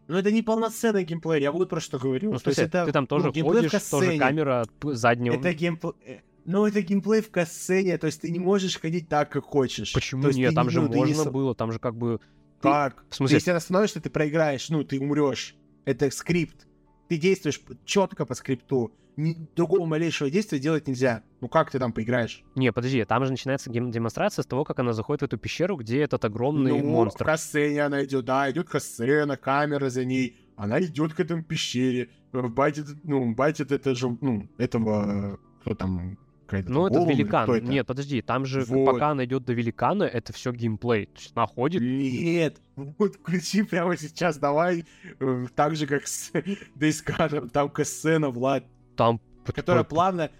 ну это не полноценный геймплей, я вот про что говорю. Ну, То есть это, ты там ну, тоже в ходишь, тоже камера заднего. Это геймплей... Ну, это геймплей в касцене, то есть ты не можешь ходить так, как хочешь. Почему нет? Там не- же ну, не можно со- было, там же как бы... ты- Как? В смысле? Если ты остановишься, ты проиграешь, ну, ты умрешь. Это скрипт. Ты действуешь четко по скрипту. Ни, другого малейшего действия делать нельзя. Ну как ты там поиграешь? Не, подожди, там же начинается демонстрация с того, как она заходит в эту пещеру, где этот огромный ну, монстр. в касцене она идет, да, идет касцена, камера за ней. Она идет к этому пещере. э, Байтит, ну, байтит это же, ну, этого, кто там, какая-то Ну, или великан. это? Нет, подожди, там же, Вот. пока она идет до великана, это все геймплей. То есть она ходит, Нет, вот включи прямо сейчас, давай, э, так же, как с Gone, там касцена, Влад, там... которая п- плавно...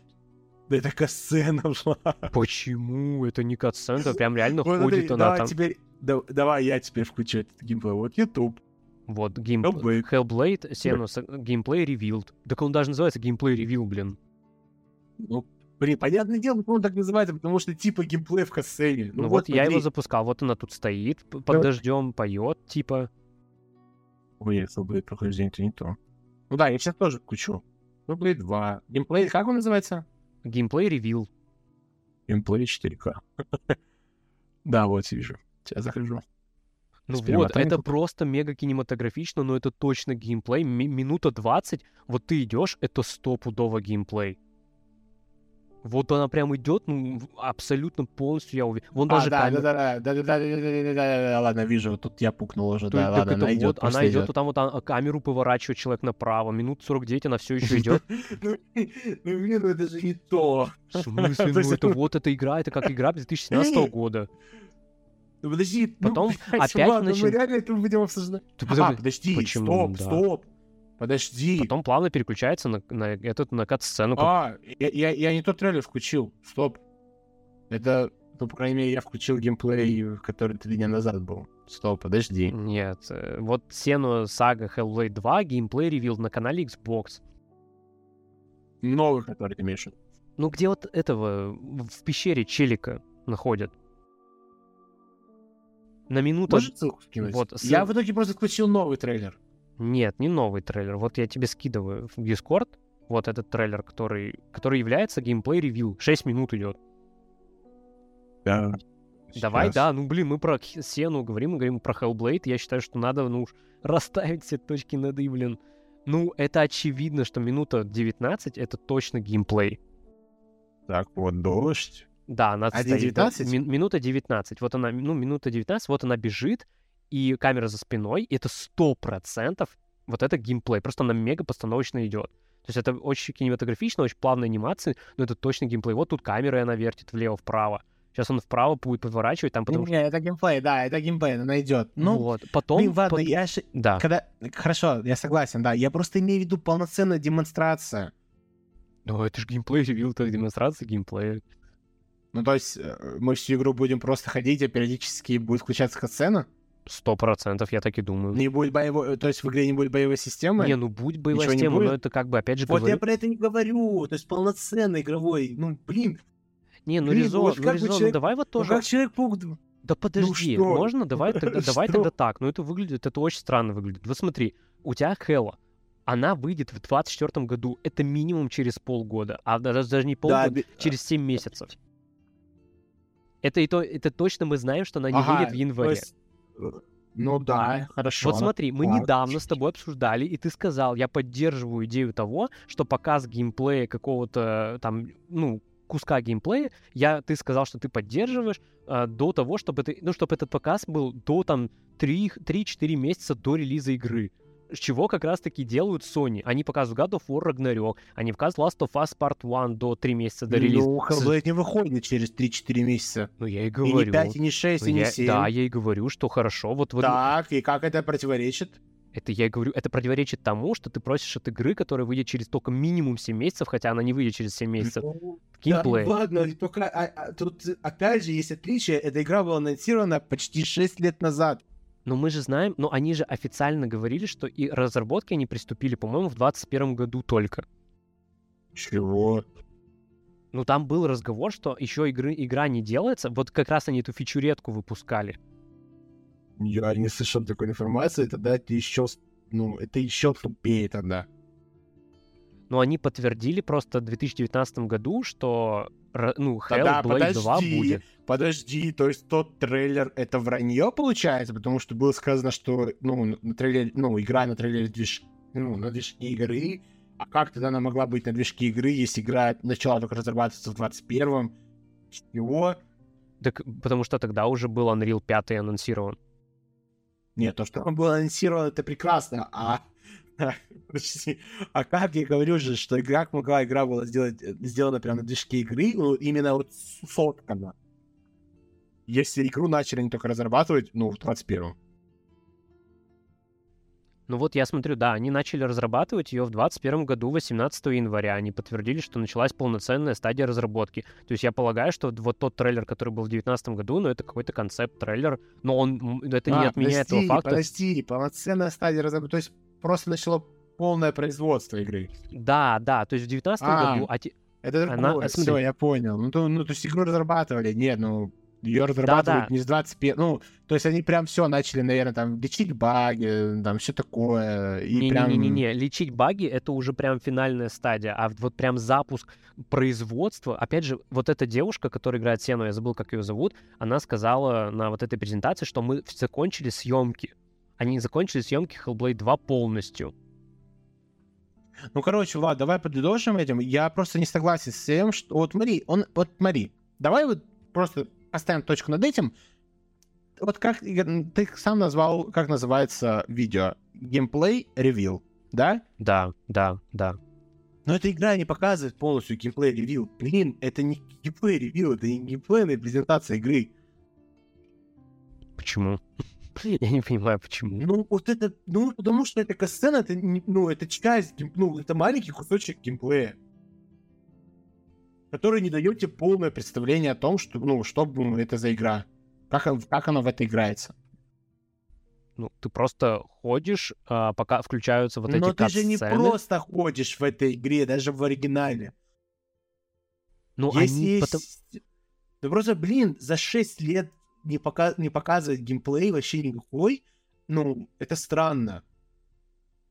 Да это касцена, Влад. Почему? Это не катсцен, это прям реально Вот ходит смотри, она давай там. теперь, да- давай я теперь включу этот геймплей. Вот YouTube. Вот, гейм... Hellblade. Hellblade, Сенус, геймплей revealed. Так он даже называется геймплей ревил, блин. Ну, блин, понятное дело, почему он так называется, потому что типа геймплей в касцене. Ну, вот, я его запускал, вот она тут стоит, под Давай. дождем поет, типа. Ой, Hellblade прохождение, это не то. Ну да, я сейчас тоже включу. Hellblade 2. Геймплей, как он называется? Геймплей ревил. Геймплей 4К. Да, вот вижу. Сейчас захожу. Ну вот, это просто мега кинематографично, но это точно геймплей. Ми- минута 20, вот ты идешь, это стопудово геймплей. Вот она прям идет, ну, абсолютно полностью, я уверен. Вон А, даже да, камера. да, да, да, да, да, да, да, да, да, да, да, ладно, вижу, тут я пукнул уже, То да, ладно, она идет, она идет, а там вот а, камеру поворачивает человек направо, минут 49 она все еще идет. Ну, ну, блин, ну это же не то. В смысле, То ну это вот эта игра, это как игра 2017 года. Ну подожди, Потом ну, блядь, опять ладно, начи- мы реально это будем обсуждать. Ага, подожди, стоп, стоп. Подожди. Потом плавно переключается на, на этот на кат-сцену. как- А, я, я, я не тот трейлер включил. Стоп. Это, ну, по крайней мере, я включил геймплей, который три дня назад был. Стоп, подожди. Нет, э, вот Сену Сага Hellblade 2 геймплей ревил на канале Xbox. Новый, который ты имеешь. Ну где вот этого в пещере челика находят? На минуту... Можешь ссылку скинуть? Вот, Я ссыл- в итоге просто включил новый трейлер. Нет, не новый трейлер. Вот я тебе скидываю в Discord. Вот этот трейлер, который, который является геймплей ревью. 6 минут идет. Да. Давай, Сейчас. да, ну блин, мы про Сену говорим, мы говорим про Hellblade. Я считаю, что надо, ну, уж расставить все точки над «и», блин. Ну, это очевидно, что минута 19 — это точно геймплей. Так, вот дождь. Да, она 1.19? стоит. Ми- минута 19. Вот она, ну, минута 19, вот она бежит, и камера за спиной, и это сто процентов вот это геймплей. Просто она мега постановочно идет. То есть это очень кинематографично, очень плавные анимации, но это точно геймплей. Вот тут камера, она вертит влево-вправо. Сейчас он вправо будет поворачивать, там потому Не, это геймплей, да, это геймплей, она идет. Ну, вот. Потом... блин, ладно, пот- я. Да. Когда... Хорошо, я согласен, да. Я просто имею в виду полноценная демонстрация. Ну, это же геймплей, ревил, это демонстрация геймплея. Ну, то есть э, мы всю игру будем просто ходить, а периодически будет включаться сцена. Сто процентов, я так и думаю. Не будет боевой... То есть в игре не будет боевой системы? Не, ну будь боевая Ничего система, но это как бы, опять же, Вот говорю... я про это не говорю. То есть полноценный игровой. Ну, блин, Не, ну Блин, Резо, ну, бы Резо, ну человек- давай вот ну тоже... как Человек-паук... Да подожди, что? можно? Давай тогда, давай тогда так. Ну это выглядит, это очень странно выглядит. Вот смотри, у тебя Хэлла, она выйдет в 24 году, это минимум через полгода, а даже, даже не полгода, би- через 7 месяцев. Это, и то, это точно мы знаем, что она не Ага, выйдет в то январе. есть, э, Ну да, хорошо. Вот смотри, мы недавно с тобой обсуждали, и ты сказал, я поддерживаю идею того, что показ геймплея какого-то там, ну, куска геймплея, я, ты сказал, что ты поддерживаешь э, до того, чтобы ты, ну, чтобы этот показ был до там 3 3-4 месяца до релиза игры. Чего как раз-таки делают Sony. Они показывают God of War Ragnarok, они показывают Last of Us Part 1 до 3 месяца до релиза. Ну, Hellblade не выходит через 3-4 месяца. Ну, я и И говорю. не 5, и не 6, Ну, и не я- 7. да, я и говорю, что хорошо. Вот, вот Так, и как это противоречит? Это я и говорю, это противоречит тому, что ты просишь от игры, которая выйдет через только минимум 7 месяцев, хотя она не выйдет через 7 месяцев. Ну, Геймплей. Да, ладно, только а, а, тут опять же есть отличие. Эта игра была анонсирована почти 6 лет назад. Но мы же знаем, но они же официально говорили, что и разработки они приступили, по-моему, в 2021 году только. Чего? Ну, там был разговор, что еще игры, игра не делается. Вот как раз они эту фичуретку выпускали. Я не слышал такой информации, тогда это еще, ну, это еще тупее тогда. Но они подтвердили просто в 2019 году, что ну, Hellblade 2 подожди, будет. Подожди, то есть тот трейлер это вранье получается, потому что было сказано, что ну на трейлере, ну игра на трейлере движ, ну на движке игры, а как тогда она могла быть на движке игры, если игра начала только разрабатываться в 21-м? Чего? Так, потому что тогда уже был Unreal 5 анонсирован. Нет, то, что он был анонсирован, это прекрасно, а А как я говорю же, что игра, как могла игра была сделать, э, сделана прямо на движке игры, ну, именно вот соткана. Если игру начали они только разрабатывать, ну, в 21-м. Ну вот я смотрю, да, они начали разрабатывать ее в 2021 году, 18 января. Они подтвердили, что началась полноценная стадия разработки. То есть я полагаю, что вот тот трейлер, который был в 2019 году, ну это какой-то концепт-трейлер, но он, это не А, отменяет подожди, того факта. Подожди, полноценная стадия разработки, то есть просто начало полное производство игры. Да, да, то есть в 2019 А, году... а Это Она- другое, смотри. все, я понял. Ну, то, ну, то есть игру разрабатывали, нет, ну, ее разрабатывают Да-да. не с 21 ну, то есть они прям все начали, наверное, там, лечить баги, там, все такое, и прям... Не-не-не, лечить баги это уже прям финальная стадия, а вот прям запуск производства, опять же, вот эта девушка, которая играет Сену, я забыл, как ее зовут, она сказала на вот этой презентации, что мы закончили съемки. Они закончили съемки Hellblade 2 полностью. Ну, короче, ладно, давай подытожим этим. Я просто не согласен с тем, что... Вот смотри, он... Вот смотри, давай вот просто поставим точку над этим. Вот как ты сам назвал, как называется видео? Геймплей ревил, да? Да, да, да. Но эта игра не показывает полностью геймплей ревил. Блин, это не геймплей ревил, это не геймплейная презентация игры. Почему? Я не понимаю, почему. Ну, вот это, ну, потому что эта касцена, это, ну, это часть, ну, это маленький кусочек геймплея, который не дает тебе полное представление о том, что, ну, что ну, это за игра, как, как она в это играется. Ну, ты просто ходишь, а, пока включаются вот эти Но ты же не просто ходишь в этой игре, даже в оригинале. Ну, есть, они... Есть... Потом... Да просто, блин, за 6 лет не, пока... не показывать геймплей вообще никакой, ну, это странно.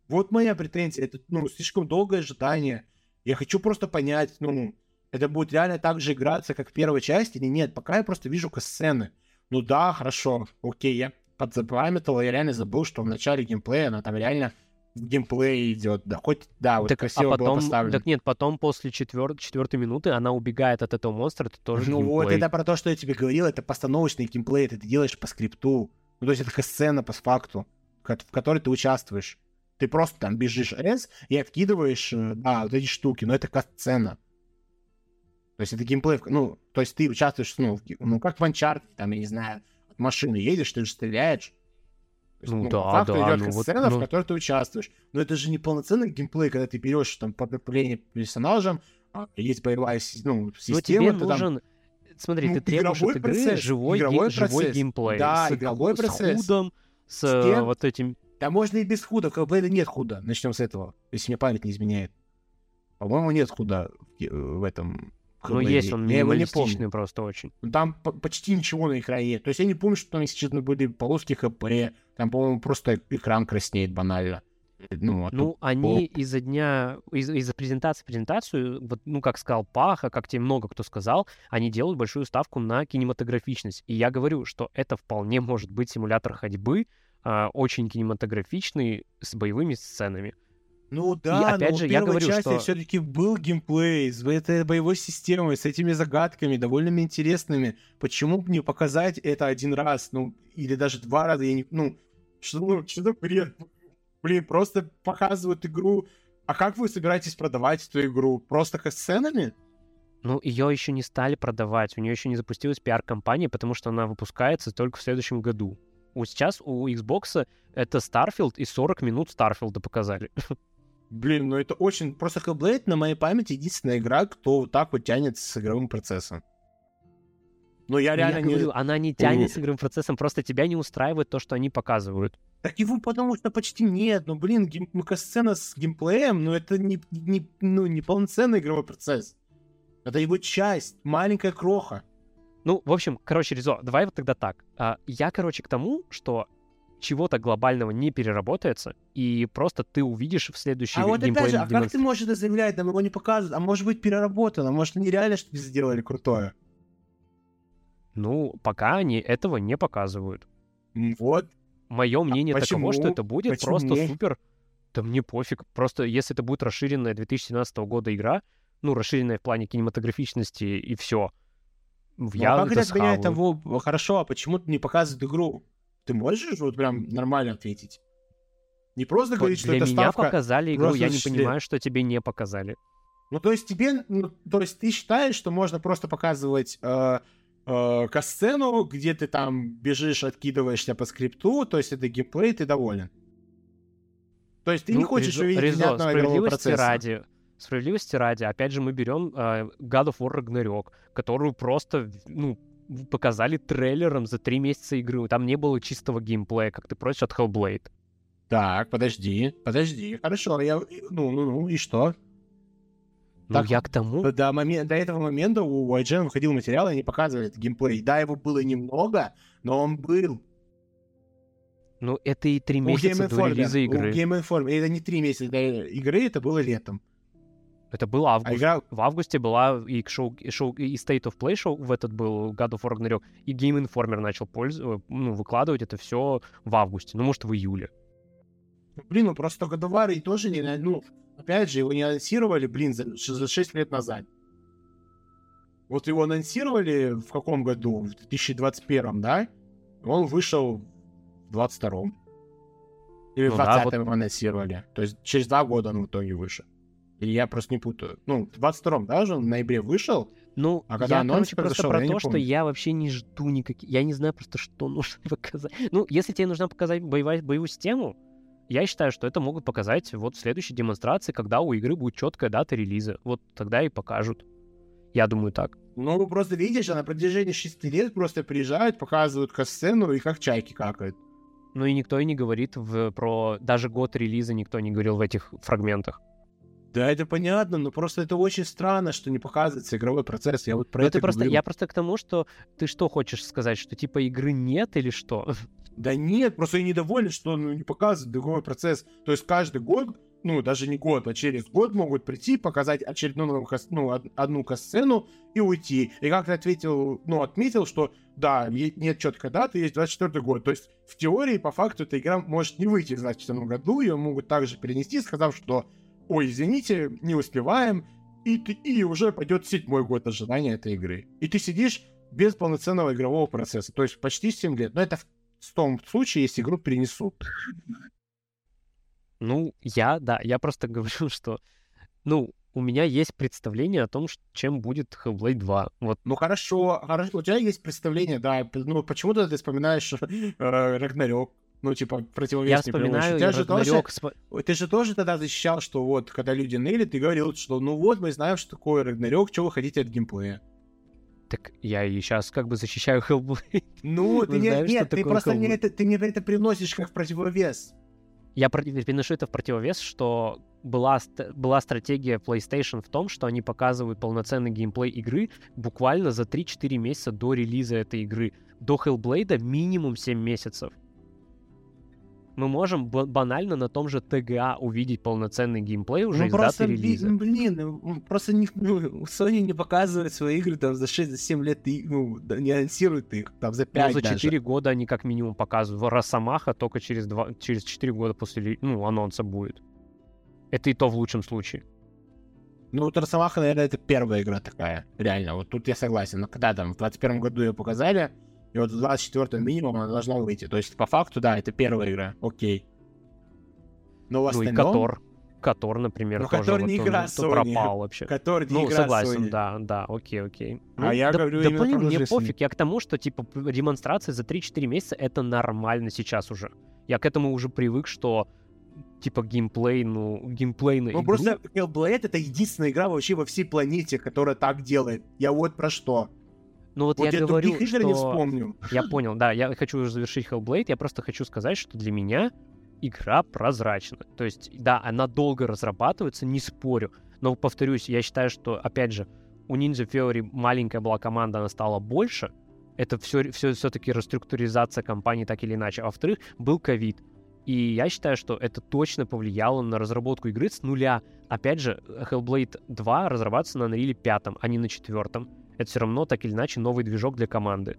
Вот моя претензия. Это, ну, слишком долгое ожидание. Я хочу просто понять, ну, это будет реально так же играться, как в первой части, или нет. Пока я просто вижу сцены. Ну да, хорошо, окей, я подзапамятовал, я реально забыл, что в начале геймплея она там реально в геймплее идет, да, хоть, да, вот так, красиво а потом, было поставлено. Так нет, потом после четвер... четвертой минуты она убегает от этого монстра, это тоже Ну геймплей. вот, это про то, что я тебе говорил, это постановочный геймплей, это ты делаешь по скрипту. Ну, то есть это сцена по факту, в которой ты участвуешь. Ты просто там бежишь S и откидываешь, э, да, вот эти штуки, но это как сцена. То есть это геймплей, ну, то есть ты участвуешь, ну, в, ну как в Uncharted, там, я не знаю, машины едешь, ты же стреляешь. Есть, ну, ну да, да. идет ну, сцена, вот, ну... в которой ты участвуешь. Но это же не полноценный геймплей, когда ты берешь там подопление персонажем, а, есть боевая ну, система. Но тебе нужен... Там... Смотри, ну, ты требуешь от игры процесс, живой, игровой, ге... живой геймплей. Да, с, игровой с процесс. худом, с, с тем... вот этим... Да можно и без худа, в Hellblade нет худа. Начнем с этого, если мне память не изменяет. По-моему, нет худа в этом ну, есть он помню. просто очень. Ну, там почти ничего на экране нет. То есть я не помню, что там, если честно, были полоски ХП. Там, по-моему, просто экран краснеет банально. Ну, а ну они из-за дня, из- из-за презентации презентацию, вот, ну, как сказал Паха, как тебе много кто сказал, они делают большую ставку на кинематографичность. И я говорю, что это вполне может быть симулятор ходьбы, э, очень кинематографичный, с боевыми сценами. Ну да, и опять но же, в я первой говорю, части что... все-таки был геймплей с этой боевой системой, с этими загадками, довольно интересными. Почему бы не показать это один раз, ну, или даже два раза, я не... Ну, что, ну, что за бред? Блин, просто показывают игру. А как вы собираетесь продавать эту игру? Просто сценами? Ну, ее еще не стали продавать, у нее еще не запустилась пиар-компания, потому что она выпускается только в следующем году. У сейчас у Xbox это Starfield и 40 минут Старфилда показали. Блин, ну это очень... Просто Hellblade на моей памяти единственная игра, кто вот так вот тянет с игровым процессом. Но я реально я не... Говорю, она не тянет с игровым процессом, просто тебя не устраивает то, что они показывают. Так его потому что почти нет. Ну, блин, гейм... ну, сцена с геймплеем, ну, это не, не, ну, не полноценный игровой процесс. Это его часть, маленькая кроха. Ну, в общем, короче, Ризо, давай вот тогда так. А, я, короче, к тому, что чего-то глобального не переработается, и просто ты увидишь в следующий А вот опять же, а как ты можешь это заявлять, нам его не показывают, а может быть переработано, может они реально что-то сделали крутое? Ну, пока они этого не показывают. Вот. Мое мнение а таково, что это будет почему? просто супер... Да мне пофиг. Просто если это будет расширенная 2017 года игра, ну, расширенная в плане кинематографичности и все, ну, я а как это отменяет того, хорошо, а почему ты не показывает игру? Ты можешь вот прям нормально ответить? Не просто говорить, что Для это меня ставка... показали игру, я не понимаю, что тебе не показали. Ну, то есть тебе... Ну, то есть ты считаешь, что можно просто показывать э, э, касцену, где ты там бежишь, откидываешься по скрипту, то есть это геймплей, ты доволен? То есть ты ну, не хочешь Резо, увидеть Резо, справедливости ради, справедливости ради, опять же, мы берем э, God of War Ragnarok, которую просто, ну, показали трейлером за три месяца игры. Там не было чистого геймплея, как ты просишь от Hellblade. Так, подожди, подожди. Хорошо, я... Ну, ну, ну, и что? Ну, так, я к тому... До, момент, до этого момента у IGN выходил материал, и они показывали геймплей. Да, его было немного, но он был. Ну, это и три месяца до релиза игры. У Game Informer. Это не три месяца до игры, это было летом. Это был август. А игра... В августе была и шоу, и шоу, и State of Play шоу в этот был God of War Ragnarok, и Game Informer начал пользоваться, ну, выкладывать это все в августе, ну, может, в июле. Блин, ну просто God of War и тоже не, ну, опять же, его не анонсировали, блин, за, за 6 лет назад. Вот его анонсировали в каком году? В 2021, да? Он вышел в 22-м. Или ну, в 20-м да, вот... анонсировали. То есть через два года он в итоге вышел. Или я просто не путаю. Ну, в 22-м, да, же в ноябре вышел? Ну, А когда я, короче, просто про я то, что я вообще не жду никаких... Я не знаю просто, что нужно показать. Ну, если тебе нужно показать боевая, боевую систему, я считаю, что это могут показать вот в следующей демонстрации, когда у игры будет четкая дата релиза. Вот тогда и покажут. Я думаю так. Ну, просто видишь, а на протяжении шести лет просто приезжают, показывают касцену и как чайки какают. Ну и никто и не говорит в, про... Даже год релиза никто не говорил в этих фрагментах. Да, это понятно, но просто это очень странно, что не показывается игровой процесс. Я вот про Ну это ты просто... говорю. Я просто к тому, что... Ты что хочешь сказать, что типа игры нет или что? Да нет, просто я недоволен, что ну, не показывают игровой процесс. То есть каждый год, ну, даже не год, а через год могут прийти, показать очередную, ну, од- одну касцену и уйти. И как ты ответил, ну, отметил, что да, нет четкой даты, есть 24 год. То есть в теории, по факту, эта игра может не выйти в 24 году, ее могут также перенести, сказав, что ой, извините, не успеваем, и, ты, и уже пойдет седьмой год ожидания этой игры. И ты сидишь без полноценного игрового процесса, то есть почти 7 лет. Но это в в том случае, если игру перенесут. Ну, я, да, я просто говорю, что, ну, у меня есть представление о том, чем будет Hellblade 2. Вот, Ну хорошо, хорошо, у тебя есть представление, да, ну почему-то ты вспоминаешь э, Рагнарёк, ну типа противовес я вспоминаю У тебя же тоже, Ragnarok с- ты же тоже тогда защищал, что вот, когда люди ныли, ты говорил, что ну вот, мы знаем, что такое Рагнарёк, что вы хотите от геймплея. Так я и сейчас как бы защищаю Hellblade. Ну, ты не, знаете, нет, ты просто мне это, ты мне это приносишь как противовес. Я переношу это в противовес, что была, была стратегия PlayStation в том, что они показывают полноценный геймплей игры буквально за 3-4 месяца до релиза этой игры. До Hellblade минимум 7 месяцев. Мы можем ба- банально на том же TGA увидеть полноценный геймплей уже ну из просто, даты релиза. блин, ну, просто не, ну, Sony не показывает свои игры там за 6-7 лет, и, ну, не анонсирует их там за 5 Ну, за даже. 4 года они как минимум показывают. Росомаха только через, два, через 4 года после ну, анонса будет. Это и то в лучшем случае. Ну, вот Росомаха, наверное, это первая игра такая. Реально, вот тут я согласен. Но когда там в 21 году ее показали, и вот в 24 минимум она должна выйти. То есть, по факту, да, это первая игра. Окей. Но в Ну и остальном... Котор. Котор, например, Ну, тоже Котор вот не он, игра ну, Sony. пропал вообще. Который не Ну, игра согласен, Sony. да, да, окей, окей. А Ну, я да, говорю да именно блин, мне пофиг, я к тому, что, типа, демонстрация за 3-4 месяца — это нормально сейчас уже. Я к этому уже привык, что, типа, геймплей, ну, геймплей на Ну, игру- просто Hellblade это единственная игра вообще во всей планете, которая так делает. Я вот про что. Ну, вот, Вот я, я, говорю, других игр не что... вспомню. Я понял, да, я хочу уже завершить Hellblade, я просто хочу сказать, что для меня игра прозрачна. То есть, да, она долго разрабатывается, не спорю, но, повторюсь, я считаю, что, опять же, у Ninja Theory маленькая была команда, она стала больше, это все, все, все-таки реструктуризация компании так или иначе. А во-вторых, был ковид. И я считаю, что это точно повлияло на разработку игры с нуля. Опять же, Hellblade 2 разрабатывается на Unreal 5, а не на четвертом. Это все равно так или иначе новый движок для команды.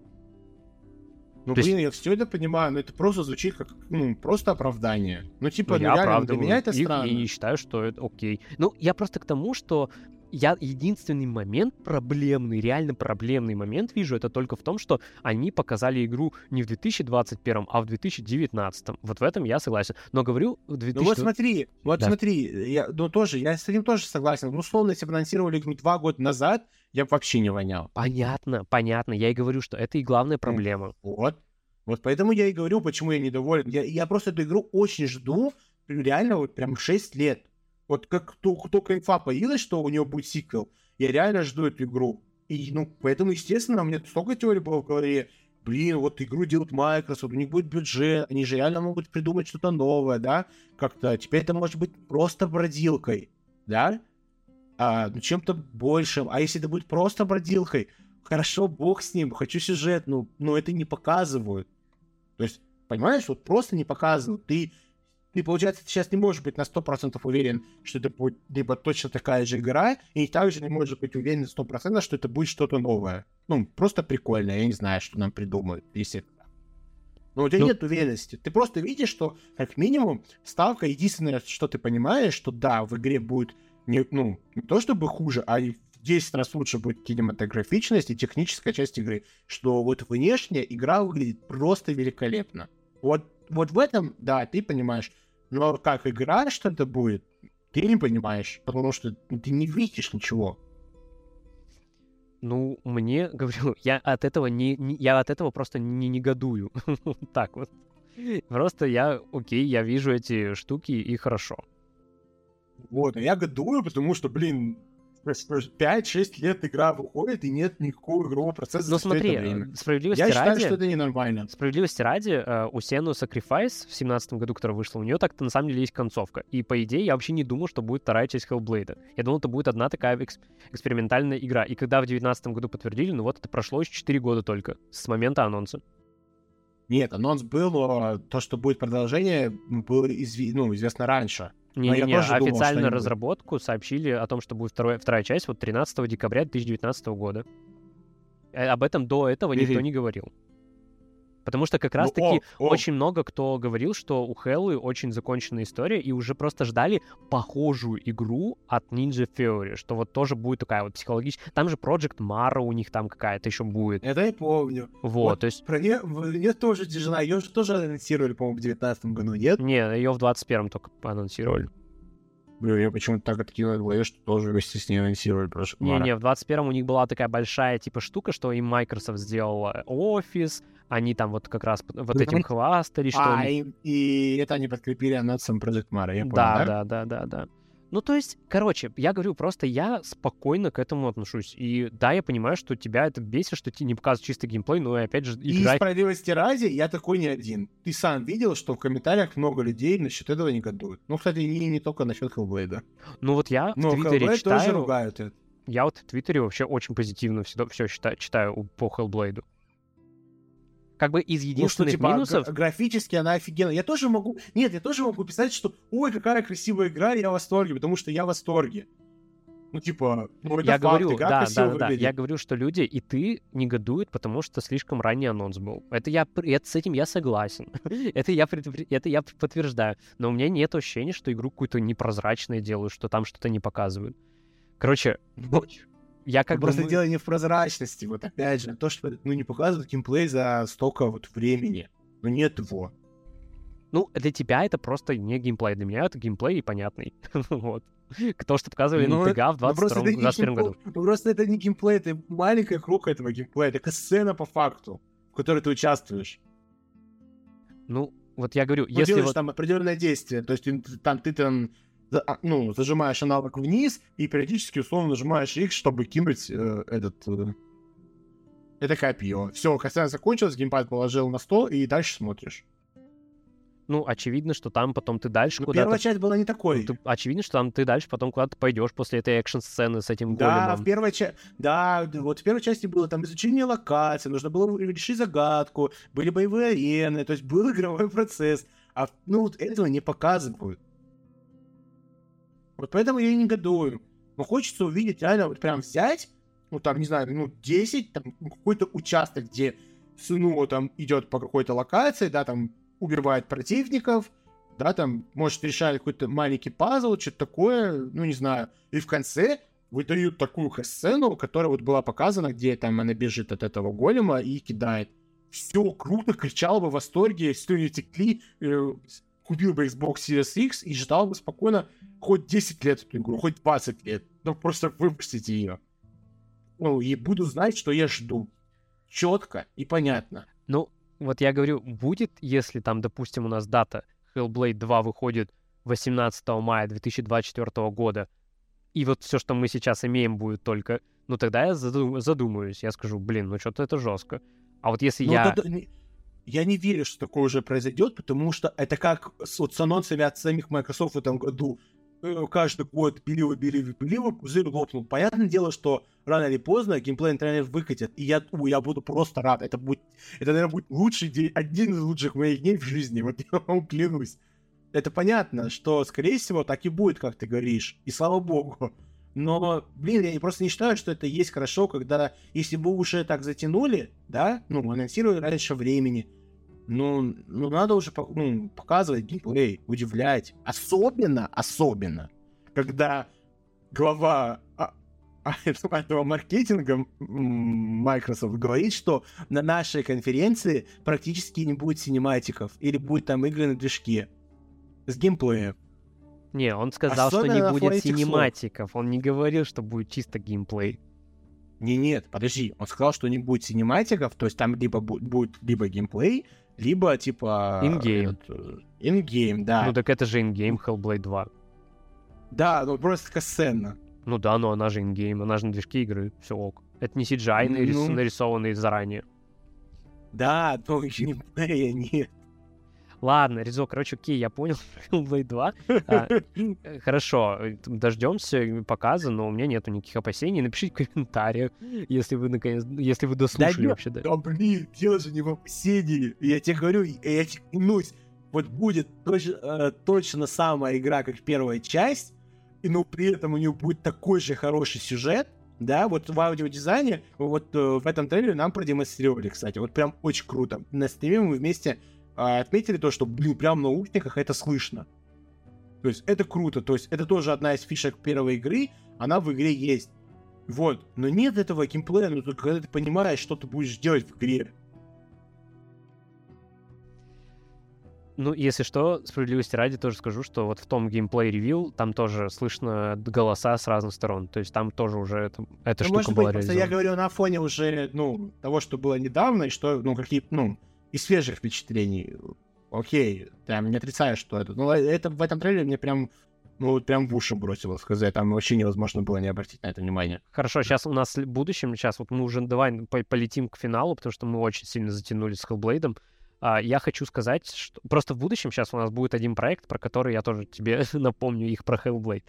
Ну, То есть- блин, я все это понимаю, но это просто звучит как, ну, просто оправдание. Ну, типа, Ну, ну, я реально, для меня это странно. и считаю, что это окей. Ну, я просто к тому, что я единственный момент проблемный, реально проблемный момент вижу, это только в том, что они показали игру не в 2021, а в 2019. Вот в этом я согласен. Но говорю, в Ну 2000... вот смотри, вот Да. смотри, я, ну тоже, я с этим тоже согласен. Ну, условно, если бы анонсировали игру два года назад, я бы вообще не вонял. Понятно, понятно. Я и говорю, что это и главная проблема. Вот. Вот поэтому я и говорю, почему я недоволен. Я, я просто эту игру очень жду, реально вот прям 6 лет. Вот как то- только инфа появилась, что у него будет сиквел, я реально жду эту игру. И, ну, поэтому, естественно, у меня столько теорий было в голове. Блин, вот игру делают Microsoft, у них будет бюджет, они же реально могут придумать что-то новое, да? Как-то теперь это может быть просто бродилкой, да? А, ну, чем-то большим. А если это будет просто бродилкой, хорошо, бог с ним, хочу сюжет, ну, но это не показывают. То есть, понимаешь, вот просто не показывают. Ты, ты, получается, ты сейчас не можешь быть на 100% уверен, что это будет либо точно такая же игра, и также не можешь быть уверен на 100%, что это будет что-то новое. Ну, просто прикольно, я не знаю, что нам придумают, если. Но у тебя Ну- нет уверенности. Ты просто видишь, что, как минимум, ставка единственное, что ты понимаешь, что да, в игре будет не, ну, не то чтобы хуже, а и в 10 раз лучше будет кинематографичность и техническая часть игры. Что вот внешне игра выглядит просто великолепно. Вот, вот в этом, да, ты понимаешь. Но как игра что это будет, ты не понимаешь, потому что ты не видишь ничего. Ну, мне, говорю, я от этого не, не я от этого просто не негодую. так вот. Просто я, окей, я вижу эти штуки и хорошо. Вот, а я годую, потому что, блин, 5-6 лет игра выходит, и нет никакого игрового процесса. Ну смотри, справедливости я ради... Я считаю, что это ненормально. Справедливости ради, э, у Сену Sacrifice в семнадцатом году, которая вышла, у нее так-то на самом деле есть концовка. И по идее я вообще не думал, что будет вторая часть Hellblade. Я думал, это будет одна такая эксп- экспериментальная игра. И когда в девятнадцатом году подтвердили, ну вот это прошло еще 4 года только с момента анонса. Нет, анонс был, но то, что будет продолжение, было изв... ну, известно раньше. Не-не-не, официальную думал, разработку будет. сообщили о том, что будет вторая, вторая часть вот 13 декабря 2019 года. Э, об этом до этого никто не говорил. Потому что как ну, раз-таки ну, очень много кто говорил, что у Хеллы очень законченная история, и уже просто ждали похожую игру от Ninja Theory, что вот тоже будет такая вот психологическая... Там же Project Mara у них там какая-то еще будет. Это я помню. Вот, вот то есть... Про нее, нее тоже тяжела, ее же тоже анонсировали, по-моему, в 19 году, нет? Не, ее в 21 только анонсировали. Блин, я почему-то так откинул в голове, что тоже вместе с ней анонсировали Project Mara. Не-не, в 21 у них была такая большая типа штука, что им Microsoft сделала офис, они там вот как раз вот этим хвастались, что... А, и, и это они подкрепили анонсом Project Mara, я понял, да? Да, да, да, да, Ну, то есть, короче, я говорю, просто я спокойно к этому отношусь. И да, я понимаю, что тебя это бесит, что тебе не показывают чистый геймплей, но и опять же играть... И справедливости ради, я такой не один. Ты сам видел, что в комментариях много людей насчет этого негодуют. Ну, кстати, не, не только насчет Hellblade. Ну, вот я но в Твиттере Hellblade читаю... тоже ругают это. Я вот в Твиттере вообще очень позитивно все, все читаю, читаю по Hellblade как бы из единственных ну, что, типа, минусов... Графически она офигенная. Я тоже могу... Нет, я тоже могу писать, что ой, какая красивая игра, я в восторге, потому что я в восторге. Ну, типа, ну, это я факт, говорю, да, да, да, я говорю, что люди и ты негодуют, потому что слишком ранний анонс был. Это я, это, с этим я согласен. это, я, это я подтверждаю. Но у меня нет ощущения, что игру какую-то непрозрачную делают, что там что-то не показывают. Короче, я как бы... Просто мы... дело не в прозрачности, вот опять же, то, что ну, не показывают геймплей за столько вот времени. Ну нет его. Ну, для тебя это просто не геймплей, для меня это геймплей и понятный. вот. То, что показывали ну, на ТГ в 2021 году. Ну, просто это не геймплей, это маленькая круг этого геймплея, это сцена по факту, в которой ты участвуешь. Ну, вот я говорю, ну, если делаешь вот... там определенное действие, то есть там ты там а, ну, зажимаешь аналог вниз и периодически условно нажимаешь X, чтобы кинуть э, этот... Э, это копье. Все, касание закончилось, геймпад положил на стол и дальше смотришь. Ну, очевидно, что там потом ты дальше ну, куда-то... Первая часть была не такой. Ну, ты... Очевидно, что там ты дальше потом куда-то пойдешь после этой экшн-сцены с этим да, големом. В первой ча... Да, вот в первой части было там изучение локации, нужно было решить загадку, были боевые арены, то есть был игровой процесс. А ну, вот этого не показывают. Вот поэтому я и негодую. Но хочется увидеть реально вот прям взять, ну там, не знаю, ну 10, там какой-то участок, где сыну там идет по какой-то локации, да, там убивает противников, да, там, может, решает какой-то маленький пазл, что-то такое, ну, не знаю. И в конце выдают такую сцену, которая вот была показана, где там она бежит от этого голема и кидает. Все круто, кричал бы в восторге, слюни текли, э, купил бы Xbox Series X и ждал бы спокойно хоть 10 лет эту игру, хоть 20 лет. Ну, просто выпустите ее. Ну, и буду знать, что я жду. Четко и понятно. Ну, вот я говорю, будет, если там, допустим, у нас дата Hellblade 2 выходит 18 мая 2024 года, и вот все, что мы сейчас имеем, будет только... Ну, тогда я задум... задумаюсь. Я скажу, блин, ну что-то это жестко. А вот если ну, я... То, я не верю, что такое уже произойдет, потому что это как с, вот, с анонсами от самих Microsoft в этом году. Э, каждый год беливо, беливо, беливо, пузырь лопнул. Понятное дело, что рано или поздно геймплей трейлер выкатят, и я, у, я буду просто рад. Это будет, это, наверное, будет лучший день, один из лучших моих дней в жизни, вот я вам клянусь. Это понятно, что, скорее всего, так и будет, как ты говоришь, и слава богу. Но, блин, я просто не считаю, что это есть хорошо, когда, если бы уже так затянули, да, ну, анонсировали раньше времени, ну, ну надо уже ну, показывать геймплей, удивлять. Особенно, особенно, когда глава а, а, этого маркетинга Microsoft говорит, что на нашей конференции практически не будет синематиков или будет там игры на движке с геймплеем. Не, он сказал, Особенно что не будет синематиков. Он не говорил, что будет чисто геймплей. Не, нет, подожди, он сказал, что не будет синематиков, то есть там либо бу- будет либо геймплей, либо типа... In-game. этот, In-game, да. Ну так это же ингейм Hellblade 2. Да, ну просто катсцена. Ну да, но она же in-game, она же на движке игры, все ок. Это не CGI Ну. нарисованный заранее. Да, но геймплея нет. Ладно, Ризо, короче, окей, я понял Hellblade 2. А, э, Хорошо, дождемся показа, но у меня нету никаких опасений. Напишите в комментариях, если вы наконец, если вы дослушали вообще. Да. Да блин, дело же не в опасении. Я тебе говорю, я тебе клянусь, вот будет точно, э, точно самая игра, как первая часть, и но при этом у нее будет такой же хороший сюжет, да, вот в аудиодизайне, вот э, в этом трейлере нам продемонстрировали, кстати, вот прям очень круто. На стриме мы вместе э, отметили то, что, блин, прям в наушниках это слышно. То есть это круто, то есть это тоже одна из фишек первой игры, она в игре есть. Вот, но нет этого геймплея, ну только когда ты понимаешь, что ты будешь делать в игре. Ну, если что, справедливости ради тоже скажу, что вот в том геймплей ревил там тоже слышно голоса с разных сторон. То есть там тоже уже это, эта Ну, штука может была быть, я реализована. говорю на фоне уже, ну, того, что было недавно, и что, ну, какие, ну, из свежих впечатлений. Окей, прям не отрицаю, что это. Ну, это в этом трейлере мне прям, ну, вот прям в уши бросило сказать. Там вообще невозможно было не обратить на это внимание. Хорошо, сейчас у нас в будущем, сейчас вот мы уже давай по- полетим к финалу, потому что мы очень сильно затянули с Hellblade. А, я хочу сказать, что просто в будущем сейчас у нас будет один проект, про который я тоже тебе напомню их про Hellblade.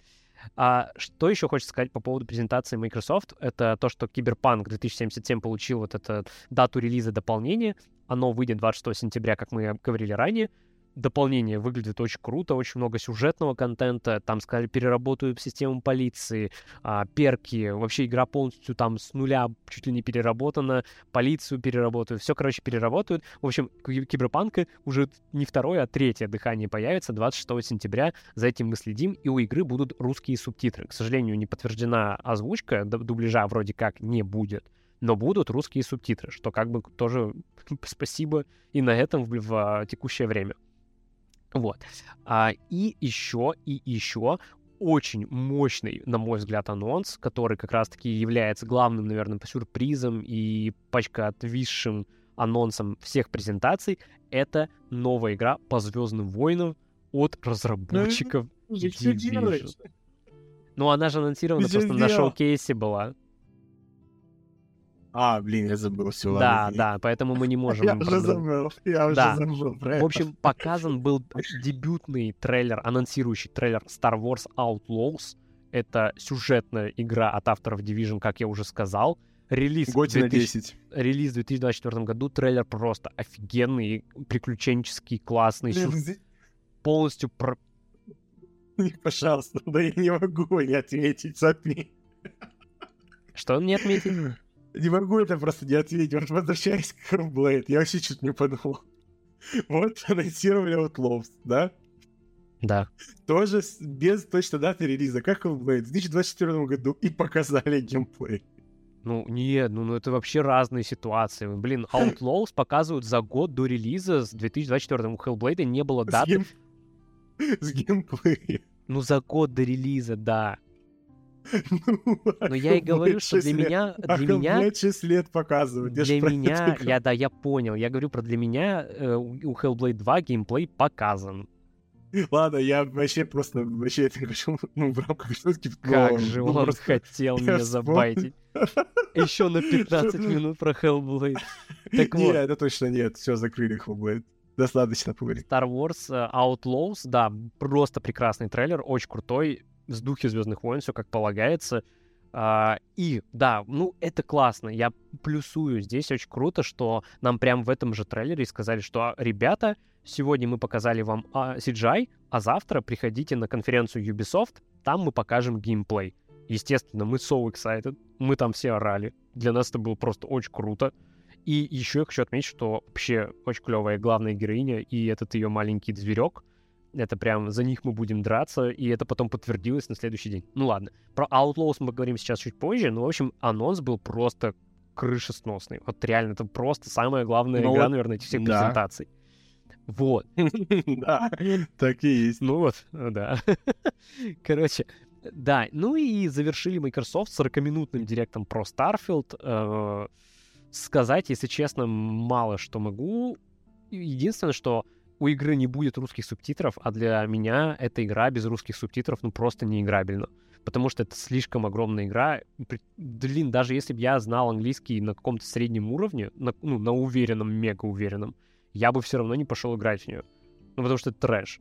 А что еще хочется сказать по поводу презентации Microsoft? Это то, что Киберпанк 2077 получил вот эту дату релиза дополнения. Оно выйдет 26 сентября, как мы говорили ранее. Дополнение выглядит очень круто, очень много сюжетного контента. Там, сказали, переработают систему полиции, а, перки. Вообще игра полностью там с нуля чуть ли не переработана. Полицию переработают. Все, короче, переработают. В общем, Ки- Киберпанка уже не второе, а третье дыхание появится 26 сентября. За этим мы следим. И у игры будут русские субтитры. К сожалению, не подтверждена озвучка. Дубляжа вроде как не будет. Но будут русские субтитры, что как бы тоже спасибо и на этом в, в, а, текущее время. Вот. А, и еще, и еще очень мощный, на мой взгляд, анонс, который как раз-таки является главным, наверное, по сюрпризом и пачка отвисшим анонсом всех презентаций, это новая игра по Звездным войнам от разработчиков Division. Ну, она же анонсирована просто на шоу-кейсе была. А, блин, я забыл все. Да, да, поэтому мы не можем... Я уже забыл, я уже Да. забыл про В это. общем, показан был дебютный трейлер, анонсирующий трейлер Star Wars Outlaws. Это сюжетная игра от авторов Division, как я уже сказал. Релиз, в Готи на 2000 10. релиз в 2024 году. Трейлер просто офигенный, приключенческий, классный, Блин, сю- зи- полностью про- Пожалуйста, да я не могу не ответить, запни. Что мне отметить? Не могу это просто не ответить. Вот возвращаясь к Hellblade, я вообще чуть не подумал. Вот анонсировали Outlaws, да? Да. Тоже без точно даты релиза, как Hellblade, в 2024 году, и показали геймплей. Ну, нет, ну, ну это вообще разные ситуации. Блин, Outlaws показывают за год до релиза с 2024 У Hellblade не было С, даты. гейм- с геймплеем. Ну, за год до релиза, да. Ну, Но я и говорю, что для 6 лет. меня, для меня, Hellblade 6 лет показывают. для меня, я, да, я понял. Я говорю про для меня э, у Hellblade 2 геймплей показан. Ладно, я вообще просто, вообще это говорю, ну, в рамках шутки. Как же ну, он просто- хотел меня забайтить. Еще на 15 минут про Hellblade. Так Не, вот. это точно нет. Все, закрыли Hellblade. Достаточно поговорить. Star Wars э, Outlaws, да, просто прекрасный трейлер, очень крутой, с духе Звездных войн, все как полагается. А, и, да, ну, это классно, я плюсую. Здесь очень круто, что нам прям в этом же трейлере сказали, что, «А, ребята, сегодня мы показали вам а, CGI, а завтра приходите на конференцию Ubisoft, там мы покажем геймплей. Естественно, мы so excited, мы там все орали. Для нас это было просто очень круто. И еще я хочу отметить, что вообще очень клевая главная героиня и этот ее маленький зверек. Это прям за них мы будем драться, и это потом подтвердилось на следующий день. Ну ладно. Про Outlaws мы поговорим сейчас чуть позже, но, в общем, анонс был просто крышесносный. Вот реально, это просто самая главная Ну игра, вот, наверное, этих всех да. презентаций. Вот. Да, так и есть. Ну вот, да. Короче, Да, ну и завершили Microsoft 40-минутным директом про Starfield. Э, сказать, если честно, мало что могу. Единственное, что у игры не будет русских субтитров, а для меня эта игра без русских субтитров ну просто неиграбельна. Потому что это слишком огромная игра. Блин, даже если бы я знал английский на каком-то среднем уровне, на, ну, на уверенном, мега уверенном, я бы все равно не пошел играть в нее. Ну, потому что это трэш.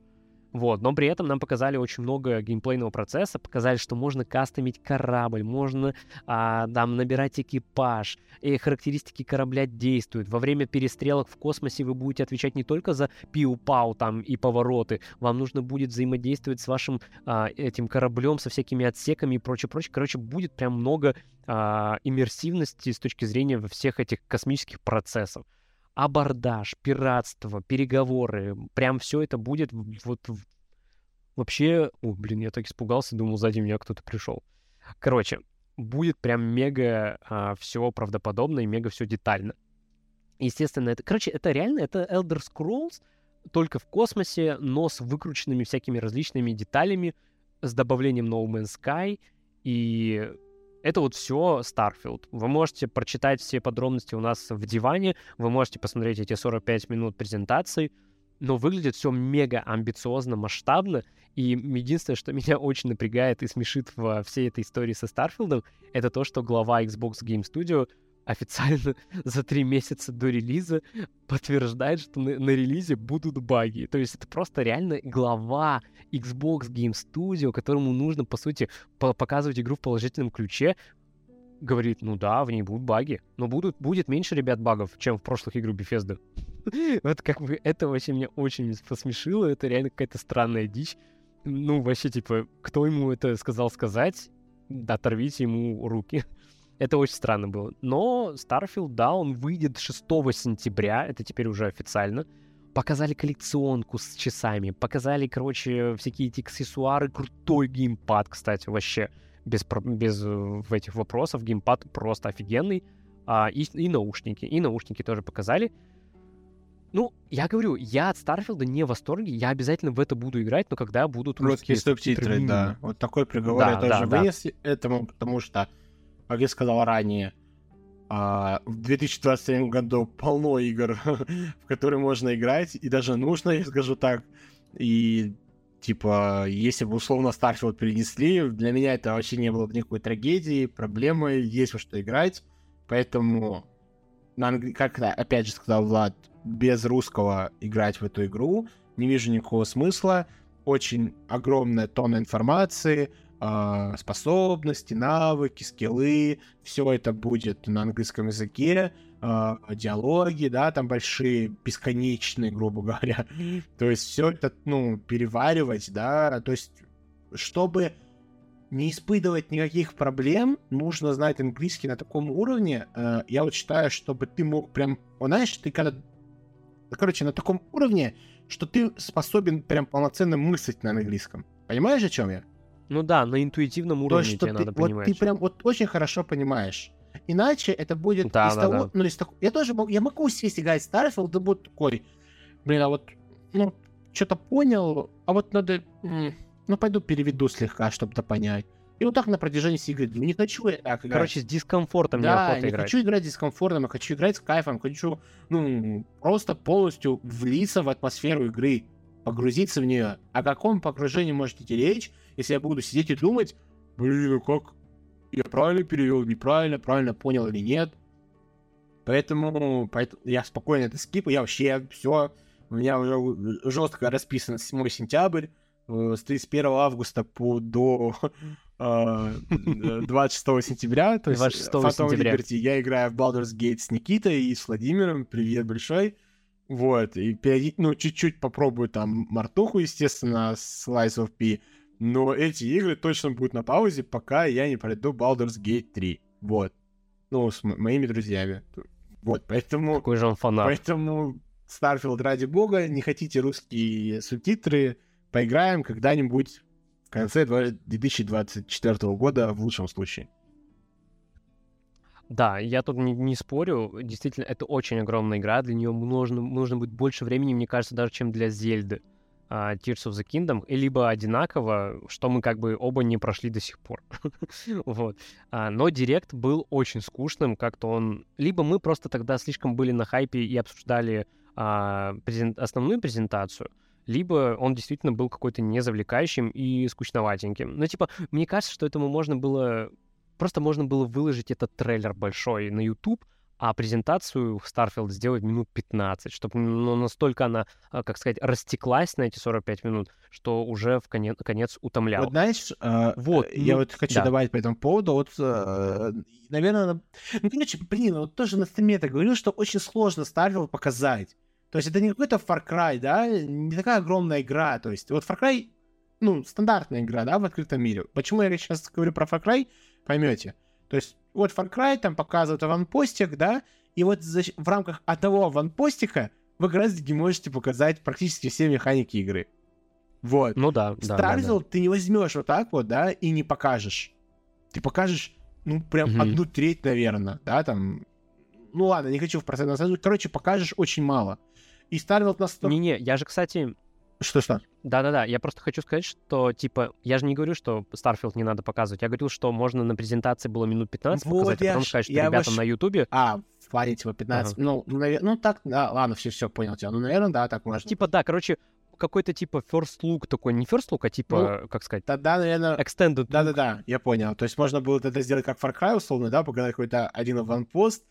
Вот, но при этом нам показали очень много геймплейного процесса, показали, что можно кастомить корабль, можно а, там набирать экипаж, и характеристики корабля действуют. Во время перестрелок в космосе вы будете отвечать не только за пиу-пау там и повороты, вам нужно будет взаимодействовать с вашим а, этим кораблем, со всякими отсеками и прочее, прочее. Короче, будет прям много а, иммерсивности с точки зрения всех этих космических процессов абордаж, пиратство, переговоры, прям все это будет вот вообще... О, блин, я так испугался, думал, сзади меня кто-то пришел. Короче, будет прям мега а, все правдоподобно и мега все детально. Естественно, это... Короче, это реально, это Elder Scrolls, только в космосе, но с выкрученными всякими различными деталями, с добавлением No Man's Sky, и это вот все Starfield. Вы можете прочитать все подробности у нас в диване, вы можете посмотреть эти 45 минут презентации, но выглядит все мега амбициозно, масштабно. И единственное, что меня очень напрягает и смешит во всей этой истории со Starfield, это то, что глава Xbox Game Studio официально за три месяца до релиза подтверждает, что на, на релизе будут баги. То есть это просто реально глава Xbox Game Studio, которому нужно, по сути, по показывать игру в положительном ключе, говорит, ну да, в ней будут баги, но будут, будет меньше, ребят, багов, чем в прошлых играх Bethesda. вот как бы это вообще меня очень посмешило, это реально какая-то странная дичь. Ну, вообще, типа, кто ему это сказал сказать, оторвите ему руки. Это очень странно было. Но Starfield, да, он выйдет 6 сентября, это теперь уже официально. Показали коллекционку с часами, показали, короче, всякие эти аксессуары, крутой геймпад, кстати, вообще без, без э, этих вопросов. Геймпад просто офигенный. А, и, и наушники. И наушники тоже показали. Ну, я говорю, я от Старфилда не в восторге, я обязательно в это буду играть, но когда будут русские субтитры, да. Вот такой приговор да, я тоже да, вынес этому, потому что как я сказал ранее, а, в 2023 году полно игр, в которые можно играть, и даже нужно, я скажу так. И, типа, если бы условно Starfield перенесли, для меня это вообще не было бы никакой трагедии, проблемы, есть во что играть. Поэтому, как опять же сказал Влад, без русского играть в эту игру не вижу никакого смысла. Очень огромная тонна информации, способности, навыки, скиллы, все это будет на английском языке, э, диалоги, да, там большие, бесконечные, грубо говоря. То есть все это, ну, переваривать, да, то есть чтобы не испытывать никаких проблем, нужно знать английский на таком уровне. Э, я вот считаю, чтобы ты мог прям, знаешь, ты когда, короче, на таком уровне, что ты способен прям полноценно мыслить на английском. Понимаешь, о чем я? Ну да, на интуитивном уровне То, что тебе ты, надо вот понимать. ты прям вот очень хорошо понимаешь. Иначе это будет да, из да, того, да. ну из такого. Я тоже могу, я могу сесть играть Starfield, да будет такой, блин, а вот, ну, что-то понял, а вот надо, ну, пойду переведу слегка, чтобы то понять. И вот так на протяжении всей игры. Не хочу я так играть. Короче, с дискомфортом да, не играть. хочу играть с дискомфортом, я хочу играть с кайфом, хочу, ну, просто полностью влиться в атмосферу игры, погрузиться в нее. О каком погружении может идти речь, если я буду сидеть и думать, блин, ну как я правильно перевел, неправильно, правильно понял или нет. Поэтому, поэтому я спокойно это скипаю, я вообще все, у меня уже жестко расписано 7 сентябрь, э, с 31 августа по до 26 э, сентября, то есть 26 Phantom сентября. Liberty, я играю в Baldur's Gate с Никитой и с Владимиром, привет большой. Вот, и ну, чуть-чуть попробую там Мартуху, естественно, с Lies of P, но эти игры точно будут на паузе, пока я не пройду Baldur's Gate 3. Вот. Ну, с моими друзьями. Вот, поэтому... Какой же он фанат. Поэтому Starfield, ради бога, не хотите русские субтитры, поиграем когда-нибудь в конце 2024 года в лучшем случае. Да, я тут не, не спорю. Действительно, это очень огромная игра. Для нее нужно, нужно будет больше времени, мне кажется, даже чем для Зельды. А, Tears of the Kingdom, либо одинаково, что мы как бы оба не прошли до сих пор. вот. А, но Директ был очень скучным, как-то он... Либо мы просто тогда слишком были на хайпе и обсуждали а, презент... основную презентацию, либо он действительно был какой-то незавлекающим и скучноватеньким. Ну, типа, мне кажется, что этому можно было... Просто можно было выложить этот трейлер большой на YouTube, а презентацию Starfield сделать минут 15, чтобы ну, настолько она, а, как сказать, растеклась на эти 45 минут, что уже в конец, конец утомлял. Вот знаешь, э, вот, я ну, вот хочу да. добавить по этому поводу, вот, э, наверное, ну, короче, блин, вот тоже на стриме это говорил, что очень сложно Starfield показать. То есть это не какой-то Far Cry, да, не такая огромная игра, то есть вот Far Cry, ну, стандартная игра, да, в открытом мире. Почему я сейчас говорю про Far Cry, поймете. То есть вот Far Cry там показывают аванпостик, да, и вот в рамках одного аванпостика вы таки можете показать практически все механики игры. Вот. Ну да. Starfield да, да. ты не возьмешь вот так вот, да, и не покажешь. Ты покажешь, ну, прям mm-hmm. одну треть, наверное, да, там. Ну ладно, не хочу в процент насаживать. Короче, покажешь очень мало. И Starfield нас... Не-не, я же, кстати, что-что? Да-да-да, я просто хочу сказать, что, типа, я же не говорю, что Starfield не надо показывать. Я говорил, что можно на презентации было минут 15 вот показать, а потом сказать, что ребятам ваш... на Ютубе... А, в плане, типа, 15... Ага. Ну, навер... ну, так, да, ладно, все-все, понял тебя. Ну, наверное, да, так можно. Типа, да, короче, какой-то типа first look такой, не first look, а типа, ну, как сказать? Тогда, наверное... Extended Да-да-да, я понял. То есть можно было это сделать как Far Cry, условно, да, показать какой-то один аванпост,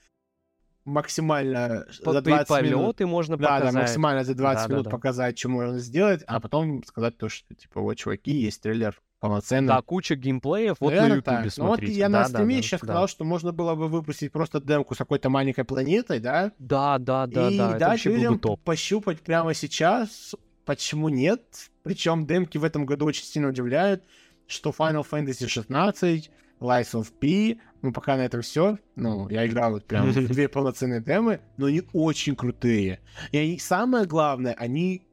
максимально По, за 20 полеты минут... можно да, показать. Да, максимально за 20 да, минут да, да. показать, что можно сделать, а потом сказать то, что, типа, вот, чуваки, есть трейлер полноценный. Да, куча геймплеев, вот Наверное, на Ютубе смотрите. Ну вот я да, на стриме да, сейчас да. сказал, что можно было бы выпустить просто демку с какой-то маленькой планетой, да? Да, да, да, и да. И дать людям пощупать прямо сейчас, почему нет. Причем демки в этом году очень сильно удивляют, что Final Fantasy 16 Lies of P. Ну, пока на этом все. Ну, я играл вот прям две полноценные темы, но они очень крутые. И они, самое главное, они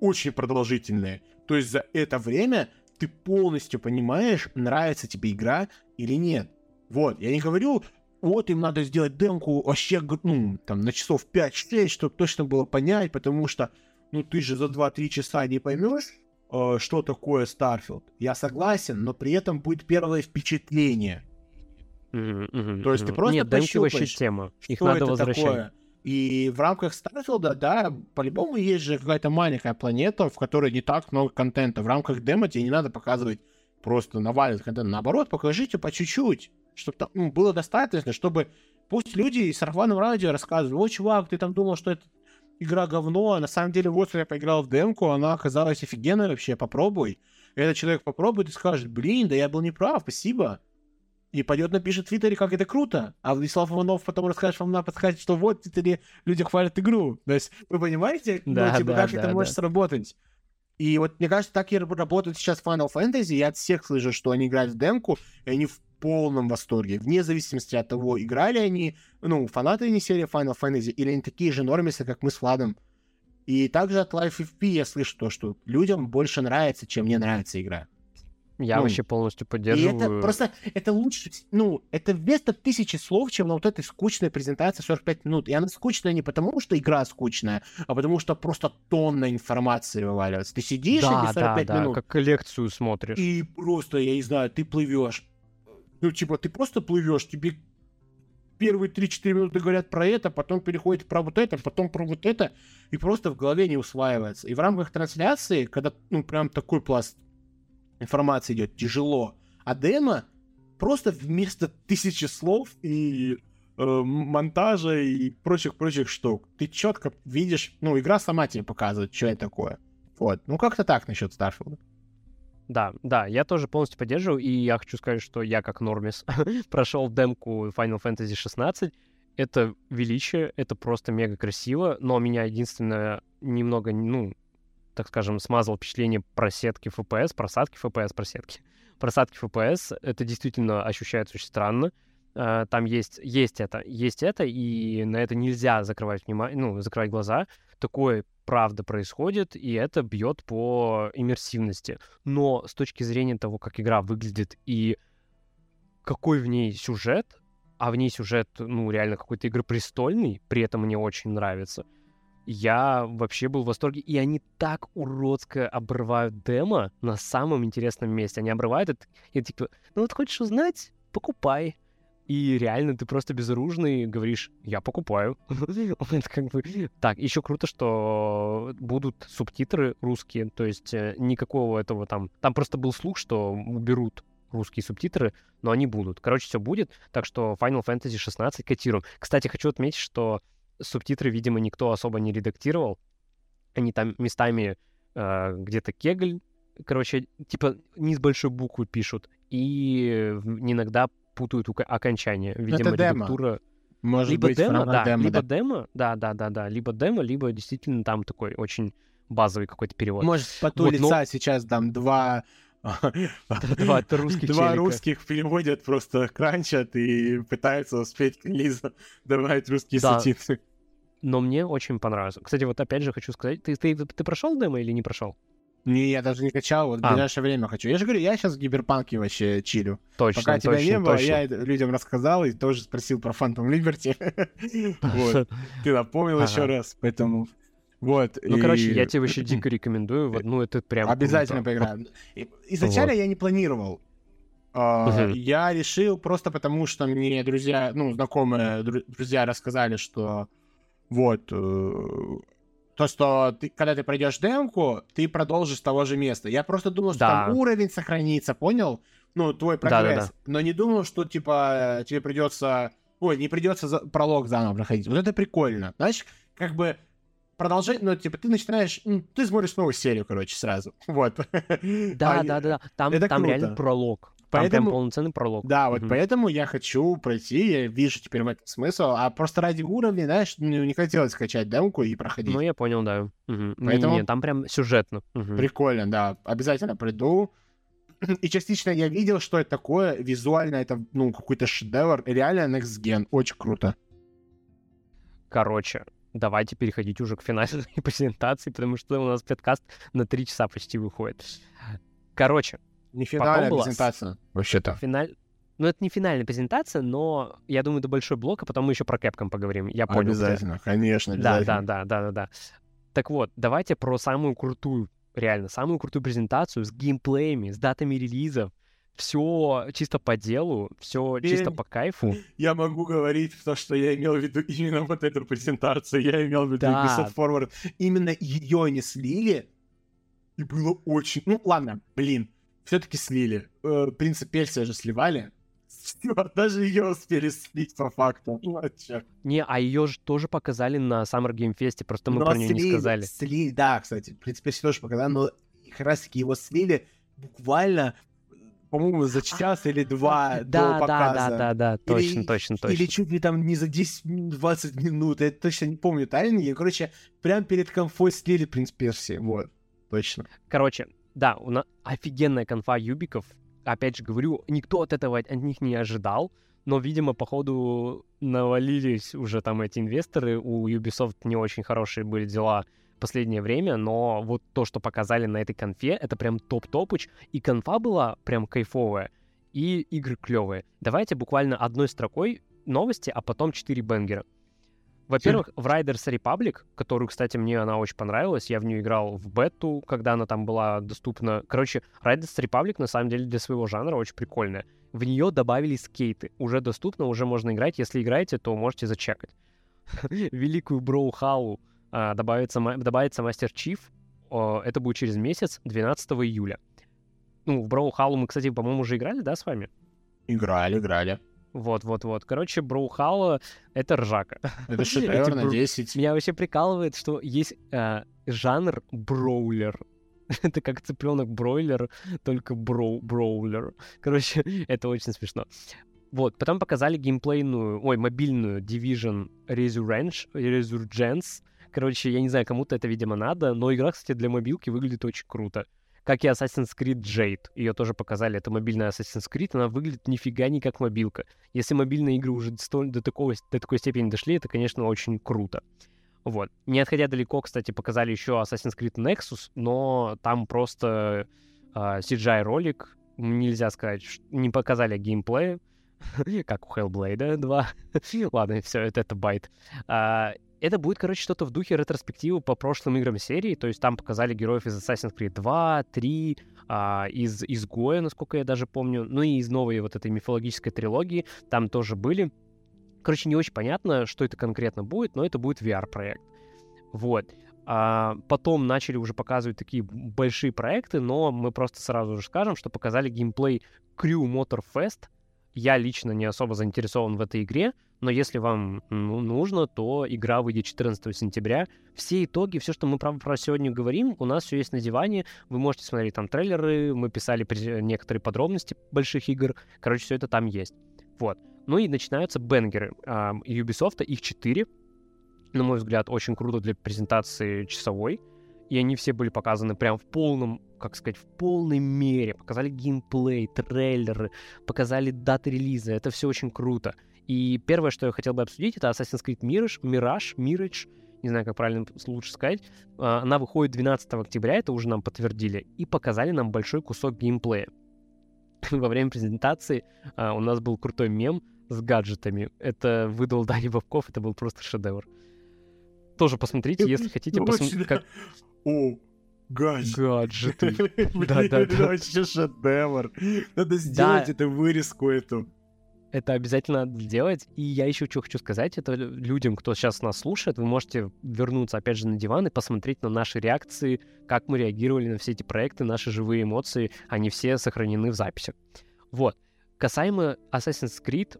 очень продолжительные. То есть за это время ты полностью понимаешь, нравится тебе игра или нет. Вот, я не говорю, вот им надо сделать демку вообще, ну, там, на часов 5-6, чтобы точно было понять, потому что, ну, ты же за 2-3 часа не поймешь, э, что такое Starfield. Я согласен, но при этом будет первое впечатление. Mm-hmm, mm-hmm, То есть ты просто Нет, вообще тема. Их что надо это возвращать. Такое. И в рамках Старфилда, да, по-любому есть же какая-то маленькая планета, в которой не так много контента. В рамках демо тебе не надо показывать просто наваливать контент. Наоборот, покажите по чуть-чуть, чтобы там ну, было достаточно, чтобы пусть люди с рваным радио рассказывают, о, чувак, ты там думал, что это игра говно, а на самом деле вот я поиграл в демку, она оказалась офигенной вообще, попробуй. И этот человек попробует и скажет, блин, да я был неправ, спасибо. И пойдет напишет в Твиттере, как это круто. А Владислав Иванов потом расскажет вам на подсказать, что вот в Твиттере люди хвалят игру. То есть вы понимаете, да, ну, типа, да, как да, это да. может сработать? И вот мне кажется, так и работает сейчас Final Fantasy. Я от всех слышу, что они играют в демку, и они в полном восторге, вне зависимости от того, играли они, ну, фанаты не серии Final Fantasy, или они такие же нормисы, как мы с Владом. И также от Life FP я слышу то, что людям больше нравится, чем мне нравится игра. Я Ну, вообще полностью И поддерживаю. это просто, это лучше, ну, это вместо тысячи слов, чем на вот этой скучной презентации 45 минут. И она скучная не потому, что игра скучная, а потому что просто тонна информации вываливается. Ты сидишь да, эти 45 да, да, минут, как лекцию смотришь. и просто, я не знаю, ты плывешь. Ну, типа, ты просто плывешь, тебе первые 3-4 минуты говорят про это, потом переходит про вот это, потом про вот это, и просто в голове не усваивается. И в рамках трансляции, когда, ну, прям такой пласт информации идет, тяжело. А демо просто вместо тысячи слов и э, монтажа и прочих-прочих штук, ты четко видишь, ну, игра сама тебе показывает, что это такое. Вот. Ну, как-то так насчет Старфилда. Да, да, я тоже полностью поддерживаю, и я хочу сказать, что я как Нормис прошел демку Final Fantasy 16. Это величие, это просто мега красиво, но меня единственное немного, ну, так скажем, смазал впечатление просетки FPS, просадки FPS, просетки. Просадки FPS, это действительно ощущается очень странно. Э, Там есть, есть это, есть это, и на это нельзя закрывать внимание, ну, закрывать глаза. Такое правда происходит, и это бьет по иммерсивности. Но с точки зрения того, как игра выглядит и какой в ней сюжет, а в ней сюжет, ну, реально какой-то игры престольный, при этом мне очень нравится, я вообще был в восторге. И они так уродско обрывают демо на самом интересном месте. Они обрывают это, и типа, ну вот хочешь узнать, покупай. И реально ты просто безоружный говоришь, я покупаю. Так, еще круто, что будут субтитры русские, то есть э, никакого этого там... Там просто был слух, что уберут русские субтитры, но они будут. Короче, все будет, так что Final Fantasy 16 котируем. Кстати, хочу отметить, что субтитры, видимо, никто особо не редактировал. Они там местами э, где-то кегль, короче, типа не с большой буквы пишут, и иногда путают окончание. Видимо, это демо. редактура... Может либо быть, демо, да, демо, либо да. демо, да, да, да, да, либо демо, либо действительно там такой очень базовый какой-то перевод. Может, по ту Вот, лица но- сейчас там два... Два русских Два русских переводят, просто кранчат и пытаются успеть к релизу добавить русские Да. субтитры. Но мне очень понравилось. Кстати, вот опять же хочу сказать, ты, ты, ты прошел демо или не прошел? Не, я даже не качал, вот в А. ближайшее время хочу. Я же говорю, я сейчас в Гиберпанке вообще чилю. Точно, Пока тебя точно, не было, точно. я людям рассказал и тоже спросил про Phantom Liberty. Ты напомнил еще раз, поэтому... Вот. Ну, и- короче, я тебе вообще дико рекомендую. Вот, ну, это прям Обязательно круто. поиграем. И- Изначально я не планировал. А. Я решил просто потому, что мне друзья, ну, знакомые дру- друзья рассказали, что вот э, то, что ты, когда ты пройдешь демку, ты продолжишь с того же места. Я просто думал, что Да. там уровень сохранится, понял? Ну, твой прогресс. Но не думал, что, типа, тебе придется... Ой, не придется за- пролог заново проходить. Вот это прикольно. Знаешь, как бы продолжать, ну, типа, ты начинаешь... Ты смотришь новую серию, короче, сразу. Вот. Да, А, да, да, да. Там, это там реально пролог. Там прям Поэтому- полноценный пролог. Да, вот Мгм. поэтому я хочу пройти, я вижу теперь в этом смысл, а просто ради уровня, знаешь, ну, не хотелось скачать демку и проходить. Ну, я понял, да. Мгм. Поэтому- Не-не-не, там прям сюжетно. Мгм. Прикольно, да, обязательно приду. И частично я видел, что это такое, визуально это, ну, какой-то шедевр, реально Next Gen, очень круто. Короче, давайте переходить уже к финальной презентации, потому что у нас подкаст на три часа почти выходит. Короче, Не финальная была презентация, вообще-то. финаль... Ну, это не финальная презентация, но я думаю, это большой блок, а потом мы еще про Capcom поговорим. Я понял. где. Обязательно, конечно, Да, обязательно. да, да, да, да, да. Так вот, давайте про самую крутую, реально, самую крутую презентацию с геймплеями, с датами релизов. Все чисто по делу, все чисто по кайфу. Я могу говорить то, что я имел в виду именно вот эту презентацию. Я имел в виду Да. Ubisoft Forward. Именно ее не слили. И было очень... Ну, ладно, блин. Все-таки слили. Э, Принца Персия же сливали. Даже ее успели слить по факту. Ну? Не, а ее же тоже показали на Summer Game Fest, просто мы Но про нее не слили- сказали. Слили, да, кстати. Принц Персия тоже показали, но как раз-таки его слили буквально, по-моему, за час или два до Да, да, показа. да, да, да, точно, Или- точно, точно. Или чуть ли там не за 10-20 минут, я точно не помню тайминги. Короче, прям перед конфой слили Принц Персии, вот, точно. Короче, да, у нас офигенная конфа юбиков. Опять же говорю, никто от этого от них не ожидал, но, видимо, походу навалились уже там эти инвесторы. У Ubisoft не очень хорошие были дела последнее время, но вот то, что показали на этой конфе, это прям топ-топыч. И конфа была прям кайфовая, и игры клевые. Давайте буквально одной строкой новости, а потом четыре бенгера. Во-первых, в Riders Republic, которую, кстати, мне она очень понравилась, я в нее играл в бету, когда она там была доступна. Короче, Riders Republic, на самом деле, для своего жанра очень прикольная. В нее добавили скейты. Уже доступно, уже можно играть. Если играете, то можете зачекать. Великую Броухалу добавится, ма- добавится Мастер Чиф. Это будет через месяц, 12 июля. Ну, в Броухалу мы, кстати, по-моему, уже играли, да, с вами? Играли, играли. Вот-вот-вот. Короче, Броухала — это ржака. Это шедевр на бр- 10. Меня вообще прикалывает, что есть э, жанр броулер. это как цыпленок бройлер, только броу броулер. Короче, это очень смешно. Вот, потом показали геймплейную, ой, мобильную Division Resurgence, Resurgence. Короче, я не знаю, кому-то это, видимо, надо, но игра, кстати, для мобилки выглядит очень круто. Как и Assassin's Creed Jade. Ее тоже показали. Это мобильная Assassin's Creed. Она выглядит нифига не как мобилка. Если мобильные игры уже до, такого, до такой степени дошли, это, конечно, очень круто. Вот. Не отходя далеко, кстати, показали еще Assassin's Creed Nexus, но там просто а, CGI-ролик. Нельзя сказать, не показали геймплея, как у Hellblade 2. Ладно, все, это, это байт. А, это будет, короче, что-то в духе ретроспективы по прошлым играм серии, то есть там показали героев из Assassin's Creed 2, 3, а, из Изгоя, насколько я даже помню, ну и из новой вот этой мифологической трилогии, там тоже были. Короче, не очень понятно, что это конкретно будет, но это будет VR-проект. Вот. А потом начали уже показывать такие большие проекты, но мы просто сразу же скажем, что показали геймплей Crew Motor Fest. Я лично не особо заинтересован в этой игре, но если вам ну, нужно, то игра выйдет 14 сентября. Все итоги, все, что мы про, про сегодня говорим, у нас все есть на диване. Вы можете смотреть там трейлеры, мы писали некоторые подробности больших игр. Короче, все это там есть. Вот. Ну и начинаются бенгеры. Uh, Ubisoft, их 4, на мой взгляд, очень круто для презентации часовой. И они все были показаны прям в полном, как сказать, в полной мере. Показали геймплей, трейлеры, показали даты релиза. Это все очень круто. И первое, что я хотел бы обсудить, это Assassin's Creed Mirage, Mirage, Mirage, не знаю, как правильно лучше сказать. А, она выходит 12 октября, это уже нам подтвердили, и показали нам большой кусок геймплея. Во время презентации а, у нас был крутой мем с гаджетами. Это выдал Дани Бабков, это был просто шедевр. Тоже посмотрите, если хотите посмотреть. Как... О, гаджет. гаджеты. Да-да-да. Вообще шедевр. Надо сделать эту вырезку эту. Это обязательно надо сделать. И я еще что хочу сказать, это людям, кто сейчас нас слушает, вы можете вернуться опять же на диван и посмотреть на наши реакции, как мы реагировали на все эти проекты, наши живые эмоции, они все сохранены в записях. Вот. Касаемо Assassin's Creed,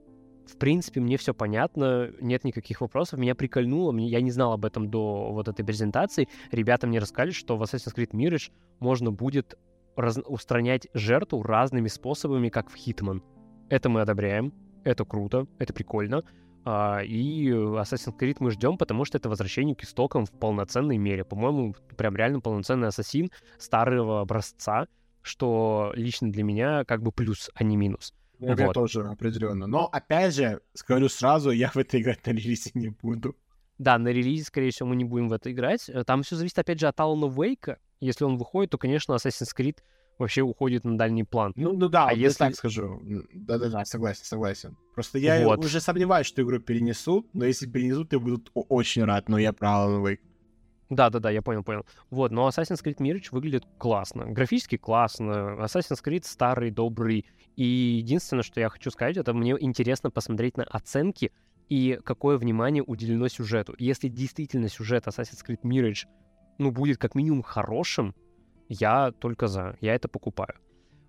в принципе, мне все понятно, нет никаких вопросов. Меня прикольнуло, я не знал об этом до вот этой презентации. Ребята мне рассказали, что в Assassin's Creed Mirage можно будет раз... устранять жертву разными способами, как в Hitman. Это мы одобряем, это круто, это прикольно. А, и Assassin's Creed мы ждем, потому что это возвращение к истокам в полноценной мере. По-моему, прям реально полноценный ассасин старого образца, что лично для меня как бы плюс, а не минус. Это вот. тоже определенно. Но опять же, скажу сразу, я в это играть на релизе не буду. Да, на релизе, скорее всего, мы не будем в это играть. Э, там все зависит, опять же, от Алана Вейка. Если он выходит, то, конечно, Assassin's Creed вообще уходит на дальний план. Ну, ну да, а вот если так скажу. Да-да-да, согласен, согласен. Просто я вот. уже сомневаюсь, что игру перенесут, но если перенесут, я буду очень рад, но я Wake. Да-да-да, я понял, понял. Вот, но Assassin's Creed Mirage выглядит классно. Графически классно. Assassin's Creed старый, добрый. И единственное, что я хочу сказать, это мне интересно посмотреть на оценки и какое внимание уделено сюжету. Если действительно сюжет Assassin's Creed Mirage, ну, будет как минимум хорошим, я только за. Я это покупаю.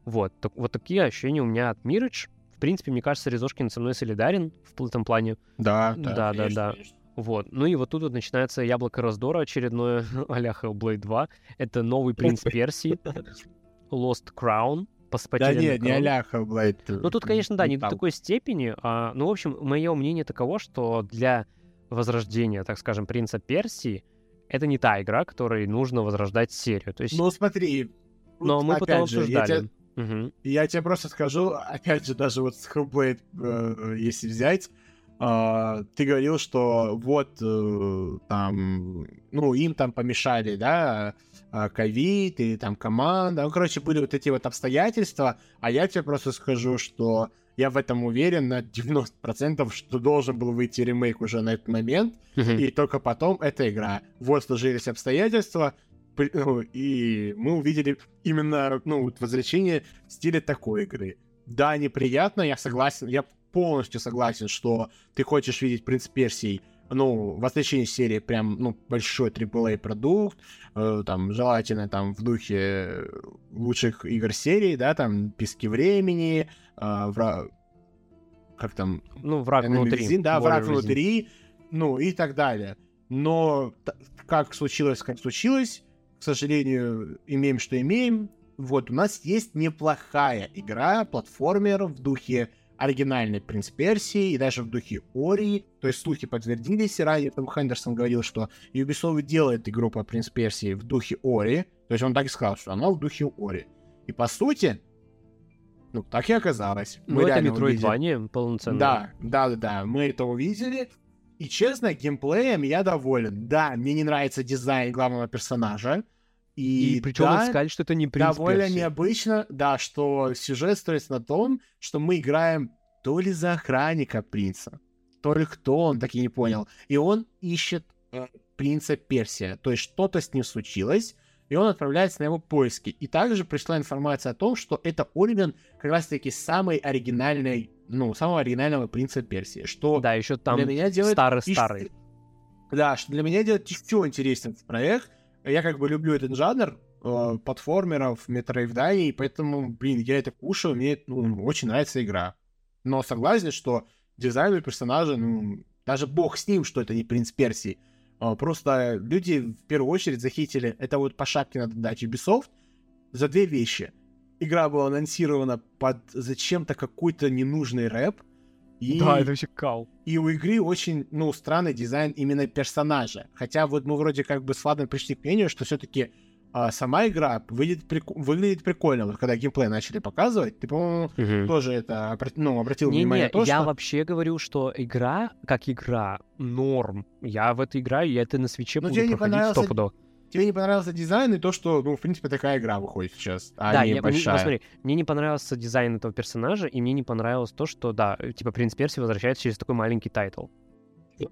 Вот. Так, вот такие ощущения у меня от Mirage. В принципе, мне кажется, Резошкин со мной солидарен в этом плане. Да, да, да, конечно, да. Конечно. Вот. Ну и вот тут вот начинается яблоко раздора очередное а-ля Hellblade 2. Это новый принц Персии, Lost Crown, Да нет, не а-ля Hellblade. Ну тут, конечно, да, не до такой степени. А, ну, в общем, мое мнение таково, что для возрождения, так скажем, принца Персии, это не та игра, которой нужно возрождать серию. То есть... Ну смотри, но мы потом обсуждали. Я, тебе, угу. я тебе просто скажу, опять же, даже вот с Hellblade, э, если взять, Uh, ты говорил, что вот uh, там, ну, им там помешали, да, а, ковид или там команда. Ну, короче, были вот эти вот обстоятельства, а я тебе просто скажу, что я в этом уверен на 90%, что должен был выйти ремейк уже на этот момент, uh-huh. и только потом эта игра. Вот сложились обстоятельства, ну, и мы увидели именно, ну, вот возвращение в стиле такой игры. Да, неприятно, я согласен, я полностью согласен, что ты хочешь видеть «Принц Персий» ну, возвращение серии прям, ну, большой AAA продукт, э, там, желательно там в духе лучших игр серии, да, там, «Пески времени», э, вра... как там? Ну, «Враг внутри». Да, «Враг внутри», ну, и так далее. Но как случилось, как случилось, к сожалению, имеем, что имеем. Вот, у нас есть неплохая игра, платформер в духе оригинальный «Принц Персии» и даже в духе Ори. То есть слухи подтвердились, и ранее там Хендерсон говорил, что Ubisoft делает игру по «Принц Персии» в духе Ори. То есть он так и сказал, что она в духе Ори. И по сути, ну, так и оказалось. Мы ну, это Metroidvania полноценно. Да, да, да, да, мы это увидели. И честно, геймплеем я доволен. Да, мне не нравится дизайн главного персонажа. И, и причем да, сказали, что это не принц Довольно Персии. необычно, да, что сюжет строится на том, что мы играем то ли за охранника принца, то ли кто он, так и не понял. И он ищет э, принца Персия. То есть что-то с ним случилось, и он отправляется на его поиски. И также пришла информация о том, что это орден как раз-таки самый оригинальный, ну, самого оригинального принца Персии. Что Да, еще там для меня делает старый-старый. еще- Да, что для меня делает еще интереснее этот проект. Я как бы люблю этот жанр э, платформеров, метроидваний, поэтому, блин, я это кушаю, мне ну, очень нравится игра. Но согласен, что дизайн у персонажа, ну, даже бог с ним, что это не принц Персии. А, Просто люди в первую очередь захитили, это вот по шапке надо дать Ubisoft, за две вещи. Игра была анонсирована под зачем-то какой-то ненужный рэп, и, Да, это вообще кал. и у игры очень, ну, странный дизайн именно персонажа. Хотя вот мы вроде как бы с Владом пришли к мнению, что все-таки сама игра выглядит, прик- выглядит прикольно. Вот когда геймплей начали показывать, ты, по-моему, тоже это ну, обратил внимание Не-не, на то, я что... вообще говорю, что игра, как игра, норм. Я в это играю, я это на Switch е Ну, буду тебе не проходить понравился стопудово. Тебе не понравился дизайн и то, что, ну, в принципе, такая игра выходит сейчас, а да, не я, мне, большая. посмотри, мне не понравился дизайн этого персонажа, и мне не понравилось то, что, да, типа Принц Персии возвращается через такой маленький тайтл.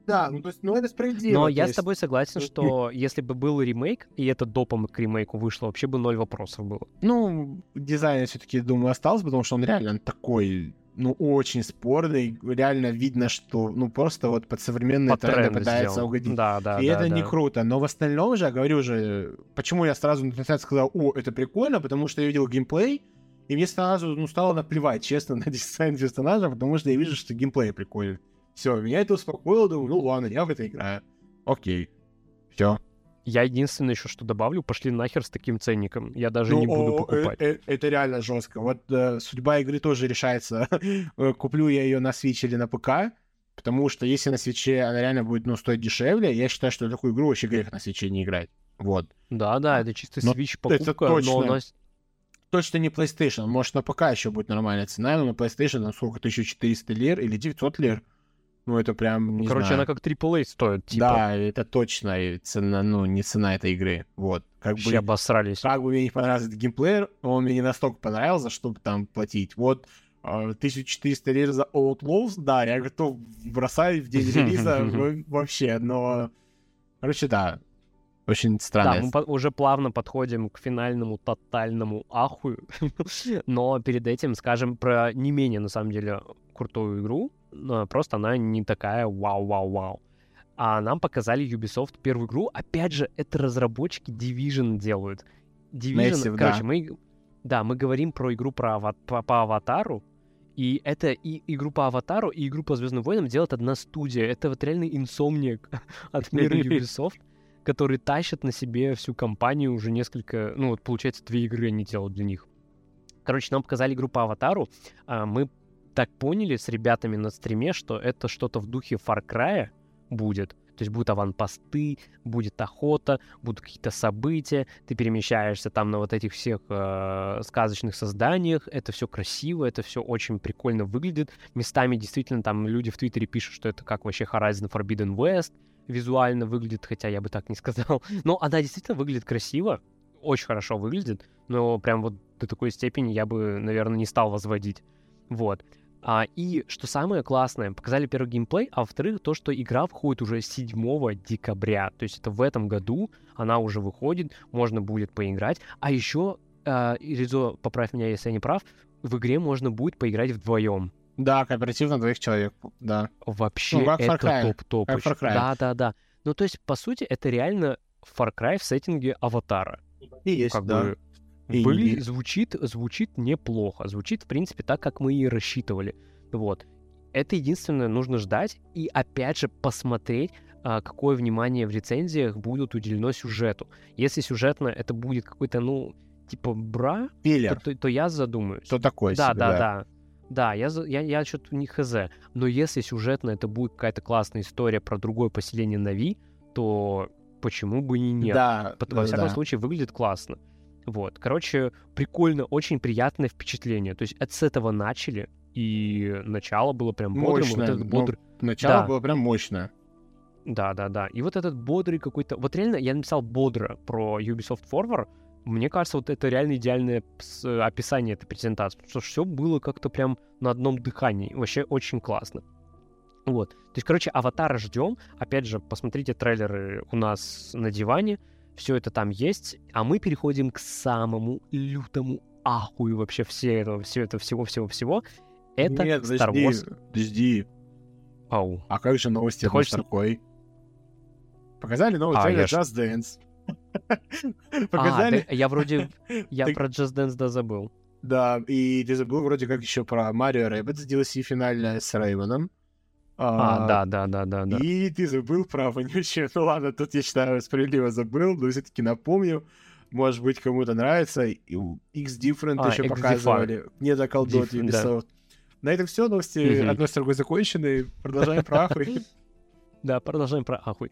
Да, ну, то есть, ну, это справедливо. Но я с есть- тобой согласен, э, что если бы был ремейк, и это допом к ремейку вышло, вообще бы ноль вопросов было. Ну, дизайн все-таки, думаю, остался, потому что он реально такой, ну, очень спорный. Реально видно, что, ну, просто вот под современные Под тренды тренды пытается сделан. угодить. Да, да, и да, это не да. круто. Но в остальном же, я говорю же, почему я сразу на трансляции сказал, о, это прикольно, потому что я видел геймплей, и мне сразу, ну, стало наплевать, честно, на дизайн персонажа, потому что я вижу, что геймплей прикольный. Все, меня это успокоило, думаю, ну ладно, я в это играю. Окей. Все. Я единственное еще что добавлю, пошли нахер с таким ценником. Я даже Ну, не буду о, покупать. э, э, это реально жестко. Вот э, судьба игры тоже решается. Э, Куплю я ее на Switch или на ПК, потому что если на свече она реально будет ну, стоить дешевле, я считаю, что такую игру вообще грех на свече не играть. Вот. Да, да, это чисто Но Switch это покупка, точно. но у нас Точно не PlayStation. Может, на ПК еще будет нормальная цена, но на PlayStation на сколько? 1400 лир или 900 лир? Ну, это прям, не Короче, знаю. она как AAA стоит, типа. Да, это точно цена, ну, не цена этой игры. Вот. Как Вообще бы обосрались. как бы мне не понравился этот геймплей, он мне не настолько понравился, чтобы там платить. Вот а, 1400 лир за Outlaws, да, я готов бросать в день релиза вообще, но... Короче, да, очень Да, странно. мы по- уже плавно подходим к финальному тотальному ахую. Но перед этим скажем про не менее, на самом деле, крутую игру. Просто она не такая вау-вау-вау. А нам показали Ubisoft первую игру. Опять же, это разработчики Division делают. Division, Massive, короче, да. мы... Да, мы говорим про игру про ава- по, по Аватару. И это и игру по Аватару, и игру по Звездным войнам делает одна студия. Это вот реальный инсомник от мира Ubisoft который тащит на себе всю компанию уже несколько, ну вот получается две игры они делают для них. Короче, нам показали игру по Аватару, а, мы так поняли с ребятами на стриме, что это что-то в духе Far Cry будет. То есть будут аванпосты, будет охота, будут какие-то события, ты перемещаешься там на вот этих всех э, сказочных созданиях, это все красиво, это все очень прикольно выглядит. Местами действительно там люди в Твиттере пишут, что это как вообще Horizon Forbidden West, визуально выглядит, хотя я бы так не сказал. Но она действительно выглядит красиво, очень хорошо выглядит, но прям вот до такой степени я бы, наверное, не стал возводить. Вот. А, и что самое классное, показали первый геймплей, а во-вторых, то, что игра входит уже 7 декабря. То есть это в этом году она уже выходит, можно будет поиграть. А еще, э, Ризо, поправь меня, если я не прав, в игре можно будет поиграть вдвоем. Да, кооперативно двоих человек, да. Вообще Ну, как это топ-топ. Как очень. Far Cry. Да, да, да. Ну, то есть, по сути, это реально Far Cry в сеттинге Аватара. И есть, как да. бы И- звучит, звучит неплохо. Звучит, в принципе, так, как мы и рассчитывали. Вот. Это единственное нужно ждать и, опять же, посмотреть, а, какое внимание в рецензиях будет уделено сюжету. Если сюжетно это будет какой-то, ну, типа бра, то, то- то я задумаюсь. Что такое Да, себе, да, да. Да, я, за- я, я что-то не хз. Но если сюжетно это будет какая-то классная история про другое поселение Нави, то почему бы и нет? Да, Пот- да, Во всяком да. случае, выглядит классно. Вот. Короче, прикольно, очень приятное впечатление. То есть от с этого начали, и начало было прям бодрым. Мощное, Вот этот ну, бодр- Начало Да. было прям мощное. Да, да, да. И вот этот бодрый какой-то... Вот реально я написал бодро про Ubisoft Forward. Мне кажется, вот это реально идеальное описание этой презентации. Потому что все было как-то прям на одном дыхании. Вообще очень классно. Вот. То есть, короче, аватара ждем. Опять же, посмотрите трейлеры у нас на диване. Все это там есть. А мы переходим к самому лютому ахую вообще все этого, все это всего-всего-всего. Это Нет, Star подожди, Wars. подожди. Ау. А как же новости Ты хочешь- строкой? Показали новый А, трейлер я Just Dance. А, Показали, да, я вроде... Я про Just Dance, да, забыл. да, и ты забыл вроде как еще про Марио Rabbids DLC финальная с Рейвеном. А, да, да, да, да, да. И ты забыл про вонючее. Ну ладно, тут я считаю справедливо забыл, но все-таки напомню. Может быть, кому-то нравится. И X-Different А, еще X-Defy. показывали. Не заколдот Dif- да. Ubisoft. На этом все, новости Мгм. одной строкой закончены. Продолжаем про ахуй. Да, продолжаем про ахуй.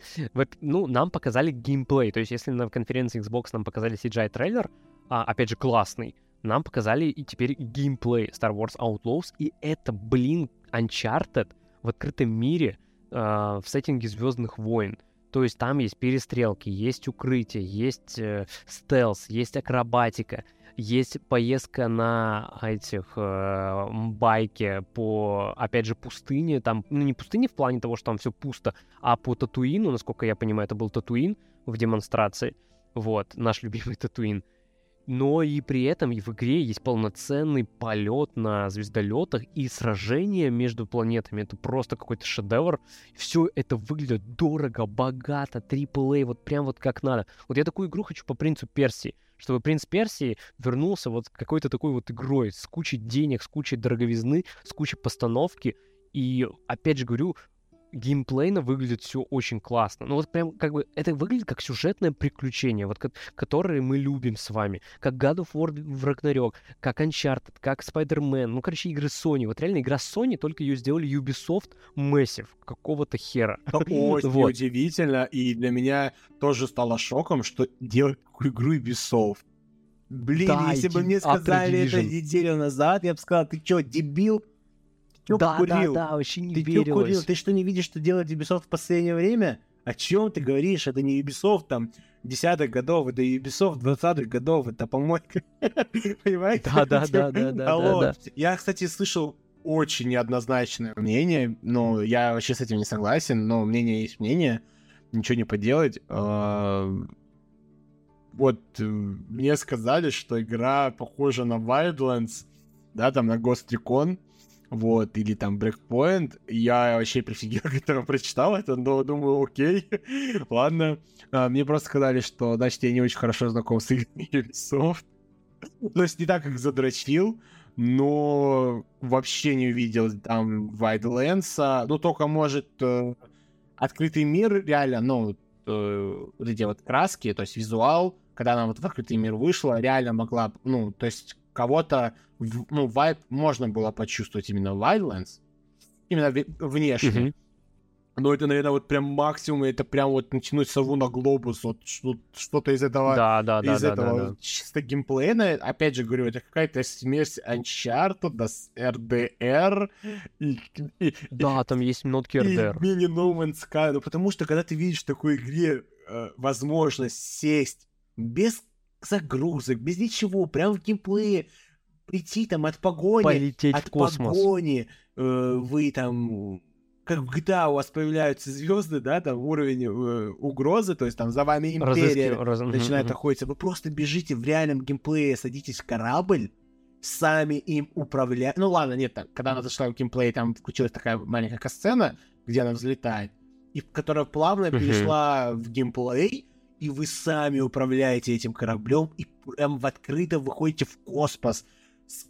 Ну, нам показали геймплей. То есть, если на конференции Xbox нам показали CGI-трейлер, а, опять же, классный, нам показали и теперь геймплей Star Wars Outlaws, и это, блин, Uncharted в открытом мире а, в сеттинге Звездных войн. То есть там есть перестрелки, есть укрытие, есть э, стелс, есть акробатика, есть поездка на этих э, байке по, опять же, пустыне. Там, ну, не пустыне в плане того, что там все пусто, а по Татуину, насколько я понимаю, это был Татуин в демонстрации. Вот, наш любимый Татуин. Но и при этом и в игре есть полноценный полет на звездолетах и сражение между планетами. Это просто какой-то шедевр. Все это выглядит дорого, богато, AAA, вот прям вот как надо. Вот я такую игру хочу по принцу Персии, чтобы принц Персии вернулся вот какой-то такой вот игрой с кучей денег, с кучей дороговизны, с кучей постановки. И опять же говорю, геймплейно выглядит все очень классно. Ну вот прям как бы это выглядит как сюжетное приключение, вот ко- которое мы любим с вами. Как God of War в Ragnarok, как Uncharted, как Spider-Man. Ну, короче, игры Sony. Вот реально игра Sony, только ее сделали Ubisoft Massive. Какого-то хера. Это очень Вот. удивительно, и для меня тоже стало шоком, что делать такую игру Ubisoft. Блин, Да, если бы мне сказали это неделю назад, я бы сказал, ты чё, дебил? Чё да, курил? да, да, вообще не Ты чё верилось. курил? Ты что, не видишь, что делает Ubisoft в последнее время? О чем ты говоришь? Это не Ubisoft там десятых годов, это Ubisoft 20-х годов, это помойка. Понимаете? Да, да, да, да, да, Алло. Я, кстати, слышал очень неоднозначное мнение, но я вообще с этим не согласен, но мнение есть мнение, ничего не поделать. А, Вот э, мне сказали, что игра похожа на Wildlands, да, там на Ghost Recon, вот, или там Breakpoint. Я вообще прифигел, когда прочитал это, но думаю, окей, ладно. А, Мне просто сказали, что, значит, я не очень хорошо знаком с играми Ubisoft. То есть не так, как задрочил, но вообще не увидел там Wildlands. Ну, только, может, э, открытый мир реально, ну, э, вот эти вот краски, то есть визуал, когда она вот в открытый мир вышла, реально могла, ну, то есть кого-то, ну, вайп можно было почувствовать именно Wildlands, именно внешне. Мгм. Но это, наверное, вот прям максимум, это прям вот натянуть сову на глобус, вот что- что-то из этого Да, да, из да, этого да, да. чисто геймплейна, опять же говорю, это какая-то смесь Uncharted с RDR и, и, Да, там есть нотки и RDR. мини No Man's Sky. Ну, потому что, когда ты видишь в такой игре э, возможность сесть без загрузок, без ничего, прям в геймплее, прийти там от погони, Полететь от в космос. погони, э, вы там как в GTA у вас появляются звезды, да, там уровень э, угрозы, то есть там за вами империя, Разыски- раз- начинает мгм. охотиться. Вы просто бежите в реальном геймплее, садитесь в корабль, сами им управляете. Ну ладно, нет, там, когда она зашла в геймплей, там включилась такая маленькая сцена, где она взлетает, и которая плавно перешла в геймплей, и вы сами управляете этим кораблем, и прям в открыто выходите в космос с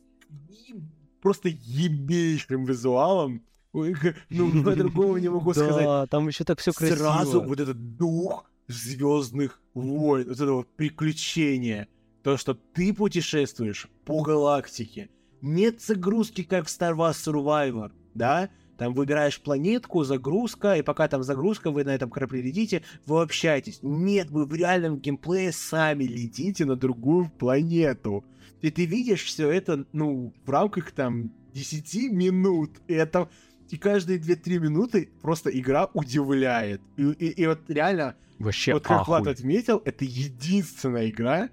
просто ебейшим визуалом. Ой, Ну, по-другому не могу сказать Да, там еще так все красиво. сразу вот этот дух звездных войн, вот это вот приключение, то, что ты путешествуешь по галактике. Нет загрузки, как в Star Wars Survivor, да? Там выбираешь планетку, загрузка, и пока там загрузка, вы на этом корабле летите, вы общаетесь. Нет, вы в реальном геймплее сами летите на другую планету. И ты видишь все это, ну, в рамках там 10 минут. И это и каждые 2-3 минуты просто игра удивляет. И, и- и вот реально, Вообще вот как Влад ахуй. отметил, это единственная игра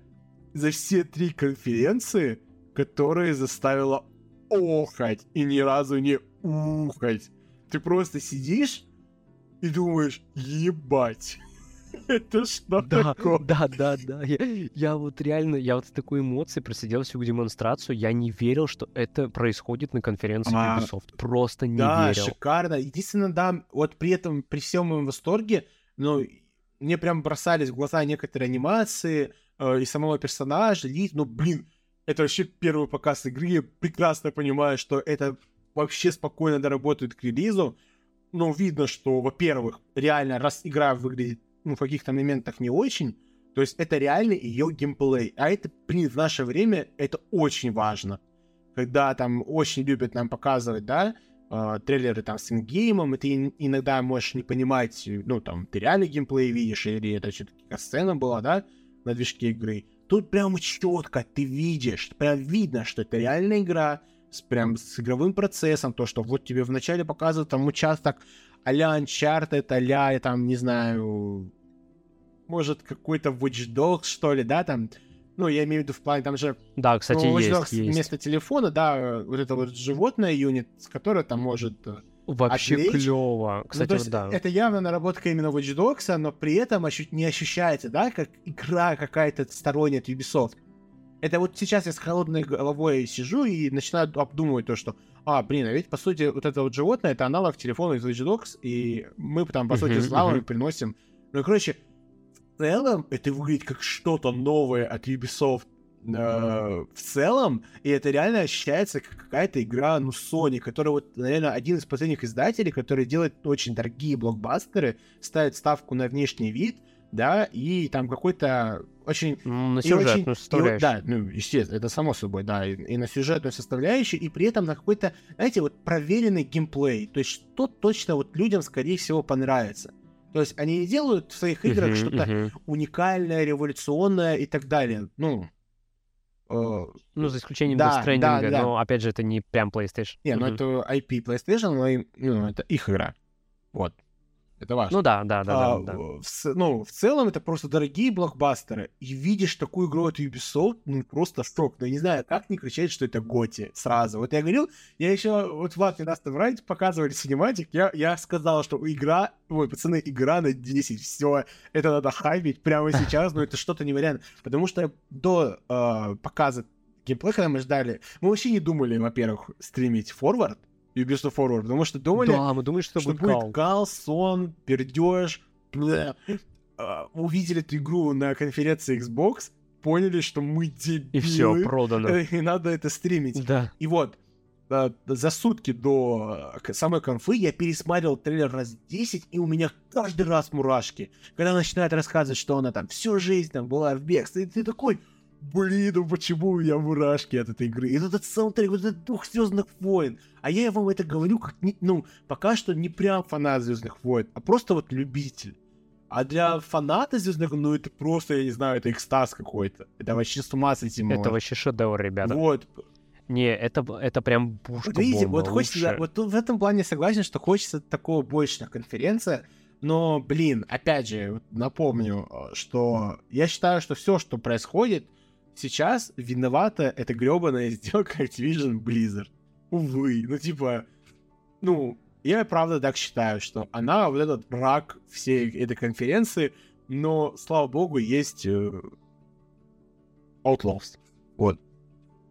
за все три конференции, которая заставила охать и ни разу не ухать. ты просто сидишь и думаешь, ебать. Это что Да, такое? да, да, да. Я, я вот реально, я вот с такой эмоцией просидел всю демонстрацию. Я не верил, что это происходит на конференции А, Ubisoft. Просто не Да, верил. шикарно. Единственное, да, вот при этом, при всем моем восторге, ну, мне прям бросались в глаза некоторые анимации э, и самого персонажа, лиц. Ну, блин, это вообще первый показ игры. Я прекрасно понимаю, что это вообще спокойно доработают к релизу. Но видно, что, во-первых, реально, раз игра выглядит ну, в каких-то моментах не очень, то есть это реально ее геймплей. А это, блин, в наше время это очень важно. Когда там очень любят нам показывать, да, э, трейлеры там с ингеймом, и ты ин- иногда можешь не понимать, ну, там, ты реально геймплей видишь, или это что-то сцена была, да, на движке игры. Тут прям четко ты видишь, прям видно, что это реальная игра, с, прям с игровым процессом, то, что вот тебе вначале показывают там участок а-ля Uncharted, а-ля, там, не знаю, может, какой-то Watch Dogs, что ли, да, там, ну, я имею в виду в плане, там же Да, кстати, ну, есть, Dogs есть. вместо телефона, да, вот это вот животное юнит, которое там может... э, Вообще отвлечь. клево. ну, Кстати, то вот да. это явно наработка именно Watch Dogs, но при этом ощу- не ощущается, да, как игра какая-то сторонняя от Ubisoft. Это вот сейчас я с холодной головой сижу и начинаю обдумывать то, что, а, блин, а ведь, по сути, вот это вот животное, это аналог телефона из Watch Dogs, и мы там, по сути, с мгм. приносим... Ну, и, короче, в целом это выглядит как что-то новое от Ubisoft э, в целом, и это реально ощущается как какая-то игра, ну, Sony, которая вот, наверное, один из последних издателей, который делает очень дорогие блокбастеры, ставит ставку на внешний вид, да, и там какой-то очень М, На и очень- сюжетную и составляющую. да, ну, естественно, это само собой, да, и, и на сюжетную составляющую, и при этом на какой-то, знаете, вот проверенный геймплей. То есть, что точно вот людям, скорее всего, понравится. То есть, они не делают в своих играх Мгм, что-то мгм. уникальное, революционное и так далее. Ну, э, Ну, за исключением Да, Death да, да. но, опять же, это не прям PlayStation. не, ну Мгм. это IP PlayStation, но ну, это их игра. Вот. Это важно. Ну да, да, да, А, да, да. в, ну, в целом это просто дорогие блокбастеры. И видишь такую игру от Ubisoft, ну просто шок. Ну, я не знаю, как не кричать, что это Готи сразу. Вот я говорил, я еще, вот Влад мне даст врать, показывали синематик, я, я сказал, что игра, ой, пацаны, игра на 10, все, это надо хайпить прямо сейчас, но это что-то невероятное. Потому что до э, показа геймплея, когда мы ждали, мы вообще не думали, во-первых, стримить форвард, Ubisoft Forward, потому что думали, Да, мы думали, что, что будет кал. кал, сон, пердеж. А, Увидели эту игру на конференции Xbox, поняли, что мы дебилы. И все, продано. э, И надо это стримить. Да. И вот, а, за сутки до э, самой конфы я пересматривал трейлер раз 10, и у меня каждый раз мурашки. Когда она начинает рассказывать, что она там всю жизнь там была в бегстве, и ты такой, блин, ну почему у меня мурашки от этой игры? И вот этот саундтрек, вот этот дух Звездных войн. А я вам это говорю, как, не- ну, пока что не прям фанат Звездных войн, а просто вот любитель. А для фаната Звездных войн, ну это просто, я не знаю, это экстаз какой-то. Это вообще с ума сойти Это можно. вообще шедевр, ребята. Вот, Не, это, это прям пушка вот видите, бомба, вот хочется, да, вот в этом плане согласен, что хочется такого больше на конференциях, но, блин, опять же, напомню, э, что я считаю, что все, что происходит сейчас, виновата эта гребаная сделка Activision Blizzard. Увы, ну типа, ну, я правда так считаю, что она вот этот враг всей этой конференции, но, слава богу, есть э, Outlaws. Вот.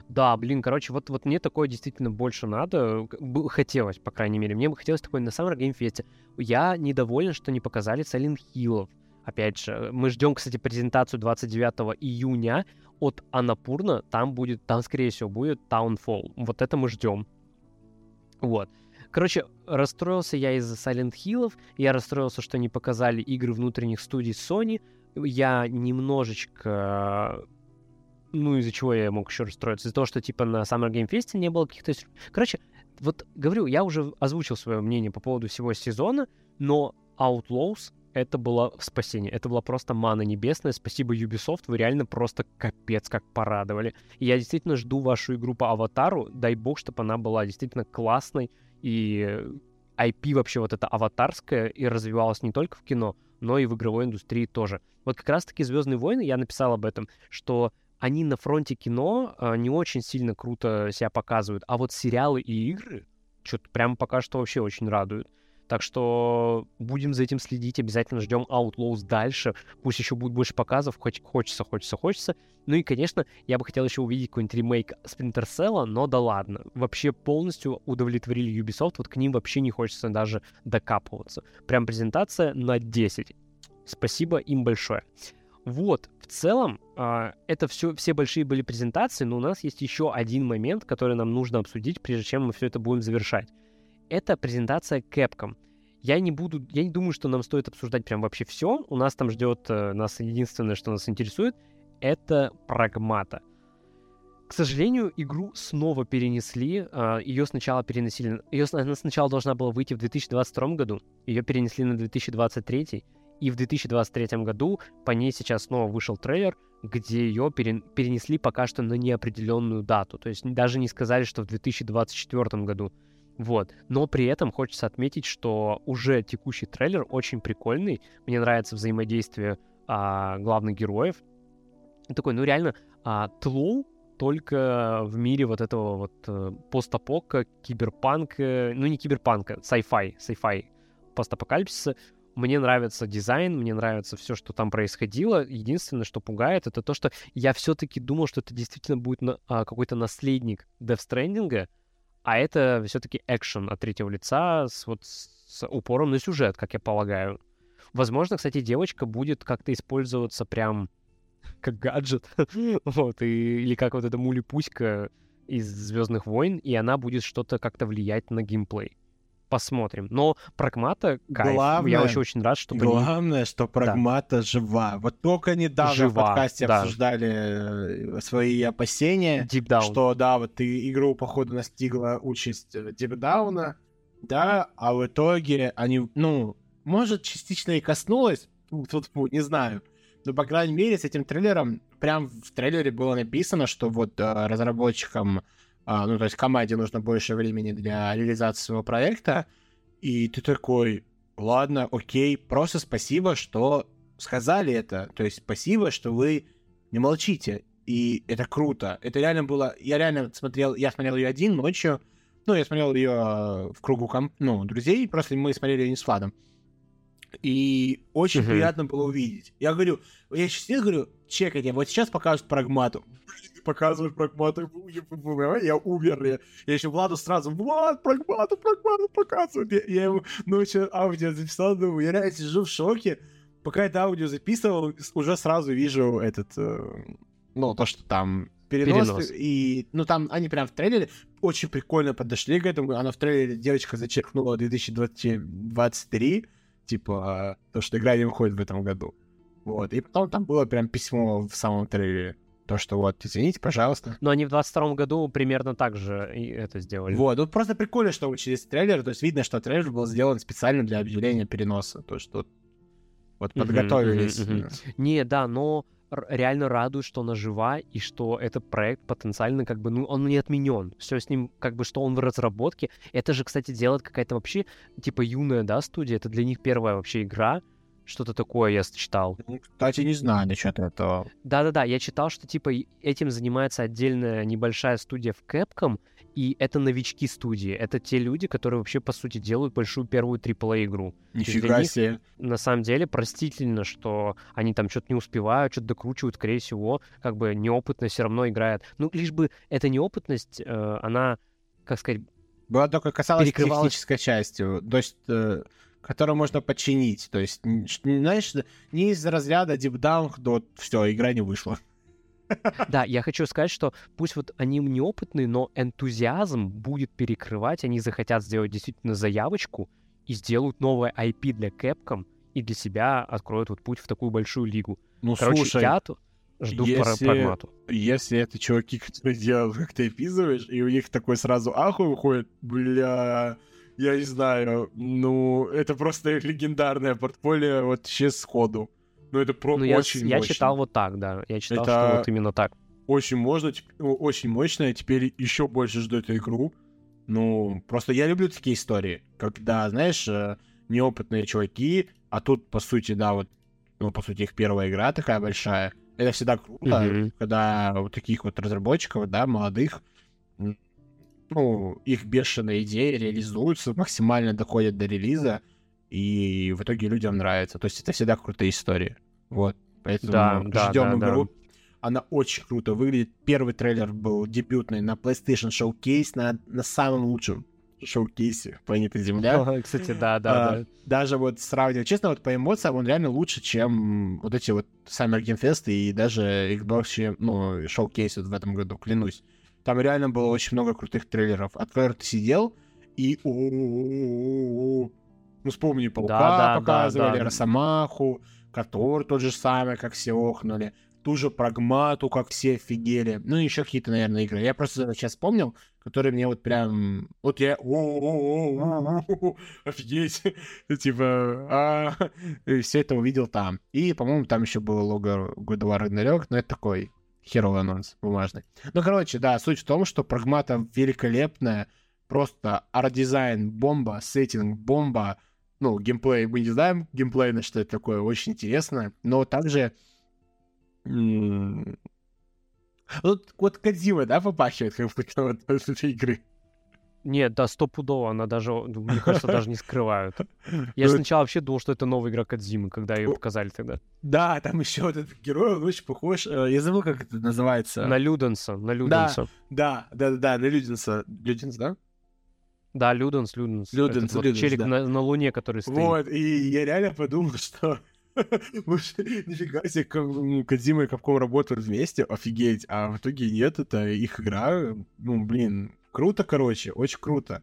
Да, блин, короче, вот, вот мне такое действительно больше надо. Хотелось, по крайней мере. Мне бы хотелось такое на Summer Game Fest. Я недоволен, что не показали Silent Hill'ов. Опять же, мы ждем, кстати, презентацию 29 июня от Анапурна. Там будет, там, скорее всего, будет Townfall. Вот это мы ждем. Вот. Короче, расстроился я из-за Silent Hill'ов. Я расстроился, что не показали игры внутренних студий Sony. Я немножечко ну, из-за чего я мог еще расстроиться? Из-за того, что, типа, на Summer Game Fest не было каких-то... Короче, вот, говорю, я уже озвучил свое мнение по поводу всего сезона, но Outlaws — это было спасение. Это была просто мана небесная. Спасибо Ubisoft, вы реально просто капец как порадовали. И я действительно жду вашу игру по Аватару. Дай бог, чтобы она была действительно классной. И IP вообще вот это аватарское и развивалось не только в кино, но и в игровой индустрии тоже. Вот как раз-таки «Звездные войны», я написал об этом, что они на фронте кино э, не очень сильно круто себя показывают, а вот сериалы и игры что-то прям пока что вообще очень радует. Так что будем за этим следить, обязательно ждем Outlaws дальше. Пусть еще будет больше показов, хоть хочется, хочется, хочется. Ну и, конечно, я бы хотел еще увидеть какой-нибудь ремейк Splinter Cell, но да ладно. Вообще полностью удовлетворили Ubisoft, вот к ним вообще не хочется даже докапываться. Прям презентация на 10. Спасибо им большое. Вот, в целом, э, это все, все большие были презентации, но у нас есть еще один момент, который нам нужно обсудить, прежде чем мы все это будем завершать это презентация Capcom. Я не буду, я не думаю, что нам стоит обсуждать прям вообще все. У нас там ждет, э, нас единственное, что нас интересует, это прагмата. К сожалению, игру снова перенесли. А, ее сначала переносили... Ее, она сначала должна была выйти в 2022 году. Ее перенесли на 2023. И в 2023 году по ней сейчас снова вышел трейлер, где ее перенесли пока что на неопределенную дату. То есть даже не сказали, что в 2024 году. Вот. Но при этом хочется отметить, что уже текущий трейлер очень прикольный. Мне нравится взаимодействие а, главных героев. Такой, ну реально, а, Тлоу только в мире вот этого вот э, постапока, киберпанка, ну не киберпанка, sci-fi, sci-fi постапокалипсиса. Мне нравится дизайн, мне нравится все, что там происходило. Единственное, что пугает, это то, что я все-таки думал, что это действительно будет на, а, какой-то наследник Death Stranding, а это все-таки экшен от третьего лица с, вот, с упором на сюжет, как я полагаю. Возможно, кстати, девочка будет как-то использоваться прям как гаджет, вот, и, или как вот эта мули-пуська из Звездных войн, и она будет что-то как-то влиять на геймплей посмотрим. Но Прагмата, кайф. Главное, я очень-очень рад, что... Главное, что Прагмата да. жива. Вот только недавно жива, в подкасте да. обсуждали э, свои опасения, что, да, вот ты игру, походу, настигла участь дипдауна, э, да, а в итоге они, ну, может, частично и коснулась, тут, не знаю, но, по крайней мере, с этим трейлером, прям в трейлере было написано, что вот э, разработчикам а, ну, то есть команде нужно больше времени для реализации своего проекта, и ты такой, ладно, окей, просто спасибо, что сказали это, то есть спасибо, что вы не молчите, и это круто, это реально было, я реально смотрел, я смотрел ее один ночью, ну, я смотрел ее э, в кругу, комп, ну, друзей, просто мы смотрели ее не с Владом, и очень uh-huh. приятно было увидеть. Я говорю, я сейчас говорю, чекайте, вот сейчас покажут прагмату показывают прагмату, я умер. Я, я еще Владу сразу, Влад, прагмату, прагмату показывают. Я, я ему ночью аудио записал, думаю, я реально сижу в шоке. Пока это аудио записывал, уже сразу вижу этот, э, ну, то, что там перенос, перенос. И, ну, там они прям в трейлере очень прикольно подошли к этому. Она в трейлере, девочка зачеркнула 2023, типа, то, что игра не выходит в этом году. Вот. И потом там было прям письмо в самом трейлере. То, что вот, извините, пожалуйста. Но они в 22 году примерно так же и это сделали. Вот, ну просто прикольно, что через трейлер, то есть видно, что трейлер был сделан специально для объявления переноса. То, что вот подготовились. Не, да, но реально радует, что она жива, и что этот проект потенциально как бы, ну, он не отменен. Все с ним, как бы, что он в разработке. Это же, кстати, делает какая-то вообще, типа, юная, да, студия. Это для них первая вообще игра. Что-то такое я читал. Ну, кстати, не знаю насчет этого. Да-да-да, я читал, что типа этим занимается отдельная небольшая студия в Capcom, и это новички студии. Это те люди, которые вообще, по сути, делают большую первую AAA игру. Нифига себе. На самом деле, простительно, что они там что-то не успевают, что-то докручивают, скорее всего, как бы неопытно все равно играет. Ну, лишь бы эта неопытность, э, она, как сказать... Была только касалась технической части. То есть... Э которую можно починить. То есть, знаешь, не из разряда Down до все, игра не вышла. Да, я хочу сказать, что пусть вот они неопытные, но энтузиазм будет перекрывать, они захотят сделать действительно заявочку и сделают новое IP для Capcom и для себя откроют вот путь в такую большую лигу. Ну, Короче, слушай, я жду если, прагмату. Если это чуваки, которые делают, как ты описываешь, и у них такой сразу ахуй выходит, бля, я не знаю, ну, это просто легендарное портфолио вот сейчас сходу. Ну, это про ну, очень я, мощно. Я читал вот так, да. Я читал, это что вот именно так. Очень можно, очень мощно. Я теперь еще больше жду эту игру. Ну, просто я люблю такие истории, когда, знаешь, э, неопытные чуваки, а тут, по сути, да, вот, ну, по сути, их первая игра такая большая. Это всегда круто, mm-hmm. когда вот таких вот разработчиков, да, молодых, ну, их бешеные идеи реализуются, максимально доходят до релиза, и в итоге людям нравится. То есть это всегда крутая история. Вот. Поэтому Да, да, ждем да, игру. да. Она очень круто выглядит. Первый трейлер был дебютный на PlayStation Showcase, на, на самом лучшем шоу-кейсе планеты Земля. Кстати, да, А, да, да. Даже вот сравнивать, честно, вот по эмоциям он реально лучше, чем вот эти вот Summer Game Fest и даже Xbox, ну, шоу-кейс вот в этом году, клянусь. Там реально было очень много крутых трейлеров, от которых ты сидел и... Ну, вспомни, Паука Да, да, показывали, да, да. Росомаху, Котор тот же самый, как все охнули, ту же Прагмату, как все офигели. Ну, и еще какие-то, наверное, игры. Я просто сейчас вспомнил, которые мне вот прям... Вот я... «О-о-о-о-о-о-о, Офигеть! Типа... Все это увидел там. И, по-моему, там еще было лого God of Ragnarok, но это такой херовый анонс бумажный. Ну, короче, да, суть в том, что Pragmata великолепная, просто арт-дизайн бомба, сеттинг бомба, ну, геймплей, мы не знаем геймплейно, что это такое, очень интересно, но также... м, Вот, вот Кодзима, да, попахивает как будто вот от этой игры. Нет, да, стопудово, она даже, мне кажется, даже не скрывают. Я Ну, сначала вообще думал, что это новая игра Кодзимы, когда ее показали тогда. Да, там еще вот этот герой, он очень похож. э, Я забыл, как это называется. На Люденса, на Люденса. Да, да, да, да, на Людинса. Людинс, да? Да, Люденс, Люденс. Люденс, Этот вот Люденс, челик да. на, на Луне, который стоит. Вот, и я реально подумал, что нифига себе, как, Кодзима и Капком работают вместе, офигеть, а в итоге нет, это их игра, ну, блин, круто, короче, очень круто.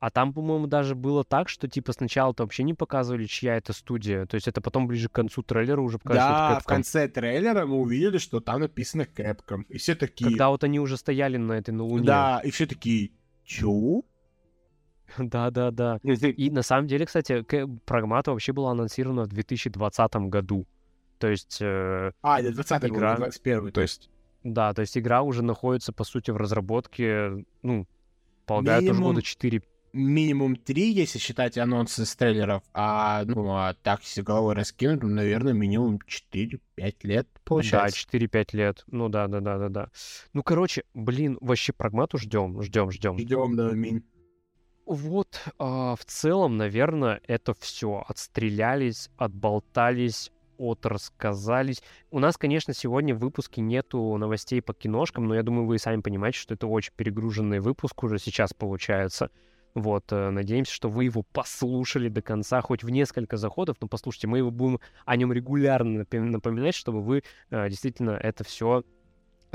А там, по-моему, даже было так, что типа сначала-то вообще не показывали, чья это студия. То есть это потом ближе к концу трейлера уже показали, что да, в конце трейлера мы увидели, что там написано Capcom, и все такие, Когда вот они уже стояли на этой на Луне. да, и все такие, чё? да, да, да. И на самом деле, кстати, Прагмата вообще была анонсирована в 2020 году. То есть, э, А, это 20 Игра. год, 21 то есть. да, то есть игра уже находится, по сути, в разработке, ну, полагаю, тоже года 4 минимум три, если считать анонсы с трейлеров, а, ну, а так, если головой раскинуть, ну, наверное, минимум 4-5 лет получается. Да, 4-5 лет. Ну да, да, да, да, да. Ну, короче, блин, вообще прагмату ждем, ждем, ждем. Ждем, да, минь. Вот, а, в целом, наверное, это все. Отстрелялись, отболтались, отрассказались. У нас, конечно, сегодня в выпуске нету новостей по киношкам, но я думаю, вы и сами понимаете, что это очень перегруженный выпуск уже сейчас получается. Вот, э, надеемся, что вы его послушали до конца, хоть в несколько заходов, но послушайте, мы его будем о нем регулярно напоминать, чтобы вы э, действительно это все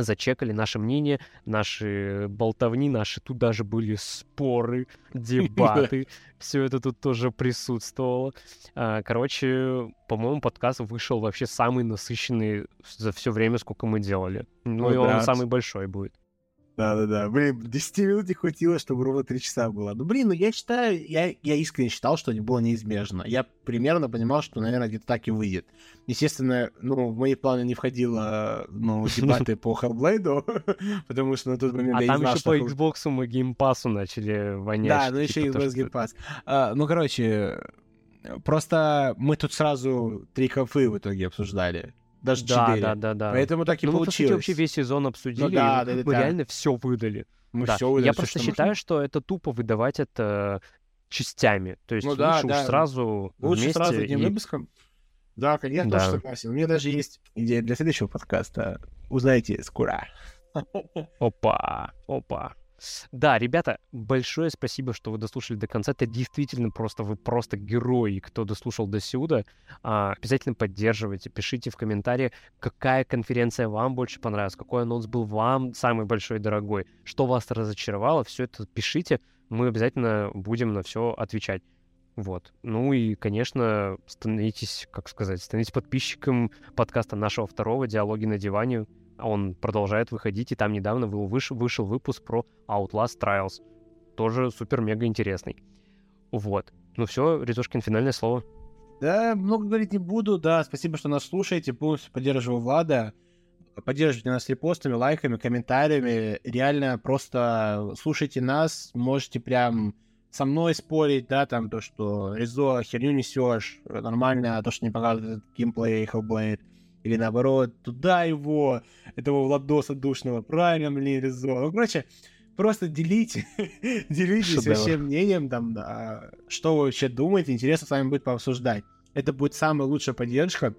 зачекали наше мнение, наши болтовни, наши тут даже были споры, дебаты, все это тут тоже присутствовало. А, Короче, по-моему, подкаст вышел вообще самый насыщенный за все время, сколько мы делали. Ну Ну и он самый большой будет. Да-да-да. Блин, 10 минут не хватило, чтобы ровно 3 часа было. Ну, блин, ну я считаю, я, я искренне считал, что это было неизбежно. Я примерно понимал, что, наверное, где-то так и выйдет. Естественно, ну, в мои планы не входило, ну, дебаты по Hellblade, потому что на тот момент А я там еще по Xbox и геймпасу начали вонять. Да, ну еще типа и Xbox Game Pass. А, ну, короче, просто мы тут сразу три конфы в итоге обсуждали. Даже Да, четыре. да, да, да. Поэтому так и ну, мы, по сути, получилось. вообще весь сезон обсудили, да, и да, да, мы да. реально все выдали. Мы Да. всё выдали, Я всё, просто что считаю, можно. что это тупо выдавать это частями. То есть Ну лучше да, уж да. сразу Лучше вместе сразу одним и- выпуском. Да, конечно, Да. тоже согласен. У меня даже есть идея для следующего подкаста. Узнаете скоро. Опа, опа. Да, ребята, большое спасибо, что вы дослушали до конца. Это действительно просто, вы просто герои, кто дослушал до сюда. А, обязательно поддерживайте, пишите в комментариях, какая конференция вам больше понравилась, какой анонс был вам самый большой дорогой, что вас разочаровало, все это пишите, мы обязательно будем на все отвечать. Вот. Ну и, конечно, становитесь, как сказать, становитесь подписчиком подкаста нашего второго «Диалоги на диване». Он продолжает выходить, и там недавно был выш- вышел выпуск про Outlast Trials. Тоже супер-мега интересный. Вот. Ну все, Ритушкин, финальное слово. Да, много говорить не буду. Да, спасибо, что нас слушаете. Полностью поддерживаю Влада. Поддерживайте нас репостами, лайками, комментариями. Реально просто слушайте нас. Можете прям со мной спорить, да, там то, что Резо херню несешь, нормально, то, что не показывает геймплей Hellblade. Или наоборот, туда его, этого Владоса душного, правильно мне резон. Ну, короче, просто делите, делитесь Шедевр. вообще мнением, там, да, что вы вообще думаете, интересно с вами будет пообсуждать. Это будет самая лучшая поддержка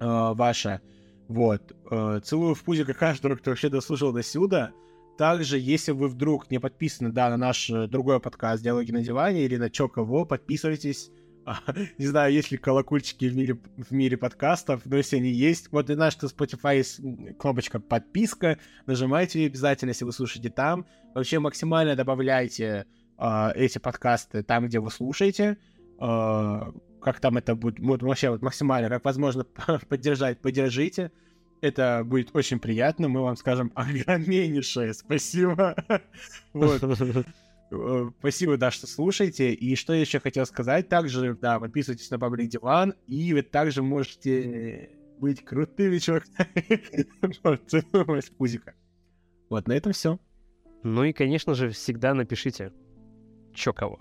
э, ваша. Вот. Э, целую в пузико каждого, кто вообще дослушал до сюда. Также, если вы вдруг не подписаны, да, на наш э, другой подкаст «Диалоги на диване» или на Чё Кого, подписывайтесь. Не знаю, есть ли колокольчики в мире, в мире подкастов, но если они есть, вот и наш Spotify есть кнопочка подписка, нажимайте ее обязательно, если вы слушаете там. Вообще максимально добавляйте а, эти подкасты там, где вы слушаете. А, как там это будет, вот вообще вот максимально, как возможно поддержать, поддержите. Это будет очень приятно, мы вам скажем огромнейшее спасибо. Вот. Э, Спасибо, да, что слушаете. И что я еще хотел сказать, также, да, подписывайтесь на Паблик Диван, и вы также можете быть крутыми чуваками. Пузика. Вот, на этом все. Ну и, конечно же, всегда напишите, чё кого.